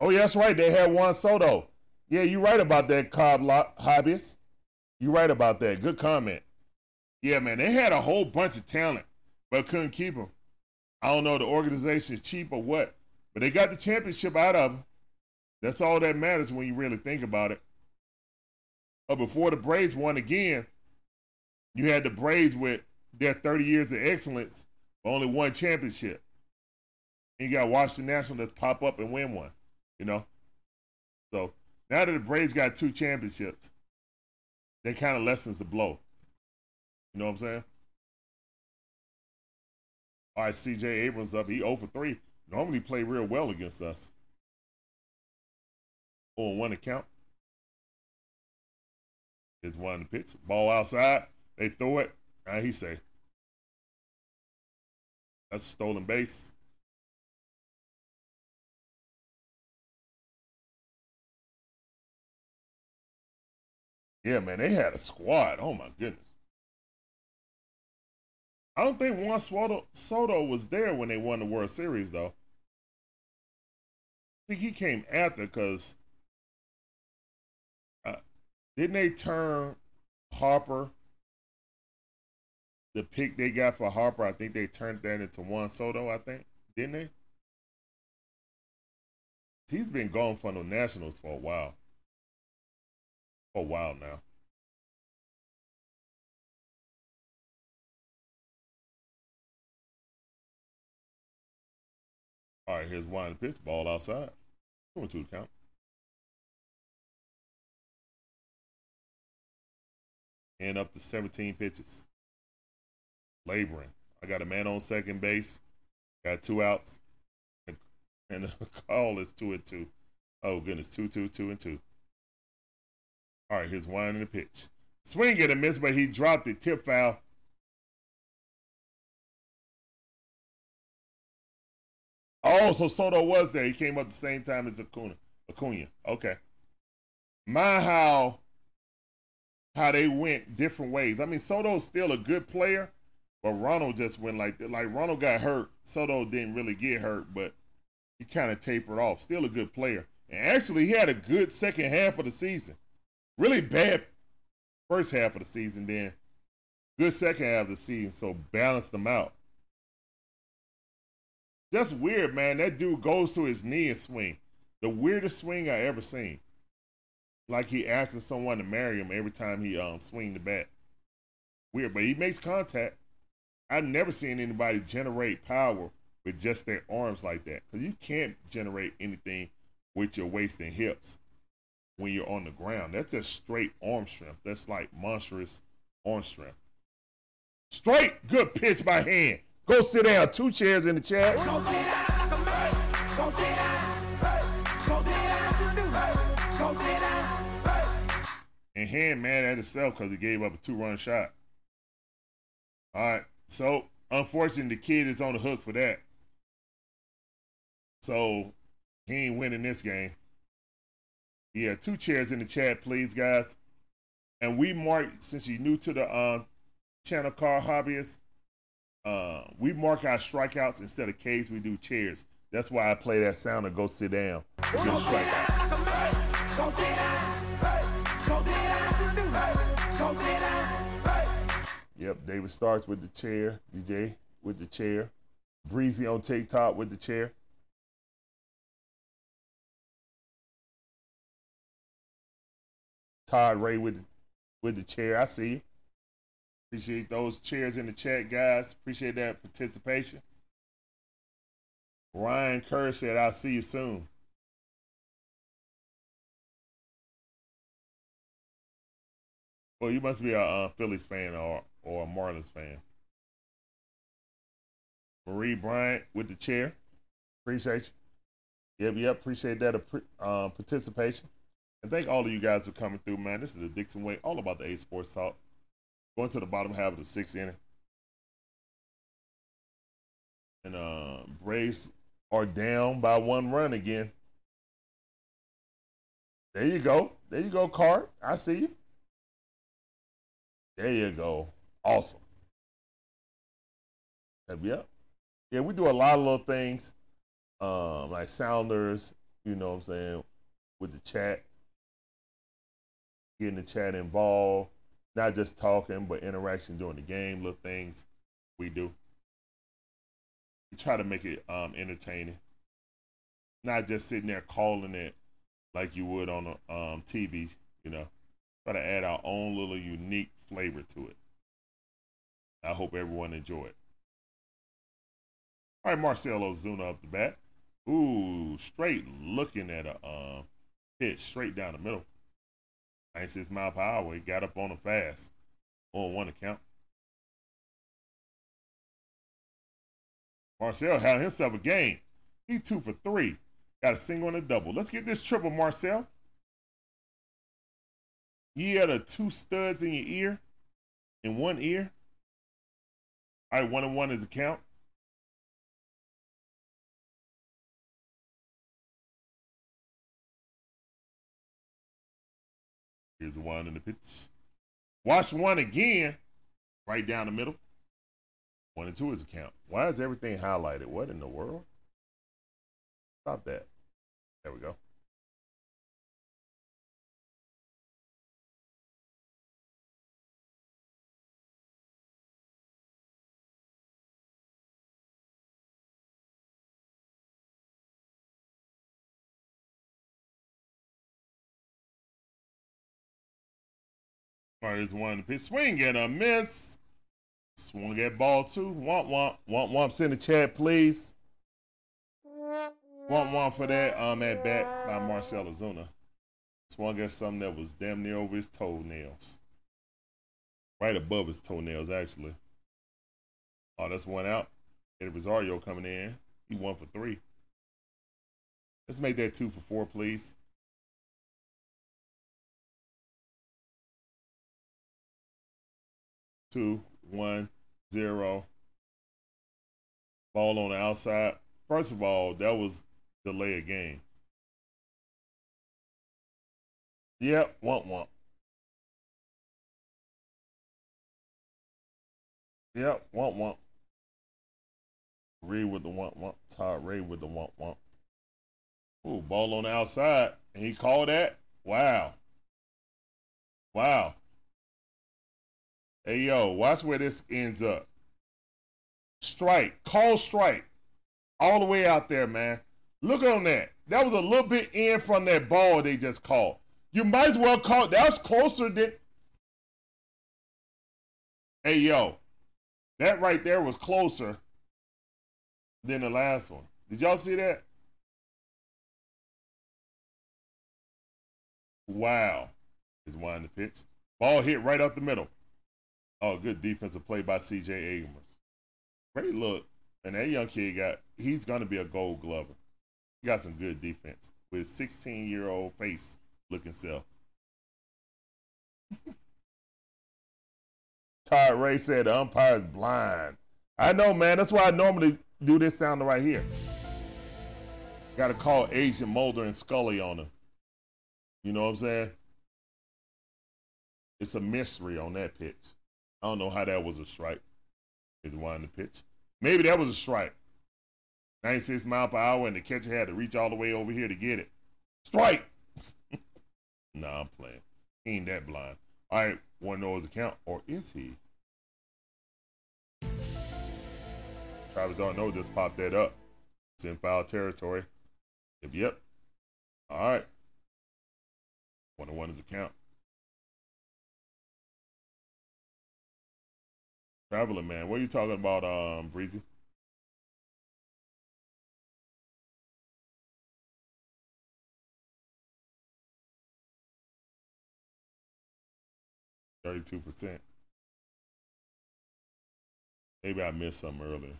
Oh, yeah, that's right. They had Juan Soto. Yeah, you're right about that, Cobb hobbyist. You're right about that. Good comment. Yeah, man, they had a whole bunch of talent, but couldn't keep them. I don't know the organization is cheap or what, but they got the championship out of them. That's all that matters when you really think about it. But before the Braves won again, you had the Braves with their 30 years of excellence, but only one championship. And you got Washington National that's pop up and win one, you know? So now that the Braves got two championships, that kind of lessens the blow. You know what I'm saying? All right, CJ Abrams up. He 0 for 3. Normally play real well against us. 0 1 account. count. Here's one the pitch. Ball outside. They throw it. Now he say. That's a stolen base. Yeah, man, they had a squad. Oh my goodness. I don't think Juan Soto, Soto was there when they won the World Series, though. I think he came after because uh, didn't they turn Harper? The pick they got for Harper, I think they turned that into Juan Soto. I think didn't they? He's been gone from the Nationals for a while. A while now. All right, here's one pitch, ball outside. Two to count. And up to 17 pitches. Laboring. I got a man on second base. Got two outs. And the call is two and two. Oh goodness, two, two, two and two. All right, here's one in the pitch. Swing and a miss, but he dropped it. Tip foul. Oh, so Soto was there. He came up the same time as Acuna. Acuna. Okay. My how how they went different ways. I mean, Soto's still a good player, but Ronald just went like that. Like Ronald got hurt. Soto didn't really get hurt, but he kind of tapered off. Still a good player. And actually, he had a good second half of the season. Really bad first half of the season, then good second half of the season. So balanced them out. That's weird, man. That dude goes to his knee and swing. The weirdest swing I ever seen. Like he asking someone to marry him every time he um swing the bat. Weird, but he makes contact. I've never seen anybody generate power with just their arms like that. Because you can't generate anything with your waist and hips when you're on the ground. That's just straight arm strength. That's like monstrous arm strength. Straight, good pitch by hand. Go sit down. Two chairs in the chat. And hand mad at himself because he gave up a two run shot. All right. So, unfortunately, the kid is on the hook for that. So, he ain't winning this game. Yeah, two chairs in the chat, please, guys. And we mark, since you're new to the uh, channel car hobbyist, uh, we mark our strikeouts instead of K's, we do chairs. That's why I play that sound and go sit down. Good strikeout. Go sit down, go sit down, fight. Yep, David starts with the chair. DJ with the chair. Breezy on TikTok with the chair. Todd Ray with with the chair. I see you. Appreciate those chairs in the chat, guys. Appreciate that participation. Ryan Kerr said, "I'll see you soon." Well, you must be a uh, Phillies fan or or a Marlins fan. Marie Bryant with the chair. Appreciate you. Yep, yep. Appreciate that uh, participation. And thank all of you guys for coming through, man. This is the Dixon Way, all about the A Sports Talk. Going to the bottom half of the sixth inning. And uh, Braves are down by one run again. There you go. There you go, Cart. I see you. There you go. Awesome. Yep. Yeah, we do a lot of little things, um, like sounders, you know what I'm saying, with the chat, getting the chat involved, not just talking, but interaction during the game, little things we do. We try to make it um, entertaining, not just sitting there calling it like you would on a um, TV, you know. Try to add our own little unique flavor to it. I hope everyone enjoy it. All right, Marcell Ozuna up the bat. Ooh, straight looking at a um, pitch straight down the middle. 96 mile per hour. He got up on him fast. On one account. Marcell had himself a game. He two for three. Got a single and a double. Let's get this triple, Marcell. You had a two studs in your ear, in one ear. All right, one and one is a count. Here's the one in the pitch. Watch one again, right down the middle. One and two is a count. Why is everything highlighted? What in the world? Stop that. There we go. First one pitch swing and a miss. Swung at ball two. Womp womp. Womp womps in the chat, please. Womp womp for that um at bat by Marcell Ozuna. Swung at something that was damn near over his toenails. Right above his toenails, actually. Oh, that's one out. Eddie Rosario coming in. He one for three. Let's make that two for four, please. Two, one, zero. Ball on the outside. First of all, that was delay a game. Yep, womp womp. Yep, womp womp. Reed with the womp womp. Todd Ray with the womp womp. Ooh, ball on the outside. And he called that? Wow. Wow. Hey yo, watch where this ends up. Strike. Call strike. All the way out there, man. Look on that. That was a little bit in from that ball they just called. You might as well call that was closer than Hey yo. That right there was closer than the last one. Did y'all see that? Wow. Is winding the pitch. Ball hit right up the middle. Oh, good defensive play by CJ Abrams. Great look. And that young kid got, he's going to be a gold glover. He got some good defense with his 16 year old face looking self. Todd Ray said the umpire's blind. I know, man. That's why I normally do this sound right here. Got to call Agent Mulder and Scully on him. You know what I'm saying? It's a mystery on that pitch. I don't know how that was a strike. Is winding the pitch. Maybe that was a strike. 96 mile per hour, and the catcher had to reach all the way over here to get it. Strike. nah, I'm playing. He ain't that blind. All right, one knows account, or is he? Travis d'Arnaud. Just popped that up. It's in foul territory. Yep, yep. All right. One to one is account. Traveler man, what are you talking about, um, Breezy? Thirty-two percent. Maybe I missed something earlier.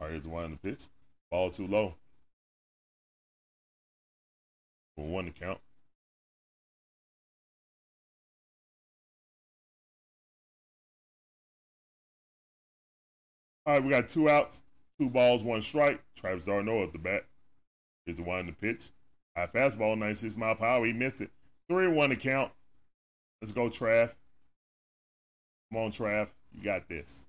All right, here's one in the pitch. Ball too low. One to count. All right, we got two outs, two balls, one strike. Travis d'Arnaud at the bat. Here's the one in the pitch. High fastball, 96 mile hour. He missed it. Three and one to count. Let's go, Trav. Come on, Trav. You got this.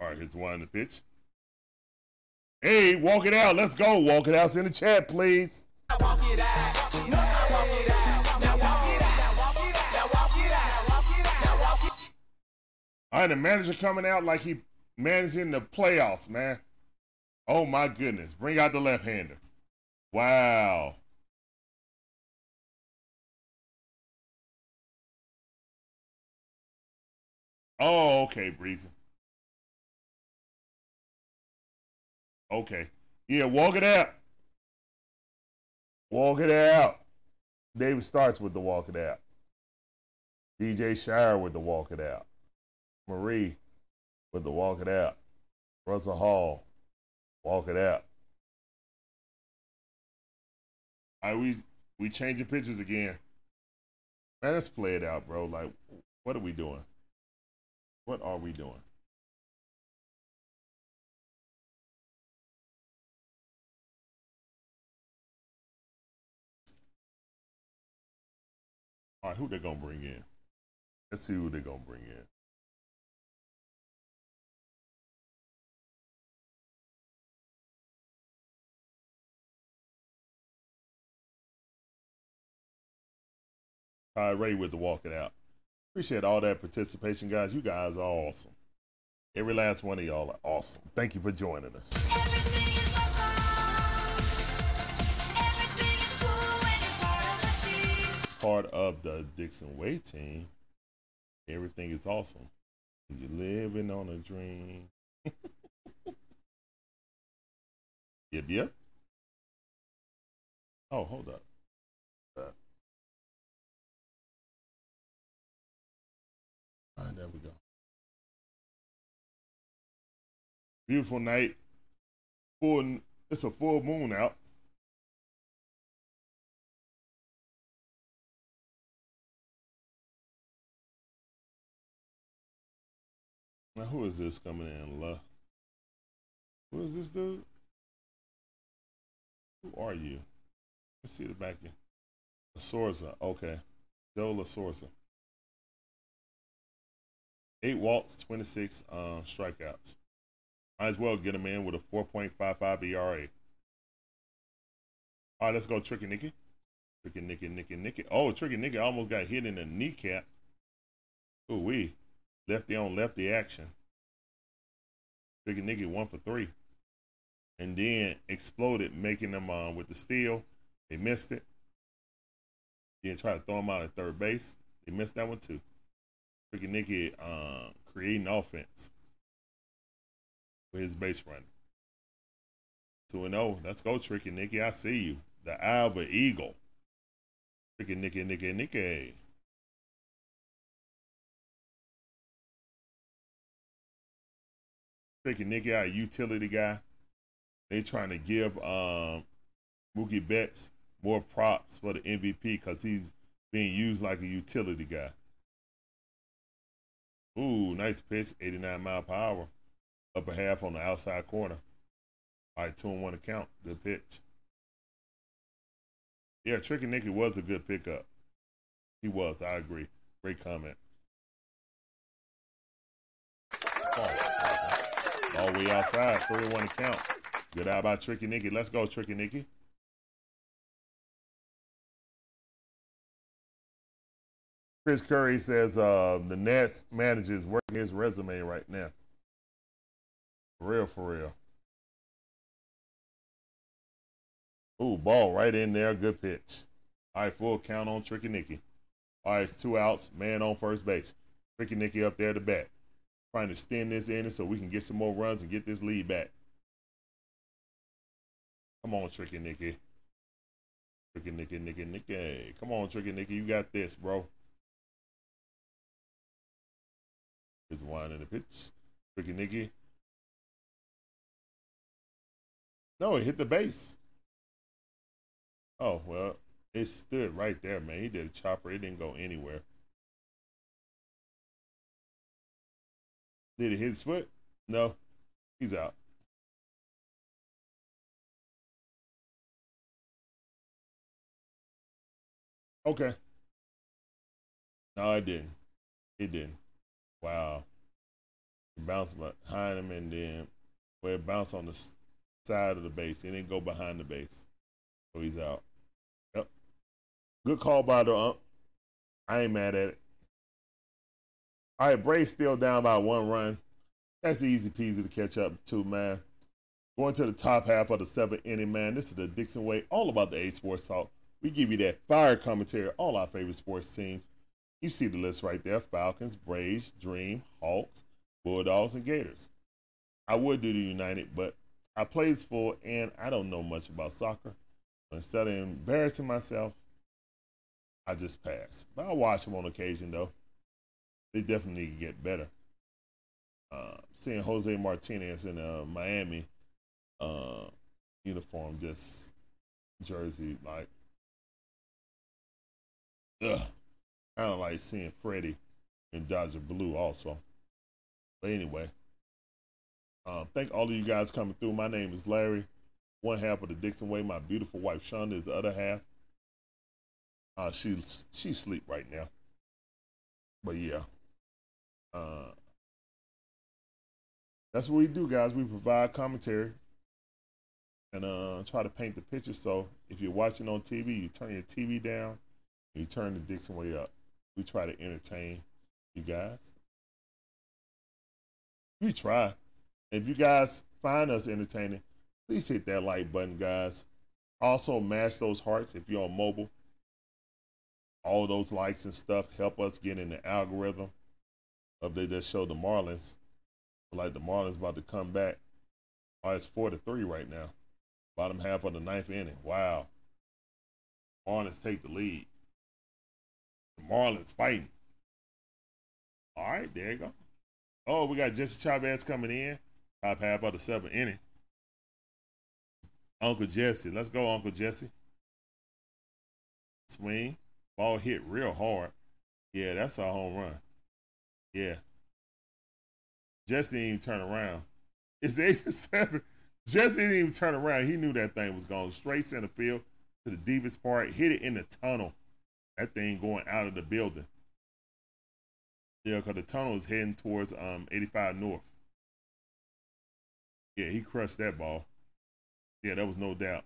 All right, here's one in the pitch. Hey, walk it out. Let's go. Walk it out's in the chat, please. All right, the manager coming out like he managing the playoffs, man. Oh my goodness. Bring out the left hander. Wow. Oh, okay, Breezy. Okay. Yeah, walk it out. Walk it out. David starts with the walk it out. DJ Shire with the walk it out. Marie with the walk it out. Russell Hall, walk it out. Right, we we changing pictures again. Man, let's play it out, bro. Like, what are we doing? What are we doing? All right, who they gonna bring in? Let's see who they gonna bring in. Uh, Ray with the walk it out. Appreciate all that participation, guys. You guys are awesome. Every last one of y'all are awesome. Thank you for joining us. Everything is awesome. Everything is cool when you're part of the team. Part of the Dixon Way team. Everything is awesome. You're living on a dream. yep, yep. Oh, hold up. Right, there we go. Beautiful night. Full, it's a full moon out. Now, who is this coming in, love? Who is this dude? Who are you? Let's see the back end. La Sorsa. Okay. Joe La Sorsa. Eight walks, 26 uh, strikeouts. Might as well get him in with a 4.55 ERA. All right, let's go Tricky Nicky. Tricky Nicky, Nicky, Nicky. Oh, Tricky Nicky almost got hit in the kneecap. Ooh, we lefty on lefty action. Tricky Nicky one for three. And then exploded, making them uh, with the steal. They missed it. Then try to throw him out at third base. They missed that one too. Tricky Nicky uh, creating offense with his base running. 2 and 0. Let's go, Tricky Nicky. I see you. The Alva Eagle. Tricky Nicky, Nicky, Nicky. Tricky Nicky, our utility guy. They're trying to give um, Mookie Betts more props for the MVP because he's being used like a utility guy. Ooh, nice pitch, 89 mile per hour. Upper half on the outside corner. All right, two and one to count. Good pitch. Yeah, Tricky Nicky was a good pickup. He was, I agree. Great comment. All the way outside, three and one to count. Good out by Tricky Nicky. Let's go, Tricky Nicky. Chris Curry says uh, the Nats manager is working his resume right now. For real, for real. Ooh, ball right in there. Good pitch. All right, full count on Tricky Nicky. All right, it's two outs. Man on first base. Tricky Nicky up there to bat. Trying to extend this inning so we can get some more runs and get this lead back. Come on, Tricky Nicky. Tricky Nicky, Nicky, Nicky. Come on, Tricky Nicky. You got this, bro. Here's one in the pitch. Tricky Nicky. No, it hit the base. Oh, well, it stood right there, man. He did a chopper. It didn't go anywhere. Did it hit his foot? No. He's out. Okay. No, it didn't. It didn't. Wow. It bounced behind him and then well, it bounced on the side of the base. It didn't go behind the base. So he's out. Yep. Good call by the ump. I ain't mad at it. All right, Braves still down by one run. That's easy peasy to catch up to, man. Going to the top half of the seventh inning, man. This is the Dixon Way, all about the A Sports Talk. We give you that fire commentary, all our favorite sports teams. You see the list right there Falcons, Braves, Dream, Hawks, Bulldogs, and Gators. I would do the United, but I plays for and I don't know much about soccer. Instead of embarrassing myself, I just pass. But I watch them on occasion, though. They definitely get better. Uh, seeing Jose Martinez in a Miami uh, uniform, just jersey, like, ugh. I kind of like seeing Freddie in Dodger Blue, also. But anyway, uh, thank all of you guys coming through. My name is Larry, one half of the Dixon Way. My beautiful wife Shonda is the other half. Uh, she's she sleep right now. But yeah, uh, that's what we do, guys. We provide commentary and uh, try to paint the picture. So if you're watching on TV, you turn your TV down, you turn the Dixon Way up. We try to entertain you guys. We try. If you guys find us entertaining, please hit that like button, guys. Also, mash those hearts if you're on mobile. All those likes and stuff help us get in the algorithm. They just showed the Marlins. Like the Marlins about to come back. Oh, it's four to three right now. Bottom half of the ninth inning. Wow. Marlins take the lead. Marlins fighting. All right, there you go. Oh, we got Jesse Chavez coming in. Top half of the seventh inning. Uncle Jesse. Let's go, Uncle Jesse. Swing. Ball hit real hard. Yeah, that's a home run. Yeah. Jesse didn't even turn around. It's eight to seven. Jesse didn't even turn around. He knew that thing was going straight center field to the deepest part. Hit it in the tunnel. That thing going out of the building. Yeah, because the tunnel is heading towards um 85 North. Yeah, he crushed that ball. Yeah, that was no doubt.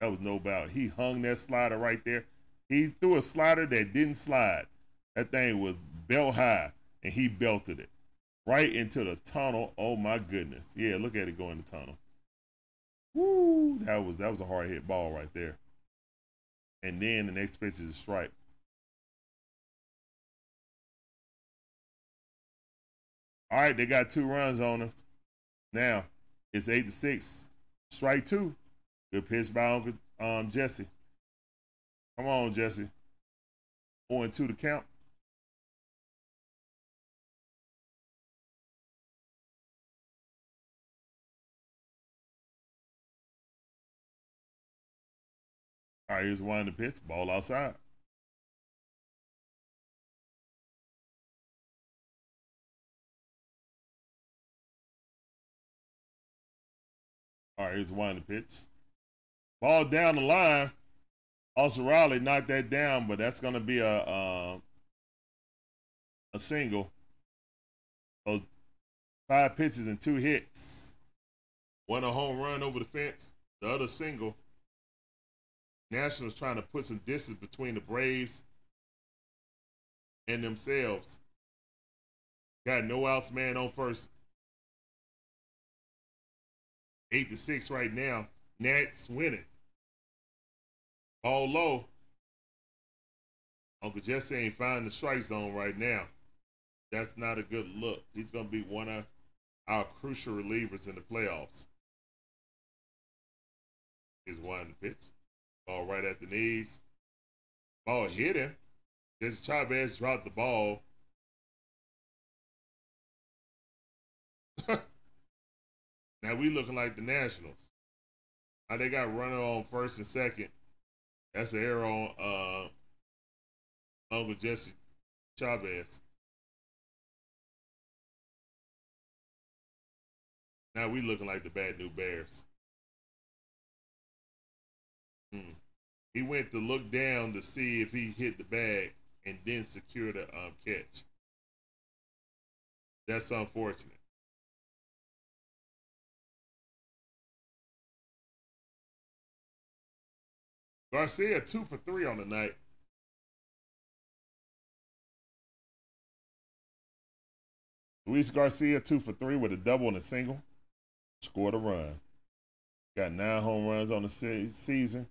That was no doubt. He hung that slider right there. He threw a slider that didn't slide. That thing was belt high, and he belted it right into the tunnel. Oh my goodness! Yeah, look at it go in the tunnel. Woo! That was that was a hard hit ball right there. And then the next pitch is a strike. All right, they got two runs on us. Now it's eight to six. Strike two. Good pitch by Uncle um, Jesse. Come on, Jesse. Four and two to count. All right, here's one in the pitch. Ball outside. All right, here's one in the pitch. Ball down the line. Also, Riley knocked that down, but that's going to be a uh, a single. So five pitches and two hits. One a home run over the fence. The other single. Nationals trying to put some distance between the Braves and themselves. Got no outs man on first. Eight to six right now. Nats winning. All low. Uncle Jesse ain't finding the strike zone right now. That's not a good look. He's going to be one of our crucial relievers in the playoffs. Here's one pitch. Ball right at the knees. Ball hit him. Jesse Chavez dropped the ball. now we looking like the Nationals. Now they got runner on first and second. That's an error on uh, Uncle Jesse Chavez. Now we looking like the bad new Bears. Hmm. He went to look down to see if he hit the bag and then secure the um, catch. That's unfortunate. Garcia two for three on the night. Luis Garcia two for three with a double and a single. Scored a run. Got nine home runs on the se- season.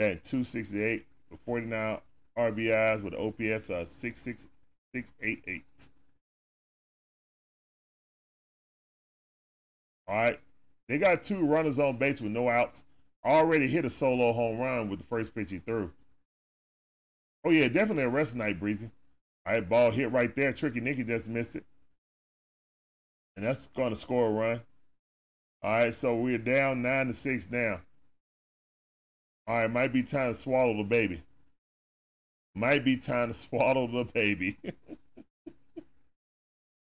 Batting 268 with 49 RBIs with OPS of 66688. All right. They got two runners on base with no outs. Already hit a solo home run with the first pitch he threw. Oh, yeah, definitely a rest night, Breezy. All right, ball hit right there. Tricky Nicky just missed it. And that's going to score a run. All right, so we're down nine to six now. All right, might be time to swallow the baby. Might be time to swallow the baby.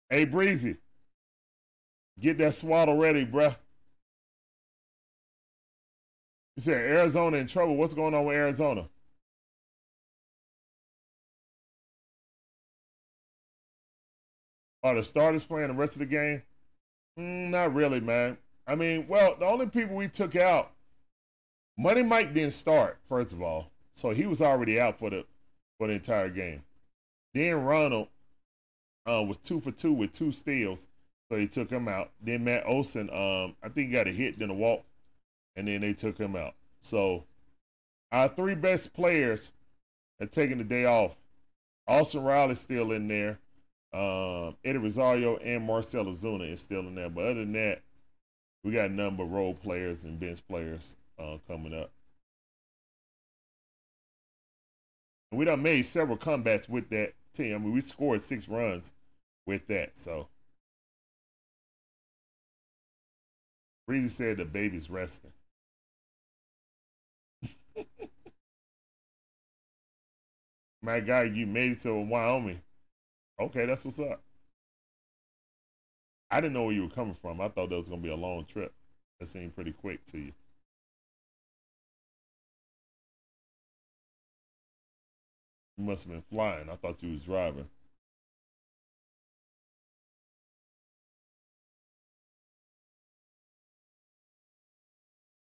hey, Breezy, get that swaddle ready, bruh. You said Arizona in trouble. What's going on with Arizona? Are the starters playing the rest of the game? Mm, not really, man. I mean, well, the only people we took out, Money Mike didn't start, first of all. So he was already out for the for the entire game. Then Ronald uh, was two for two with two steals. So he took him out. Then Matt Olson, um, I think he got a hit, then a walk, and then they took him out. So our three best players are taking the day off. Austin Riley's still in there. Um, Eddie Rosario and Marcell Ozuna is still in there. But other than that, we got a number of role players and bench players uh, coming up. And we done made several comebacks with that team. I mean, we scored six runs with that. So Breezy said the baby's resting. My guy, you made it to Wyoming. Okay, that's what's up. I didn't know where you were coming from. I thought that was gonna be a long trip. That seemed pretty quick to you. You must have been flying. I thought you was driving.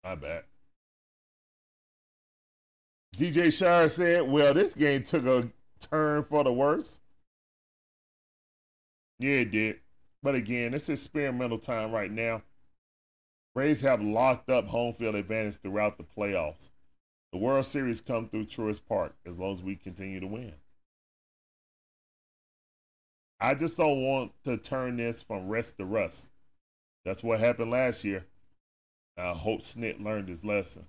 My bad. DJ Shire said, Well, this game took a turn for the worse. Yeah, it did. But again, it's experimental time right now. Braves have locked up home field advantage throughout the playoffs. The World Series come through Truist Park as long as we continue to win. I just don't want to turn this from rest to rust. That's what happened last year. I hope Snit learned his lesson.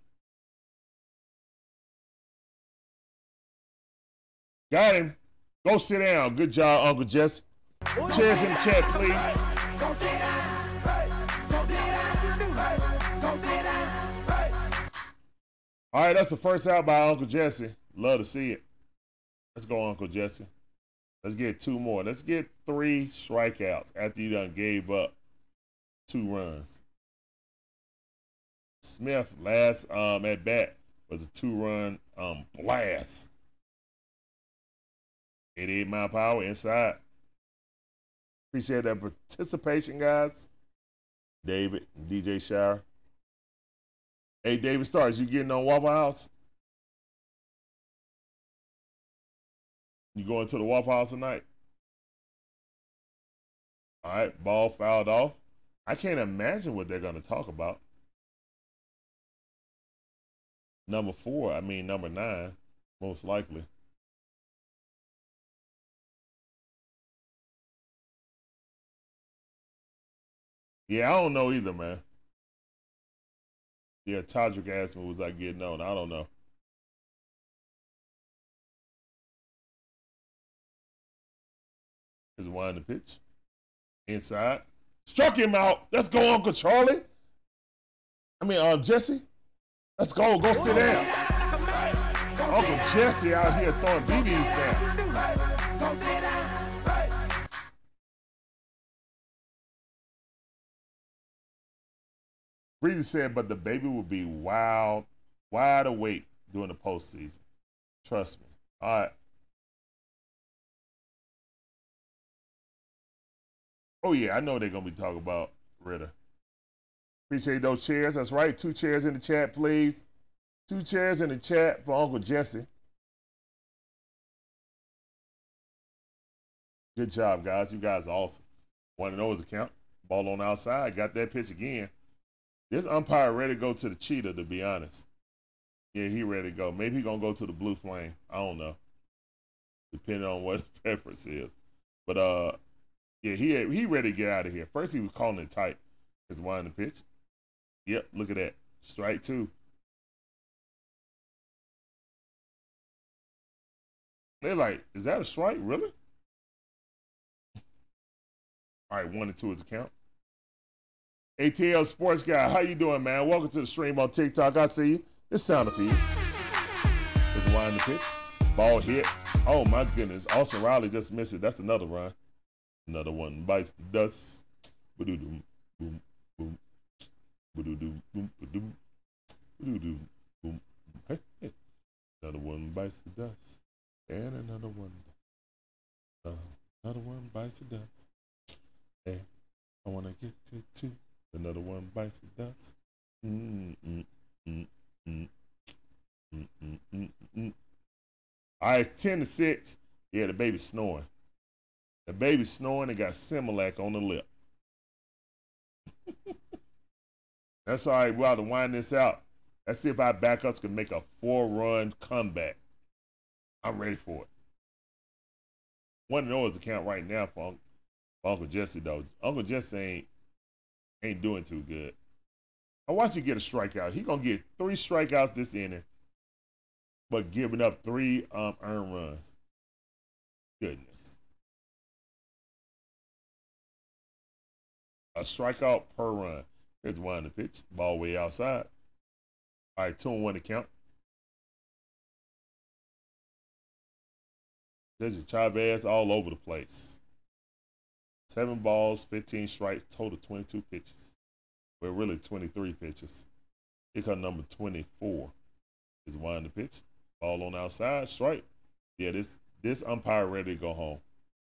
Got him. Go sit down. Good job, Uncle Jesse. Cheers in the chat, please. All right, that's the first out by Uncle Jesse. Love to see it. Let's go, Uncle Jesse. Let's get two more. Let's get three strikeouts after you done gave up two runs. Smith last um, at bat was a two-run um, blast. 88 mile hour inside. Appreciate that participation, guys. David, DJ Shire. Hey, David Stars, you getting on Waffle House? You going to the Waffle House tonight? All right, ball fouled off. I can't imagine what they're going to talk about. Number four, I mean number nine, most likely. Yeah, I don't know either, man. Yeah, Todrick asked me, was I getting on? I don't know. Here's one the pitch. Inside. Struck him out. Let's go, Uncle Charlie. I mean, uh, Jesse. Let's go. Go sit down. Uncle Jesse out here throwing BBs down. Breezy said, but the baby will be wild, wide awake during the postseason. Trust me. All right. Oh yeah, I know they're gonna be talking about Ridder. Appreciate those chairs. That's right. Two chairs in the chat, please. Two chairs in the chat for Uncle Jesse. Good job, guys. You guys are awesome. One of those account. Ball on outside. Got that pitch again. This umpire ready to go to the cheetah, to be honest. Yeah, he ready to go. Maybe he gonna go to the blue flame. I don't know. Depending on what his preference is. But uh yeah, he he ready to get out of here. First he was calling it tight. His one the pitch. Yep, look at that. Strike two. They're like, is that a strike? Really? All right, one and two is the count. ATL Sports Guy, how you doing, man? Welcome to the stream on TikTok. I see you. It's sound for you. Just wind the pitch. Ball hit. Oh my goodness. Austin Riley just missed it. That's another run. Another one bites the dust. Boom, boom. Boom, ba-doom. Ba-doo-doo, boom. Hey, hey. Another one bites the dust. And another one. Uh, another one bites the dust. Hey, I want to get to two. Another one bites the dust. All right, it's 10 to 6. Yeah, the baby's snoring. The baby's snoring and got Similac on the lip. That's all right. We'll have to wind this out. Let's see if our backups can make a four run comeback. I'm ready for it. One of those account right now for Uncle Jesse, though. Uncle Jesse ain't ain't doing too good. I watch you get a strikeout. He gonna get three strikeouts this inning, but giving up three um earned runs. Goodness. A strikeout per run. Here's one the pitch. Ball way outside. All right, two and one to count. There's Chavez all over the place. Seven balls, 15 strikes, total 22 pitches. Well, really 23 pitches. Here come number 24. Is one the pitch. Ball on outside, strike. Yeah, this this umpire ready to go home.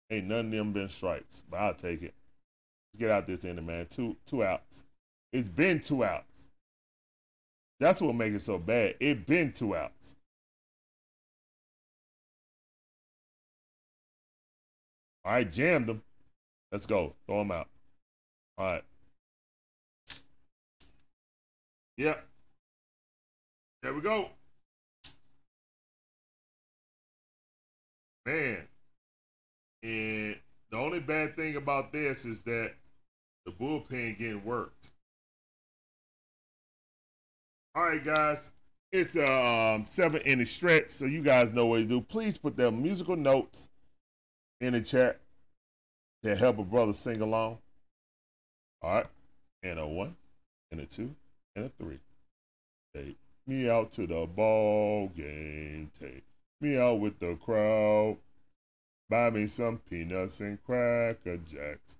Ain't none of them been strikes, but I'll take it. Get out this inning, man. Two two outs. It's been two outs. That's what makes it so bad. It been two outs. Right, jammed him. Let's go. Throw him out. All right. Yep. There we go. Man. And the only bad thing about this is that the bullpen getting worked. All right, guys. It's a um, seven inning stretch, so you guys know what to do. Please put the musical notes in the chat to help a brother sing along. All right. And a one, and a two, and a three. Take me out to the ball game. Take me out with the crowd. Buy me some peanuts and cracker jacks.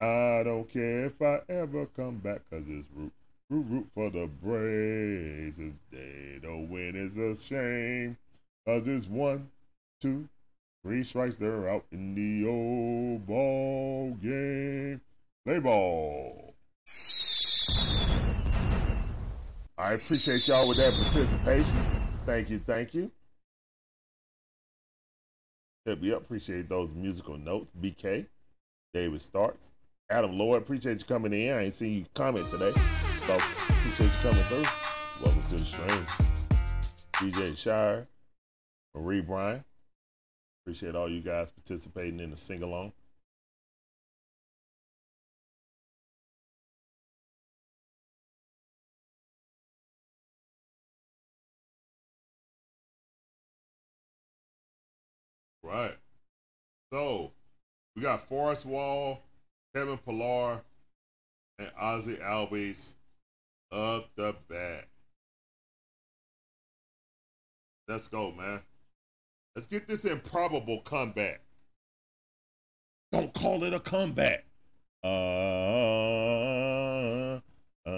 I don't care if I ever come back, cause it's root, root, root for the Braves. If they don't win, it's a shame. Cause it's one, two, three strikes, they're out in the old ball game. Play ball. I appreciate y'all with that participation. Thank you, thank you. Hit me up. Appreciate those musical notes. BK, David Starts, Adam Lloyd. Appreciate you coming in. I ain't seen you comment today, so appreciate you coming through. Welcome to the stream. DJ Shire, Marie Bryan. Appreciate all you guys participating in the sing along. Right. So we got Forrest Wall, Kevin Pillar, and Ozzie Albies up the bat. Let's go, man. Let's get this improbable comeback. Don't call it a comeback. Uh, uh,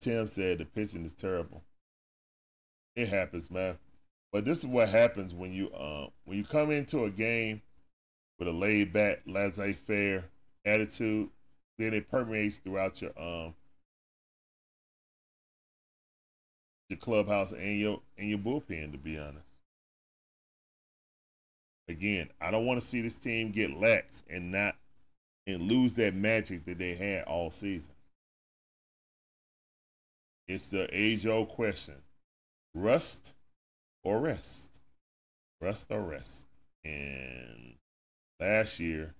Tim said the pitching is terrible. It happens, man. But this is what happens when you uh, when you come into a game with a laid back, laissez-faire attitude. Then it permeates throughout your um your clubhouse and your and your bullpen. To be honest, again, I don't want to see this team get lax and not and lose that magic that they had all season. It's the age-old question rust or rest. Rust or rest. And last year,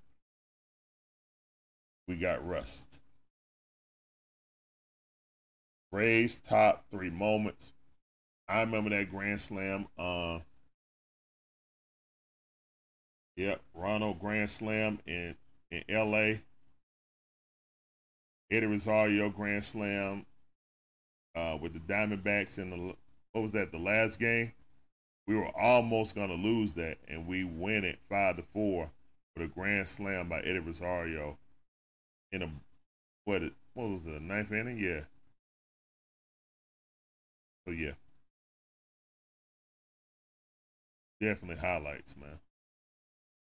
we got rust. Braves top three moments. I remember that Grand Slam. Uh, yep, Ronald Grand Slam in, in LA. Eddie Rosario Grand Slam uh, with the Diamondbacks in the what was that the last game we were almost to lose that and we win it five to four with a grand slam by eddie rosario in a what what was it a ninth inning yeah so yeah. Definitely highlights man.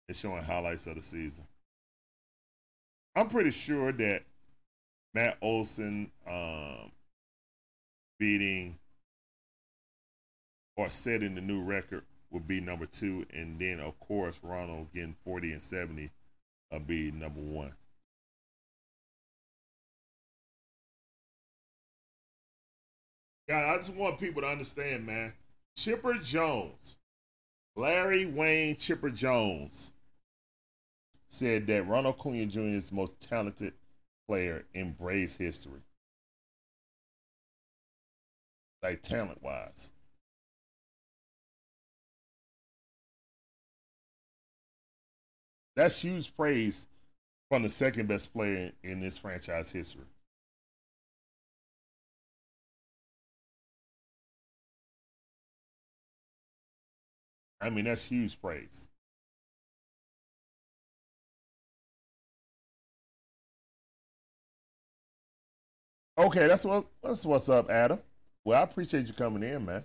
It's showing highlights of the season. I'm pretty sure that matt olson um beating or setting the new record would be number two, and then of course Ronald getting forty and seventy will be number one. God, I just want people to understand, man. Chipper Jones, Larry Wayne Chipper Jones, said that Ronald Acuna Jr. is the most talented player in Braves history, like talent wise. That's huge praise from the second best player in this franchise history. I mean, that's huge praise. Okay, that's what that's what's up, Adam. Well, I appreciate you coming in, man.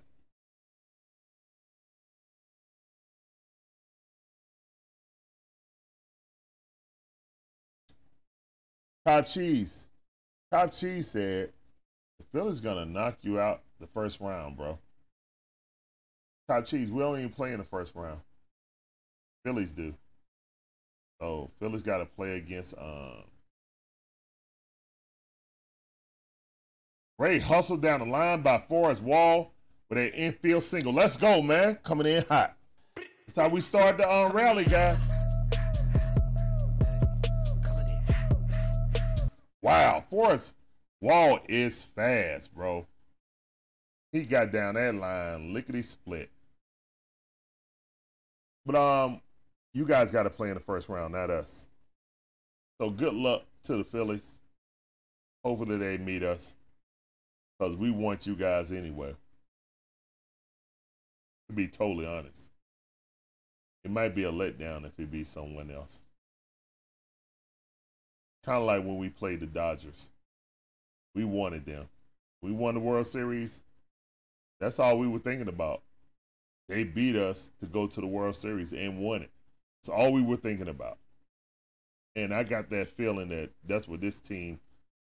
Top Cheese. Top Cheese said the Phillies gonna knock you out the first round, bro. Top Cheese, we don't even play in the first round. Phillies do. So Phillies got to play against um. Ray hustled down the line by Forrest Wall with an infield single. Let's go, man! Coming in hot. That's how we start the um, rally, guys. Wow, Forrest Wall is fast, bro. He got down that line lickety split. But um, you guys got to play in the first round, not us. So good luck to the Phillies. Hopefully they meet us, cause we want you guys anyway. To be totally honest, it might be a letdown if it be someone else. Kind of like when we played the Dodgers. We wanted them. We won the World Series. That's all we were thinking about. They beat us to go to the World Series and won it. It's all we were thinking about. And I got that feeling that that's what this team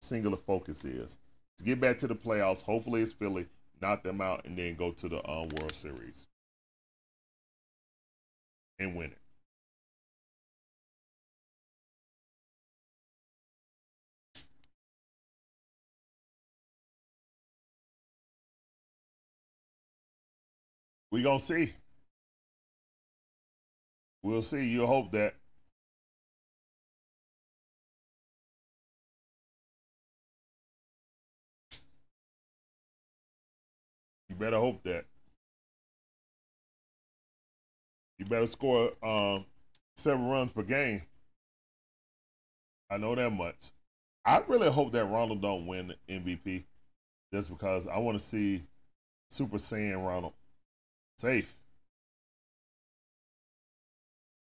singular focus is. To get back to the playoffs, hopefully it's Philly, knock them out, and then go to the um, World Series and win it. We gonna see. We'll see. You hope that. You better hope that. You better score um, seven runs per game. I know that much. I really hope that Ronald don't win MVP, just because I want to see Super Saiyan Ronald safe.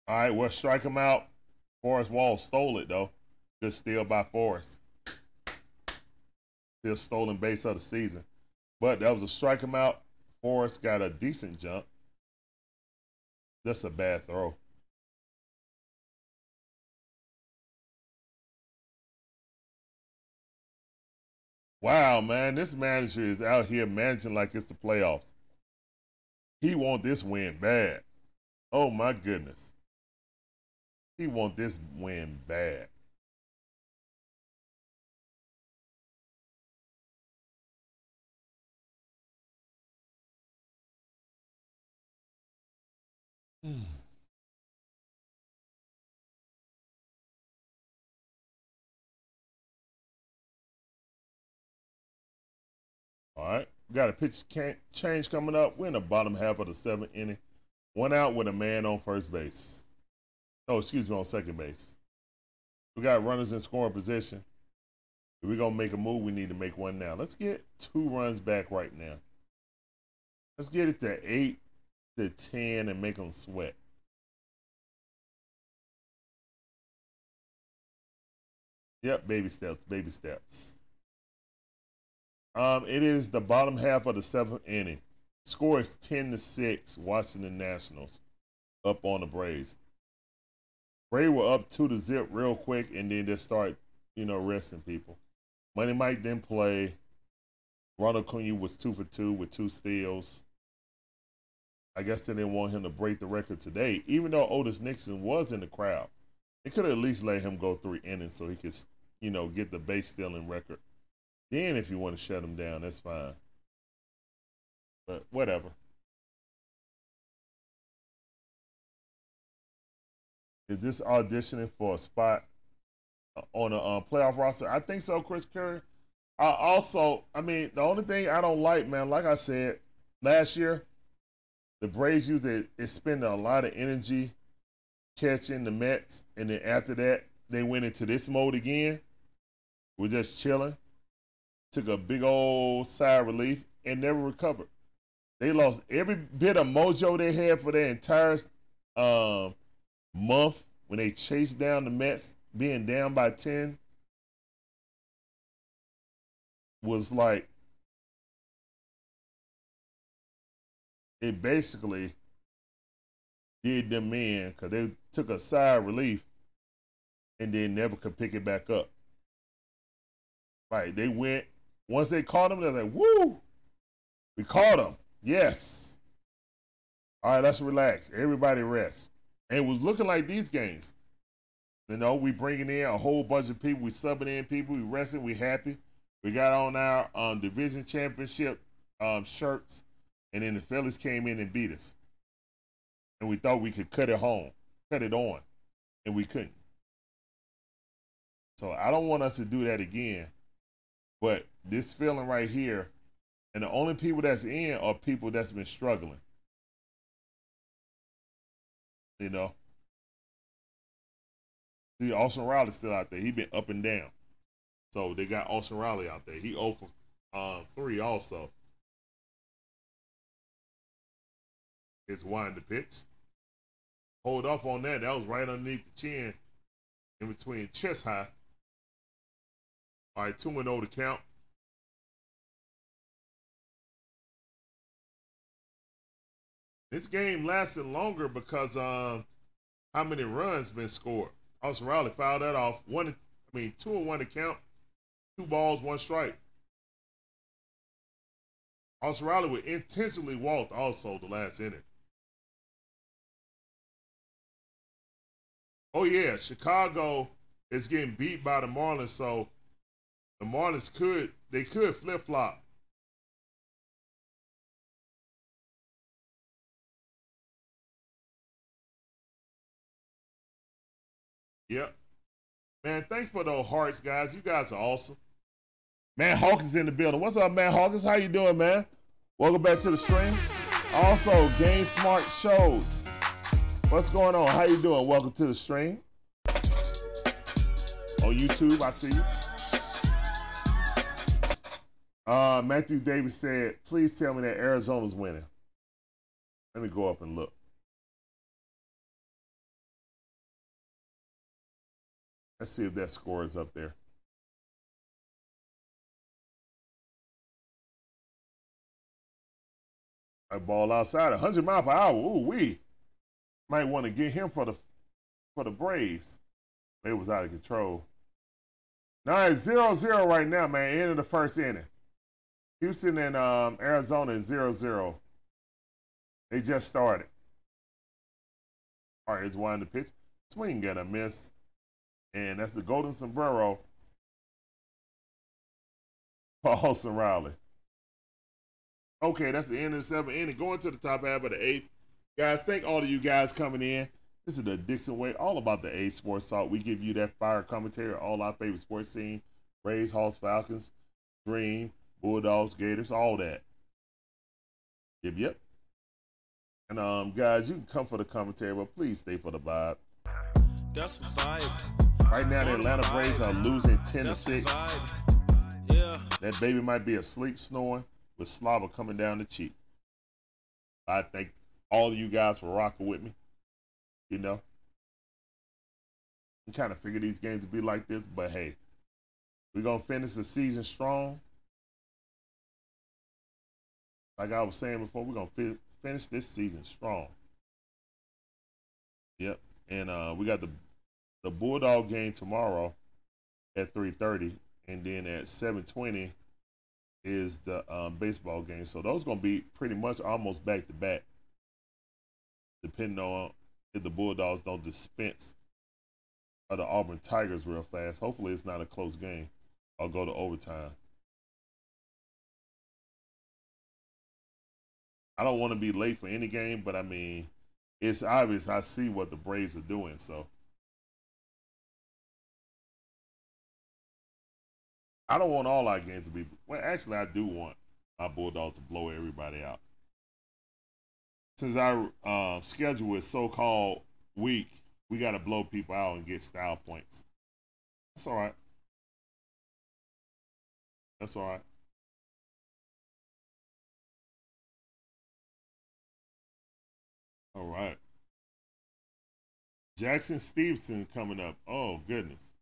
All right, well, strike him out. Forrest Wall stole it though. Good steal by Forrest. Still stolen base of the season, but that was a strike him out. Forrest got a decent jump. That's a bad throw. Wow, man, this manager is out here managing like it's the playoffs. He want this win bad. Oh my goodness. He want this win bad. Hmm. All right. We got a pitch change coming up. We're in the bottom half of the seventh inning. One out with a man on first base. Oh, excuse me, on second base. We got runners in scoring position. If we're going to make a move, we need to make one now. Let's get two runs back right now. Let's get it to 8 to 10 and make them sweat. Yep, baby steps, baby steps. Um, it is the bottom half of the seventh inning. Score is ten to six. Washington Nationals up on the Braves. Braves were up two to zip real quick, and then just start, you know, resting people. Money Mike didn't play. Ronald Acuna was two for two with two steals. I guess they didn't want him to break the record today, even though Otis Nixon was in the crowd. They could have at least let him go three innings so he could, you know, get the base stealing record. Then, if you want to shut them down, that's fine. But whatever. Is this auditioning for a spot on a uh, playoff roster? I think so, Chris Curry. I also, I mean, the only thing I don't like, man, like I said last year, the Braves used is spending a lot of energy catching the Mets, and then after that, they went into this mode again. We're just chilling. Took a big old sigh of relief and never recovered. They lost every bit of mojo they had for their entire um, month when they chased down the Mets, being down by 10 was like it basically did them in because they took a sigh of relief and then never could pick it back up. Like they went once they caught them, they're like, "Woo, we caught them! Yes. All right, let's relax. Everybody rest." And it was looking like these games. You know, we bringing in a whole bunch of people. We subbing in people. We resting. We happy. We got on our um, division championship um, shirts, and then the Phillies came in and beat us. And we thought we could cut it home, cut it on, and we couldn't. So I don't want us to do that again. But this feeling right here, and the only people that's in are people that's been struggling. You know. See, Austin Riley's still out there. He been up and down. So they got Austin Riley out there. He 0 for um, 3 also. It's wind the pitch. Hold off on that. That was right underneath the chin, in between chest high. All right, 2 and 0 to count. This game lasted longer because um, how many runs been scored? Austin Riley fouled that off. One, I mean, two and one to count. Two balls, one strike. Austin Riley would intentionally walked also the last inning. Oh yeah, Chicago is getting beat by the Marlins, so the Marlins could they could flip flop. Yep. Man, thanks for those hearts, guys. You guys are awesome. Man Hawkins in the building. What's up, man Hawkins? How you doing, man? Welcome back to the stream. Also, Game Smart Shows. What's going on? How you doing? Welcome to the stream. On YouTube, I see you. Uh, Matthew Davis said, please tell me that Arizona's winning. Let me go up and look. Let's see if that score is up there. A ball outside, 100 mile per hour. Ooh, we might want to get him for the for the Braves. It was out of control. Now it's 0-0 right now, man. End of the first inning. Houston and um, Arizona is 0-0. They just started. All right, it's one to pitch. Swing got a miss. And that's the Golden Sombrero for Riley. Okay, that's the end of the seventh inning. Going to the top half of the eighth. Guys, thank all of you guys coming in. This is the Dixon Way, all about the A Sports Talk. We give you that fire commentary, all our favorite sports scene. Rays, Hawks, Falcons, Dream, Bulldogs, Gators, all that. Yep, yep. And um, guys, you can come for the commentary, but please stay for the vibe. That's vibe. Right now, the Atlanta Braves are losing 10 to That's 6. Yeah. That baby might be asleep snoring with slobber coming down the cheek. I thank all of you guys for rocking with me. You know, trying to figure these games to be like this, but hey, we're gonna finish the season strong. Like I was saying before, we're gonna fi- finish this season strong. Yep, and uh, we got the the Bulldog game tomorrow at 3:30, and then at 7:20 is the um, baseball game. So those gonna be pretty much almost back to back, depending on if the Bulldogs don't dispense of the Auburn Tigers real fast. Hopefully, it's not a close game. I'll go to overtime. I don't want to be late for any game, but I mean, it's obvious I see what the Braves are doing. So I don't want all our games to be. Well, actually, I do want my Bulldogs to blow everybody out. Since our uh, schedule is so called weak, we got to blow people out and get style points. That's all right. That's all right. All right. Jackson Stevenson coming up. Oh, goodness.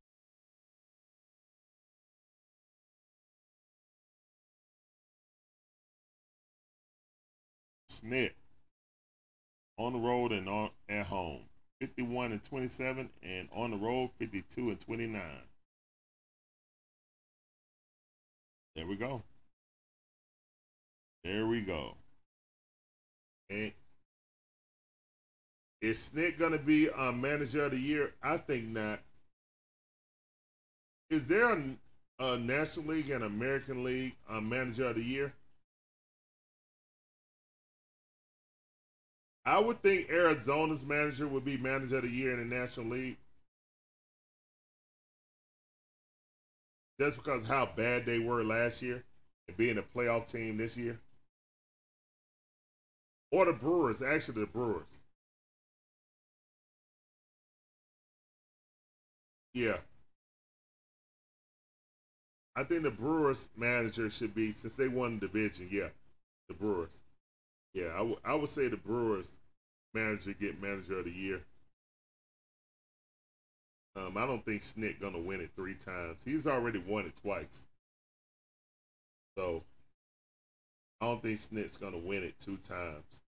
Snit on the road and on at home. 51 and 27 and on the road 52 and 29. There we go. There we go. And is Snit going to be a manager of the year? I think not. Is there a, a National League and American League uh, manager of the year? I would think Arizona's manager would be manager of the year in the National League. Just because how bad they were last year and being a playoff team this year. Or the Brewers, actually the Brewers. Yeah. I think the Brewers manager should be since they won the division, yeah. The Brewers. Yeah, I, w- I would say the Brewers manager get manager of the year. Um, I don't think Snit gonna win it three times. He's already won it twice. So I don't think Snit's gonna win it two times.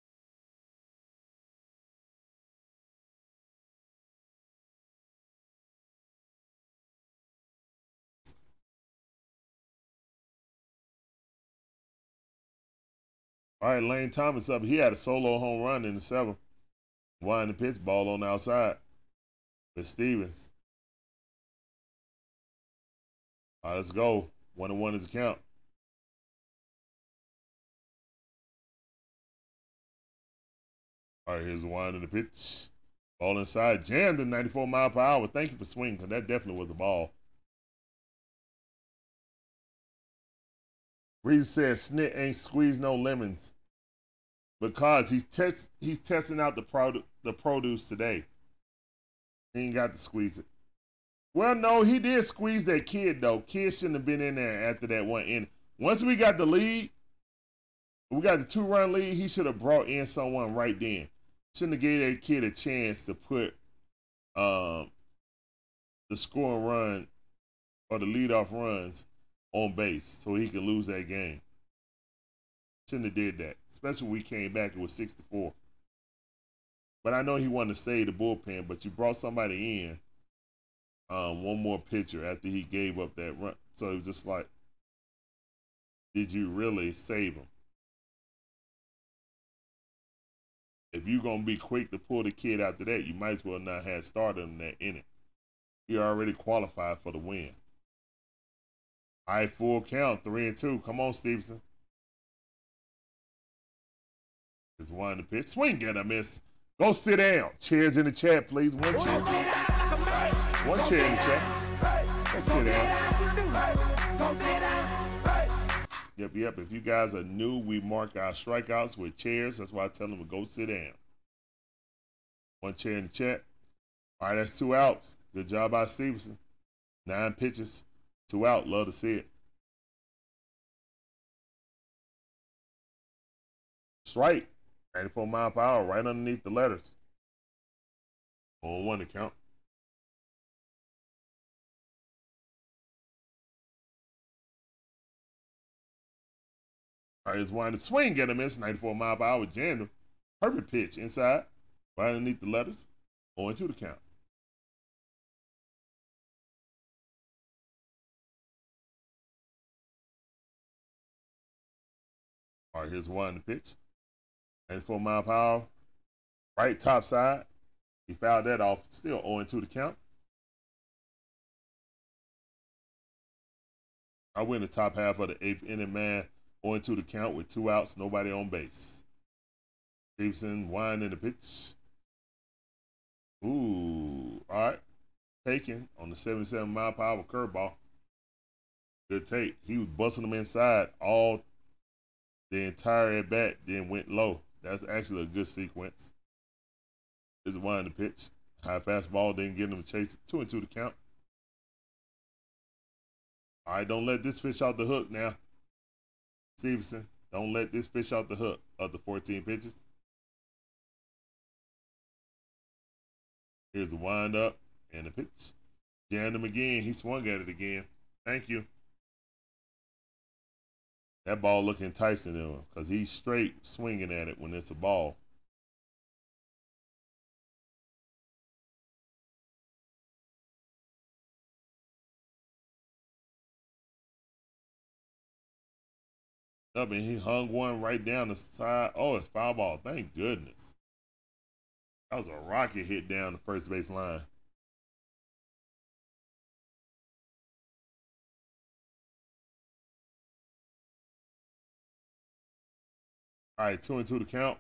All right, Lane Thomas up. He had a solo home run in the seventh. Winding the pitch ball on the outside with Stevens. All right, let's go. One and one is the count. All right, here's the of the pitch. Ball inside, jammed at 94 mile per hour. Thank you for swinging, because that definitely was a ball. Reese says Snit ain't squeezed no lemons because he's test he's testing out the produ- the produce today. He ain't got to squeeze it. Well, no, he did squeeze that kid though. Kid shouldn't have been in there after that one inning. Once we got the lead, we got the two run lead. He should have brought in someone right then. Shouldn't have gave that kid a chance to put um the scoring run or the leadoff runs on base so he could lose that game. Shouldn't have did that, especially when we came back. It was six to four. But I know he wanted to save the bullpen. But you brought somebody in, um, one more pitcher after he gave up that run. So it was just like, did you really save him? If you're gonna be quick to pull the kid after that, you might as well not have started that inning. He already qualified for the win. All right, full count, three and two. Come on, Stevenson. Just one to pitch. Swing, get a miss. Go sit down. Chairs in the chat, please. One chair. One chair in the chat. Go sit down. Yep, yep. If you guys are new, we mark our strikeouts with chairs. That's why I tell them to go sit down. One chair in the chat. All right, that's two outs. Good job by Stevenson. Nine pitches, two out. Love to see it. Strike. 94 mile per hour, right underneath the letters. On oh one to count. All right, it's one to swing, get a miss. 94 mile per hour, him. Perfect pitch inside, right underneath the letters. On to the count. All right, here's one pitch. 94 mile hour. Right top side. He fouled that off. Still 0 2 the count. I win the top half of the eighth inning, man. 0 2 the count with two outs, nobody on base. Stevenson winding the pitch. Ooh, all right. Taken on the 77 mile hour curveball. Good take. He was busting them inside all the entire at bat, then went low. That's actually a good sequence. This is one the pitch. High fastball, didn't get him to chase it. Two and two to count. All right, don't let this fish out the hook now. Stevenson, don't let this fish out the hook of the 14 pitches. Here's the wind up and the pitch. Jammed him again. He swung at it again. Thank you. That ball look enticing to him because he's straight swinging at it when it's a ball. Up and he hung one right down the side. Oh, it's foul ball. Thank goodness. That was a rocket hit down the first base line. All right, two and two to count.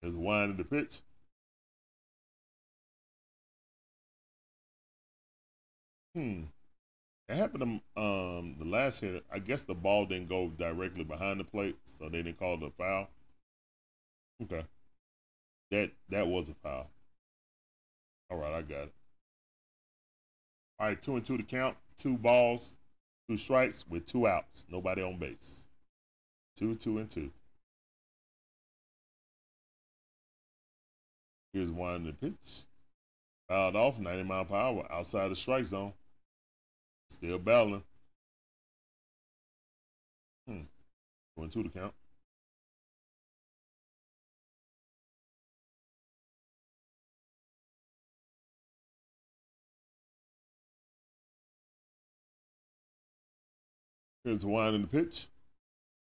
There's one in the pitch. Hmm. That happened to um the last hit. I guess the ball didn't go directly behind the plate, so they didn't call it a foul. Okay. That that was a foul. All right, I got it. All right, two and two to count. Two balls, two strikes with two outs. Nobody on base. Two, two, and two. Here's one the pitch. Fouled off, 90 mile per hour, outside the strike zone. Still battling. Hmm. And two to count. Here's the wind in the pitch.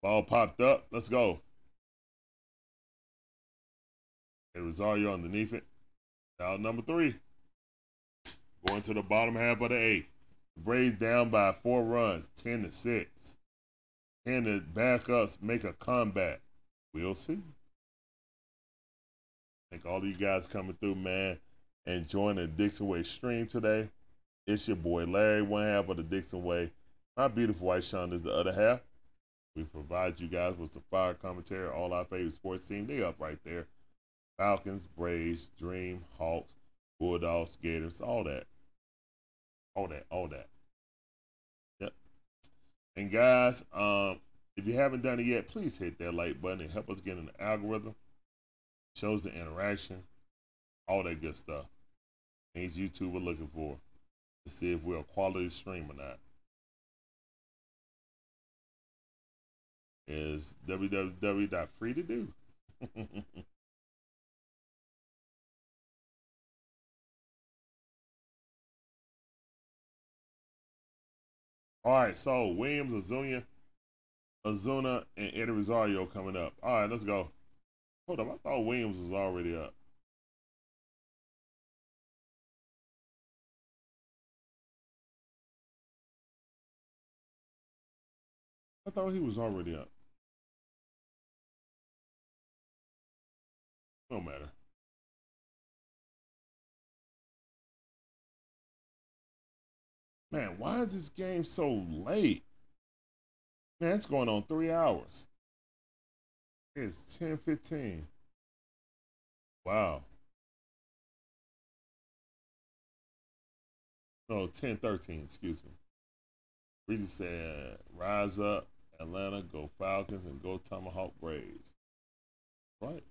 Ball popped up. Let's go. Hey, Rosario underneath it. Out number three. Going to the bottom half of the eighth. The Braves down by four runs, 10 to 6. Can the backups make a comeback? We'll see. Thank all of you guys coming through, man, and joining the Dixon Way stream today. It's your boy Larry, one half of the Dixon Way. My beautiful wife Sean is the other half. We provide you guys with some fire commentary, all our favorite sports team. They up right there. Falcons, Braves, Dream, Hawks, Bulldogs, Gators, all that. All that, all that. Yep. And guys, um, if you haven't done it yet, please hit that like button and help us get in the algorithm. Shows the interaction, all that good stuff. Things YouTube are looking for to see if we're a quality stream or not. Is www.free2do. All right, so Williams, Ozuna, Ozuna, and Eddie Rosario coming up. All right, let's go. Hold up, I thought Williams was already up. I thought he was already up. No matter. Man, why is this game so late? Man, it's going on three hours. It's ten fifteen. Wow. No, ten thirteen. Excuse me. Reason said, "Rise up, Atlanta, go Falcons, and go Tomahawk Braves." Right.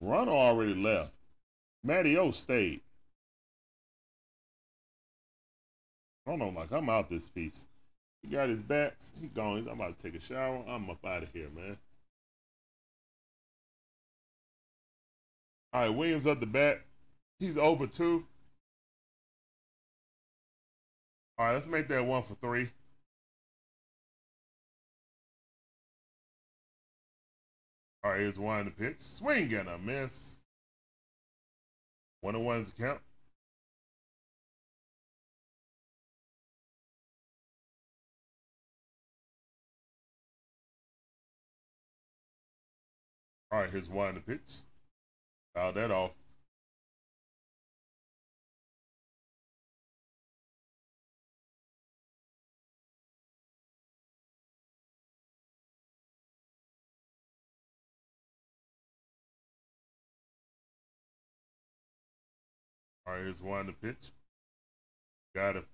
Runner already left. Matty O stayed. I don't know, like I'm out this piece. He got his bats. He gone. I'm about to take a shower. I'm up out of here, man. All right, Williams up the bat. He's over two. All right, let's make that one for three. All right, here's one in the pitch. Swing and a miss. One and one's count. All right, here's one in the pitch. Foul that off. Alright, here's one the pitch. Got a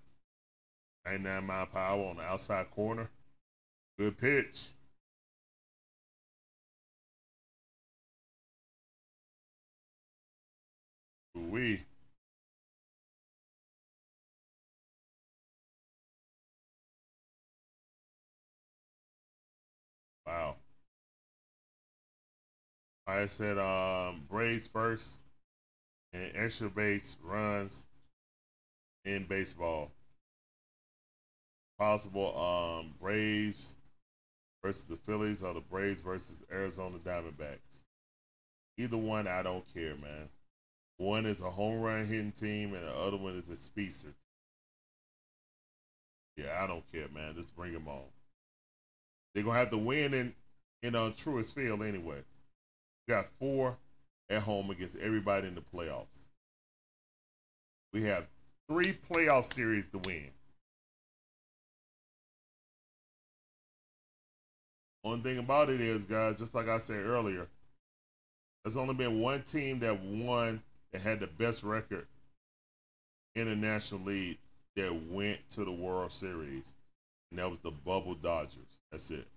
99 mile power on the outside corner. Good pitch. We. Wow. I said um, Braves first and extra base runs in baseball. Possible um Braves versus the Phillies or the Braves versus Arizona Diamondbacks. Either one, I don't care, man. One is a home run hitting team, and the other one is a speedster. Yeah, I don't care, man. Just bring them on. They're gonna have to win in in uh, Truist Field anyway. got four at home against everybody in the playoffs. We have three playoff series to win. One thing about it is, guys, just like I said earlier, there's only been one team that won that had the best record in the National League that went to the World Series, and that was the Bubble Dodgers. That's it.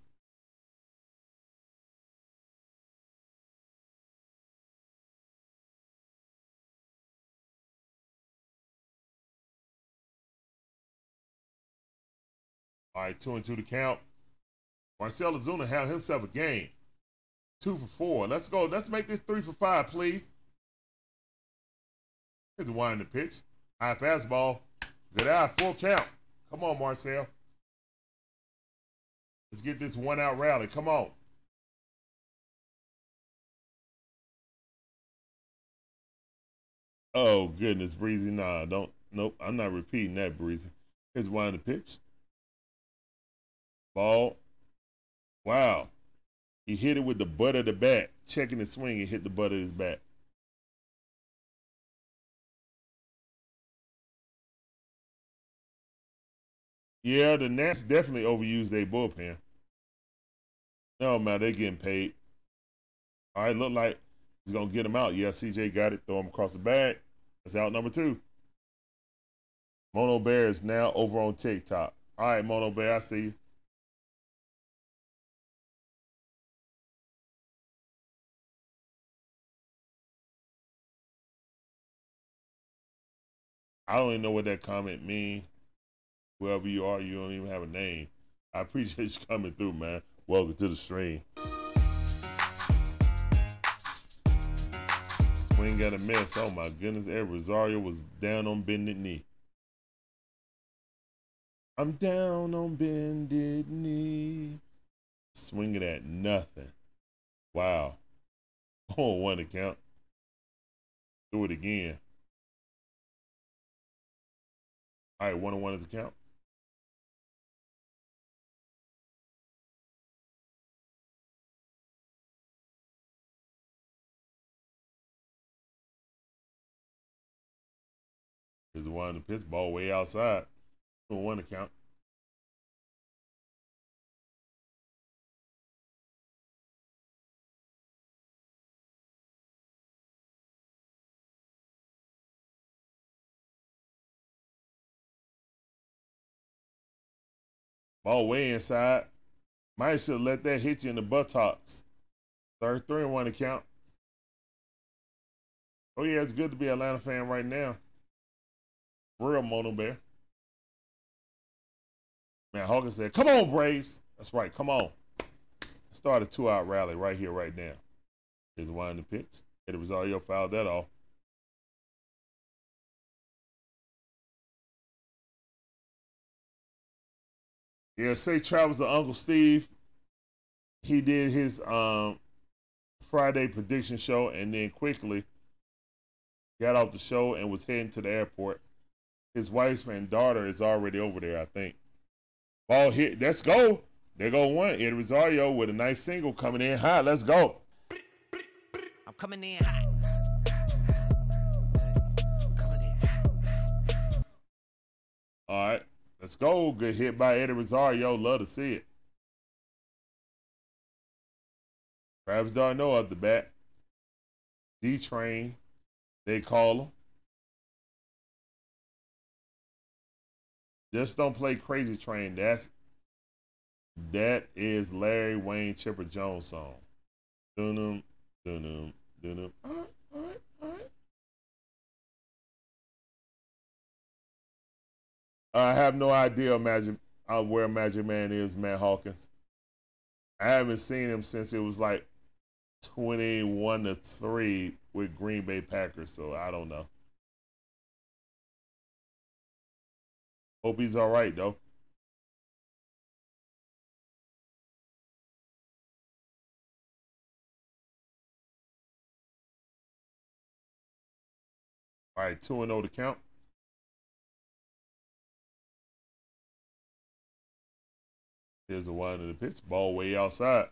All right, two and two to count. Marcell Ozuna have himself a game. Two for four. Let's go. Let's make this three for five, please. Here's a the pitch. High fastball. Good eye. Full count. Come on, Marcell. Let's get this one out rally. Come on. Oh goodness, Breezy. Nah, don't. Nope, I'm not repeating that, Breezy. Here's one the pitch. Ball. Wow. He hit it with the butt of the bat, checking the swing and hit the butt of his bat. Yeah, the Nats definitely overused their bullpen. No, man, they're getting paid. All right, look like he's gonna get him out. Yeah, CJ got it. Throw him across the bag. That's out number two. Mono Bear is now over on TikTok. All right, Mono Bear, I see you. I don't even know what that comment mean. Whoever you are, you don't even have a name. I appreciate you coming through, man. Welcome to the stream. Swing got a mess. Oh my goodness, Ed Rosario was down on bended knee. I'm down on bended knee. Swinging at nothing. Wow. Oh, one account. Do it again. All right, one on one is a count. Here's the one the pitch ball way outside. Two on one account. Oh, Ball way inside. Might should let that hit you in the buttocks. Third three and one account. Oh yeah, it's good to be an Atlanta fan right now. Real Mono Bear. Man, Hawkins said, "Come on, Braves." That's right. Come on. Start a two-out rally right here, right now. Here's one in the pitch. all your fouled that off. Yeah, say travels to Uncle Steve. He did his um Friday prediction show and then quickly got off the show and was heading to the airport. His wife and daughter is already over there, I think. Ball hit. Let's go. There go one. Eddie Rosario with a nice single coming in hot. Let's go. I'm coming in. Coming in hot. All right. Let's go. Good hit by Eddie Rosario. Love to see it. Travis d'Arnaud up the bat. D Train, they call him. Just don't play Crazy Train. That's that is Larry Wayne Chipper Jones song. Dun-dum, dun-dum, dun-dum. I have no idea Magic uh, where Magic Man is, Matt Hawkins. I haven't seen him since it was like 21 to 3 with Green Bay Packers, so I don't know. Hope he's all right though. All right, 2 and 0 to count. Here's the one in the pitch. Ball way outside.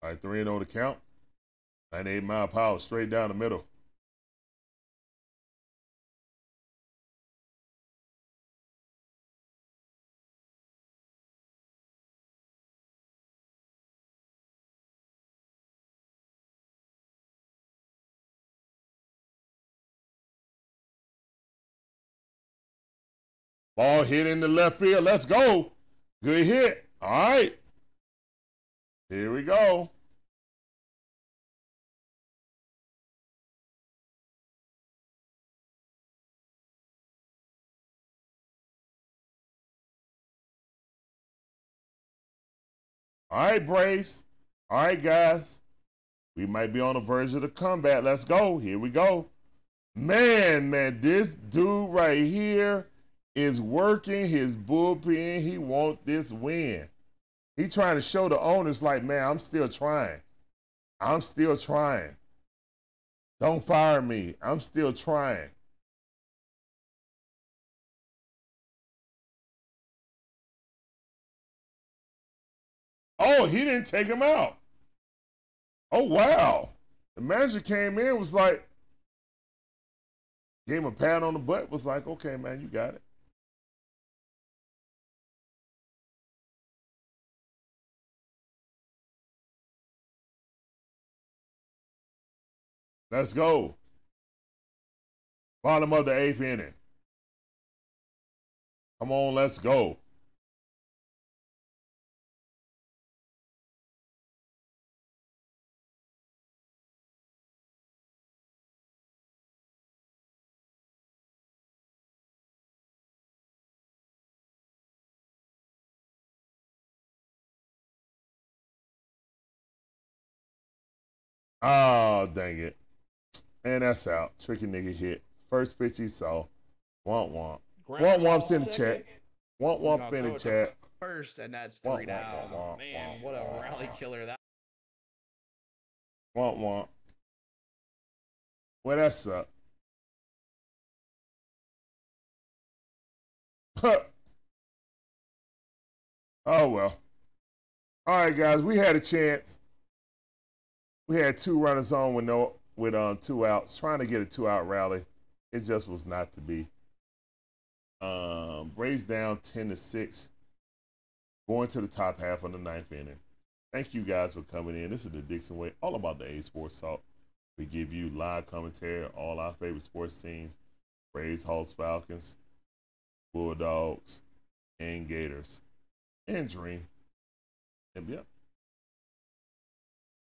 All right, 3 and 0 to count. 98 mile power straight down the middle. Ball hit in the left field. Let's go. Good hit. All right. Here we go. All right, Braves. All right, guys. We might be on the verge of the comeback. Let's go. Here we go. Man, man, this dude right here is working his bullpen. He want this win. He trying to show the owners like, man, I'm still trying. I'm still trying. Don't fire me. I'm still trying. Oh, he didn't take him out. Oh wow. The manager came in, was like, gave him a pat on the butt, was like, okay, man, you got it. Let's go. Bottom of the eighth inning. Come on, let's go. Oh, dang it. And that's out. Tricky Nicky hit. First pitch he saw. Womp womp. Womp womp's in the chat. Womp womp in the chat. First, and that's three womp down. womp Man, womp what a rally killer that. Womp womp. Well, that's up. oh well. All right, guys, we had a chance. We had two runners on with no with um two outs, trying to get a two out rally. It just was not to be. Um, Braves down ten to six, going to the top half of the ninth inning. Thank you guys for coming in. This is the Dixon Way, all about the A Sports Talk. We give you live commentary, on all our favorite sports teams: Braves, Hawks, Falcons, Bulldogs, and Gators, and Dream. And yeah.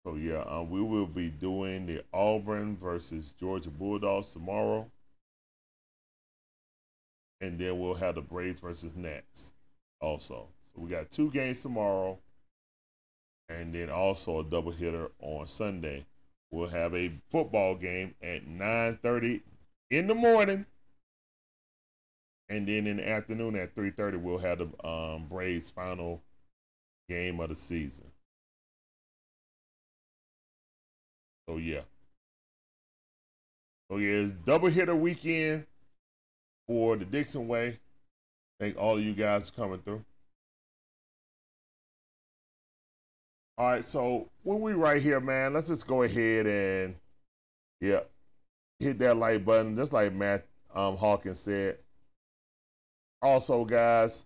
So yeah, um, we will be doing the Auburn versus Georgia Bulldogs tomorrow, and then we'll have the Braves versus Nats also. So we got two games tomorrow, and then also a double hitter on Sunday. We'll have a football game at 9:30 in the morning, and then in the afternoon at 3:30 we'll have the um, Braves final game of the season. So yeah. So yeah, it's double hitter weekend for the Dixon Way. Thank all of you guys coming through. All right, so when we right here, man, let's just go ahead and yeah, hit that like button, just like Matt um, Hawkins said. Also, guys,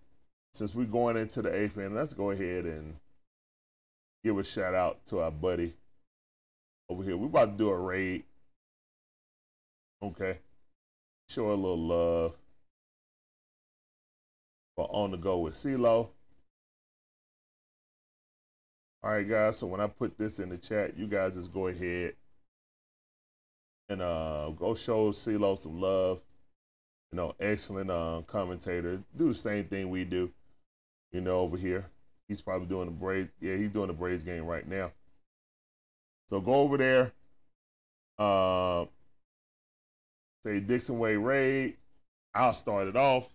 since we're going into the eighth inning, let's go ahead and give a shout out to our buddy over here. We're about to do a raid. Okay. Show a little love. for on the go with CeeLo. All right, guys. So when I put this in the chat, you guys just go ahead and uh, go show CeeLo some love. You know, excellent uh, commentator. Do the same thing we do. You know, over here, he's probably doing the Braves. Yeah, he's doing the Braves game right now. So go over there. Uh, say Dixon Way Raid. I'll start it off.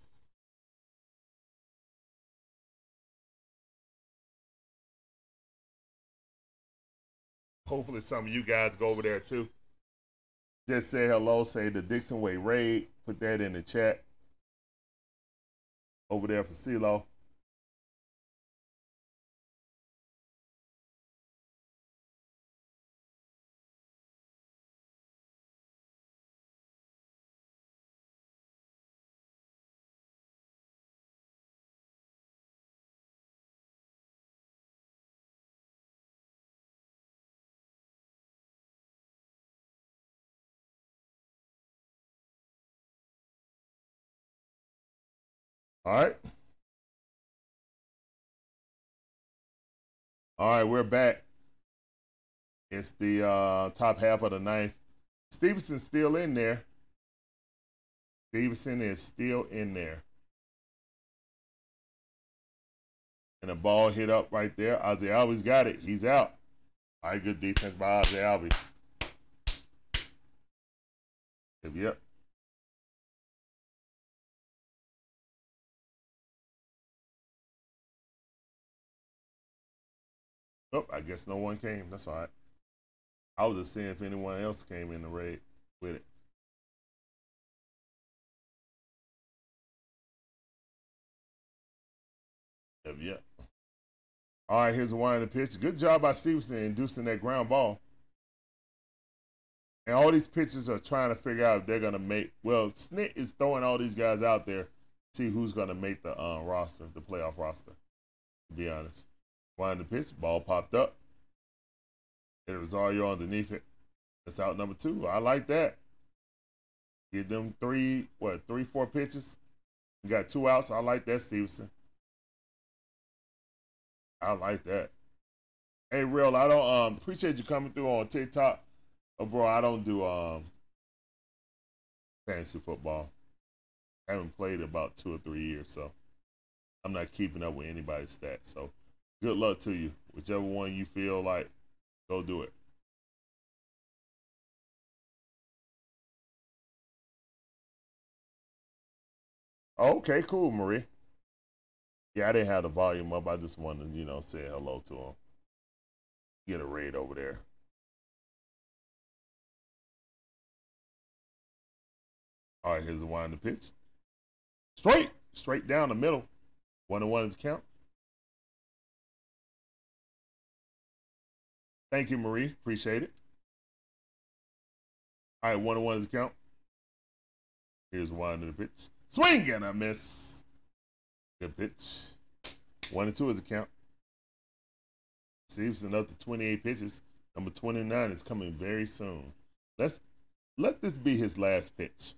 Hopefully, some of you guys go over there too. Just say hello. Say the Dixon Way Raid. Put that in the chat over there for CeeLo. All right. All right, we're back. It's the uh, top half of the ninth. Stevenson's still in there. Stevenson is still in there. And the ball hit up right there. Ozzie Albies got it. He's out. All right, good defense by Ozzie Albies. Yep. Oh, I guess no one came. That's all right. I was just seeing if anyone else came in the raid with it. Yep, yep. All right, here's a in the pitch. Good job by Stevenson inducing that ground ball. And all these pitchers are trying to figure out if they're gonna make. Well, Snit is throwing all these guys out there, see who's gonna make the uh, roster, the playoff roster. To be honest. Wind the pitch, ball popped up. And Rosario underneath it. That's out number two. I like that. Get them three, what, three, four pitches. You got two outs. I like that, Stevenson. I like that. Hey, real, I don't um appreciate you coming through on TikTok. Oh, bro, I don't do um fantasy football. I haven't played about two or three years, so I'm not keeping up with anybody's stats. So good luck to you. Whichever one you feel like, go do it. Okay, cool, Marie. Yeah, I didn't have the volume up. I just wanted to, you know, say hello to him. Get a raid over there. All right, here's the one the pitch. Straight, straight down the middle. One and one is count. Thank you, Marie. Appreciate it. All right, one and one is a count. Here's one to the pitch. Swing and a miss. Good pitch. One and two is a count. Stevenson up to 28 pitches. Number 29 is coming very soon. Let's let this be his last pitch.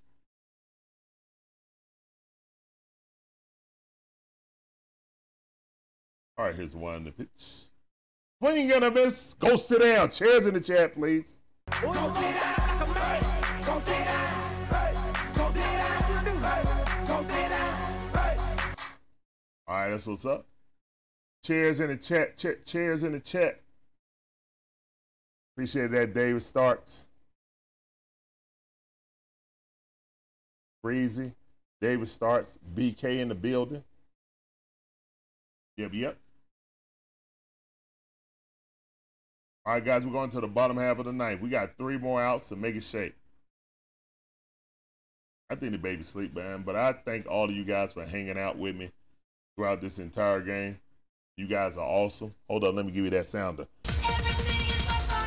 All right, here's one to pitch. Swing and a miss. Go sit down. Chairs in the chat, please. All right, that's what's up. Chairs in the chat. Cha- chairs in the chat. Appreciate that, David Starks. Breezy. David Starks. BK in the building. Yep, yep. All right, guys, we're going to the bottom half of the ninth. We got three more outs to make it shake. I think the baby sleep, man. But I thank all of you guys for hanging out with me throughout this entire game. You guys are awesome. Hold on, let me give you that sounder. Everything is awesome.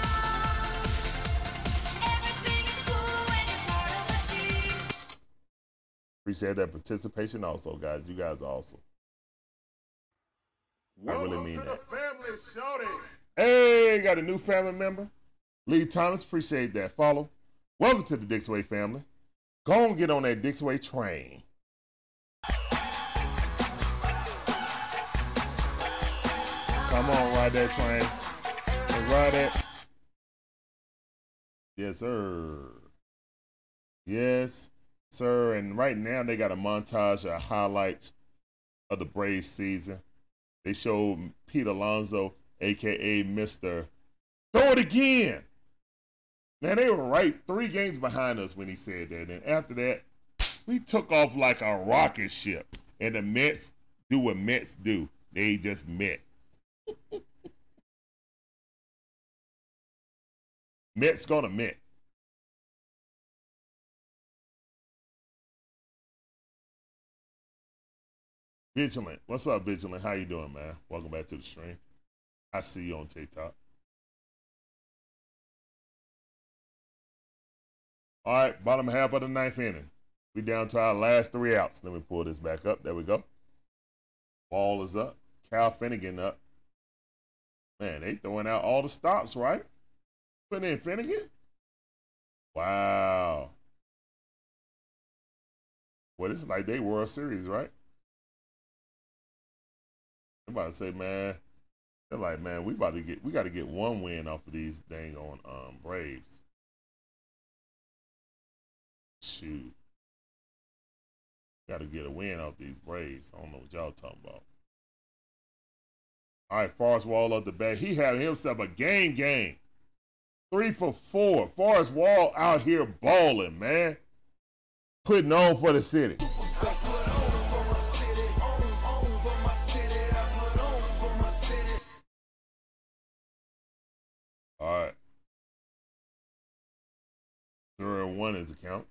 Everything is cool when you're part of a team. Appreciate that participation also, guys. You guys are awesome. I really mean to that. the family, Shorty. Hey, got a new family member. Lee Thomas, appreciate that. Follow. Welcome to the Dixway family. Go and get on that Dixway train. Come on, ride that train. And ride it. Yes, sir. Yes, sir. And right now they got a montage of highlights of the Braves season. They showed Pete Alonso aka Mr. Throw it again. Man, they were right three games behind us when he said that. And after that, we took off like a rocket ship. And the Mets do what Mets do. They just met. Mets gonna Met. Vigilant. What's up, Vigilant? How you doing, man? Welcome back to the stream. I see you on TikTok. All right, bottom half of the ninth inning. We down to our last three outs. Let me pull this back up. There we go. Ball is up. Cal Finnegan up. Man, they throwing out all the stops, right? Putting in Finnegan. Wow. Well, is like they World Series, right? I'm about to say, man, they're like, man, we about to get, we got to get one win off of these dang on um, Braves. Shoot, got to get a win off these Braves. I don't know what y'all talking about. All right, Forrest Wall up the bat. He had himself a game game. Three for four. Forrest Wall out here balling, man. Putting on for the city. One is the count.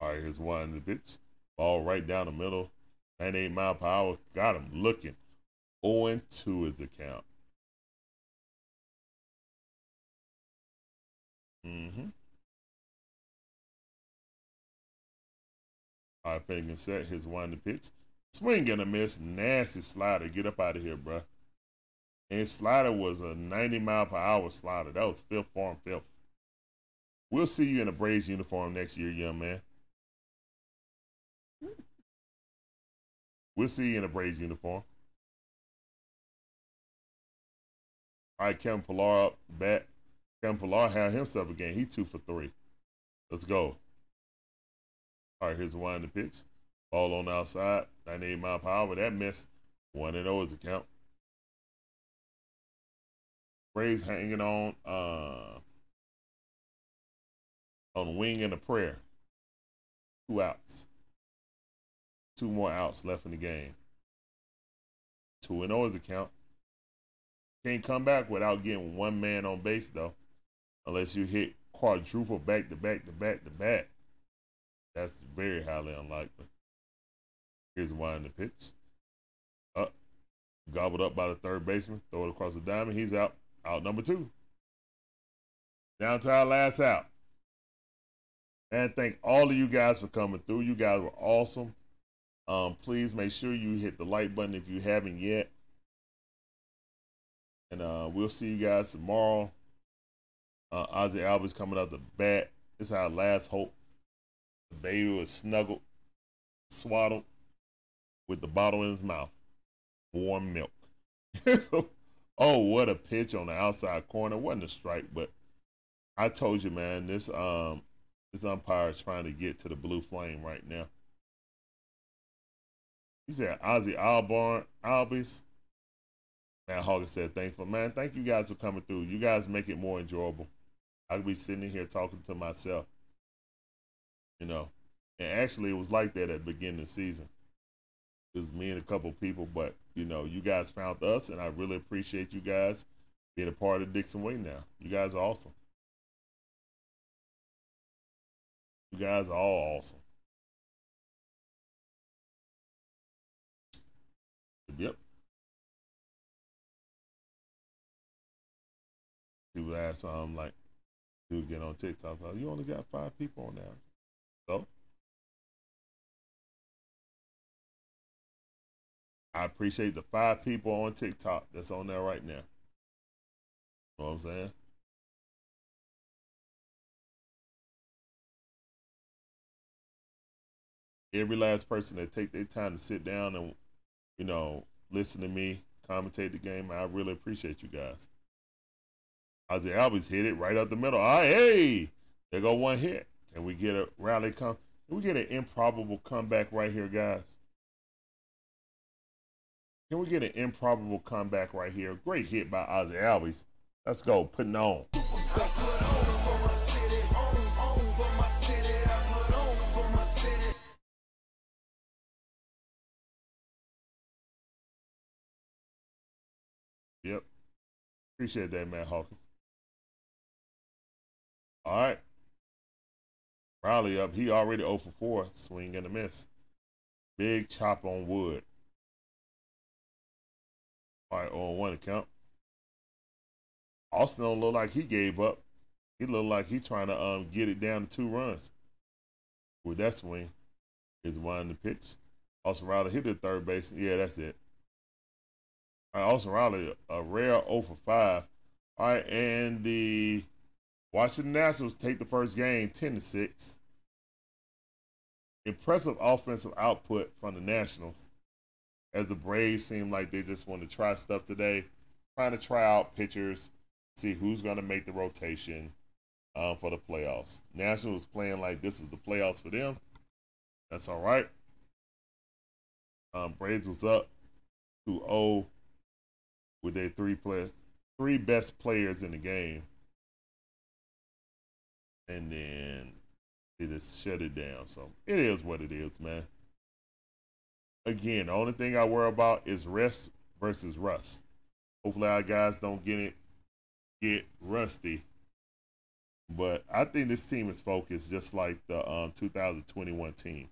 All right, here's one. The bitch ball right down the middle. 98 mile per hour. Got him looking. 0 and 2 is the count. Mm-hmm. All right, Finnegan set his one to pitch. Swing and a miss. Nasty slider. Get up out of here, bruh. And slider was a 90 mile per hour slider. That was fifth form, fifth. We'll see you in a Braves uniform next year, young man. We'll see you in a Braves uniform. All right, Kevin Pillar up bat. Kevin Pillar had himself a game. He two for three. Let's go. All right, here's one in the pitch. Ball on the outside, 98 mile per hour. That miss. 1 and 0 is the count. Hanging on uh on wing and a prayer. Two outs. Two more outs left in the game. 2 and 0 is count. Can't come back without getting one man on base though. Unless you hit quadruple back to back to back to back. That's very highly unlikely. Here's in the pitch. Up. Gobbled up by the third baseman. Throw it across the diamond. He's out. Out number two. Down to our last out. And thank all of you guys for coming through. You guys were awesome. Um, please make sure you hit the like button if you haven't yet. And uh, we'll see you guys tomorrow. Uh, Ozzie Albies coming out the bat. It's our last hope. The baby was snuggled, swaddled, with the bottle in his mouth. Warm milk. oh, what a pitch on the outside corner. Wasn't a strike, but I told you, man, this um this umpire is trying to get to the blue flame right now. He said Ozzie Albarn, Albies. Man, Hawkins said thankful. Man, thank you guys for coming through. You guys make it more enjoyable. I could be sitting here talking to myself. You know. And actually it was like that at the beginning of the season. Was me and a couple people, but you know, you guys found us and I really appreciate you guys being a part of Dixon Way now. You guys are awesome. You guys are all awesome. Yep. People ask, um, like, dude, get on TikTok. Like, you only got five people on there. So, I appreciate the five people on TikTok that's on there right now. You Know what I'm saying? every last person that take their time to sit down and you know listen to me commentate the game. I really appreciate you guys. Ozzie Albies hit it right up the middle. Ah, hey, there go one hit. Can we get a rally come? Can we get an improbable comeback right here, guys? Can we get an improbable comeback right here? Great hit by Ozzie Albies. Let's go, putting on. Yep. Appreciate that, man, Hawkins. All right. Riley up. He already 0 for 4. Swing and a miss. Big chop on wood. All right, on one account. Austin don't look like he gave up. He looked like he trying to um get it down to two runs. With that swing, is one the pitch. Austin Riley hit the third base. Yeah, that's it. All right, Austin Riley, a rare 0 for 5. All right, and the Washington Nationals take the first game 10 to 6. Impressive offensive output from the Nationals as the Braves seem like they just want to try stuff today, trying to try out pitchers, see who's going to make the rotation um, for the playoffs. Nationals playing like this is the playoffs for them. That's all right. Um, Braves was up to 0 with their three players, three best players in the game, and then they just shut it down. So it is what it is, man. Again, the only thing I worry about is rest versus rust. Hopefully, our guys don't get it get rusty. But I think this team is focused, just like the um, 2021 team.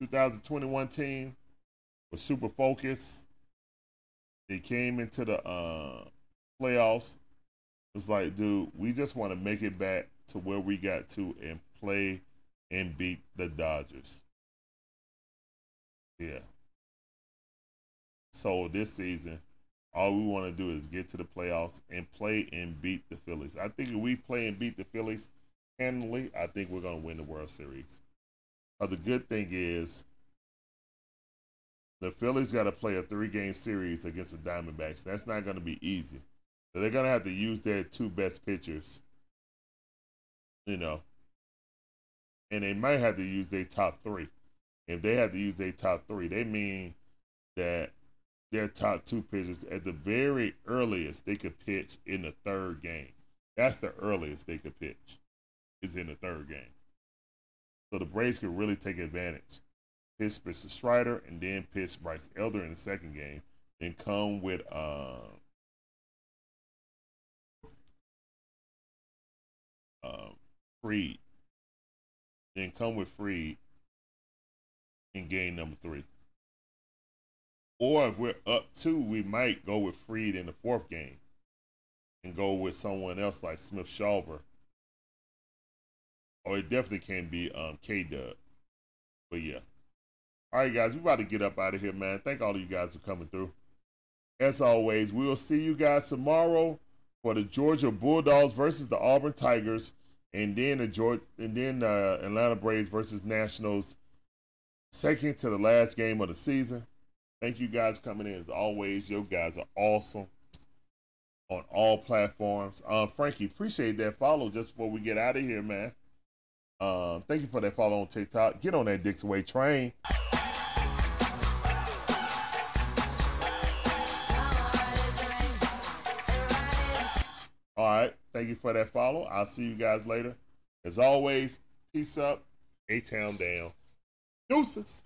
2021 team was super focused. They came into the uh, playoffs. It's like, dude, we just want to make it back to where we got to and play and beat the Dodgers. Yeah. So this season, all we want to do is get to the playoffs and play and beat the Phillies. I think if we play and beat the Phillies handily, I think we're going to win the World Series. But the good thing is, the Phillies got to play a three game series against the Diamondbacks. That's not going to be easy. They're going to have to use their two best pitchers, you know, and they might have to use their top three. If they have to use their top three, they mean that their top two pitchers at the very earliest they could pitch in the third game. That's the earliest they could pitch is in the third game. So the Braves could really take advantage. Pitch Spencer Strider and then pitch Bryce Elder in the second game. Then come with uh, uh, Fried. Then come with Fried in game number three. Or if we're up two, we might go with Fried in the fourth game and go with someone else like Smith Shawver. Or it definitely can be um, K Dub. But yeah. All right, guys, we about to get up out of here, man. Thank all of you guys for coming through. As always, we will see you guys tomorrow for the Georgia Bulldogs versus the Auburn Tigers, and then the Georgia, and then uh, Atlanta Braves versus Nationals. Second to the last game of the season. Thank you guys coming in as always. You guys are awesome on all platforms. Uh, Frankie, appreciate that follow just before we get out of here, man. Um, thank you for that follow on TikTok. Get on that Dixon Way train. All right. Thank you for that follow. I'll see you guys later. As always, peace up. A town down. Deuces.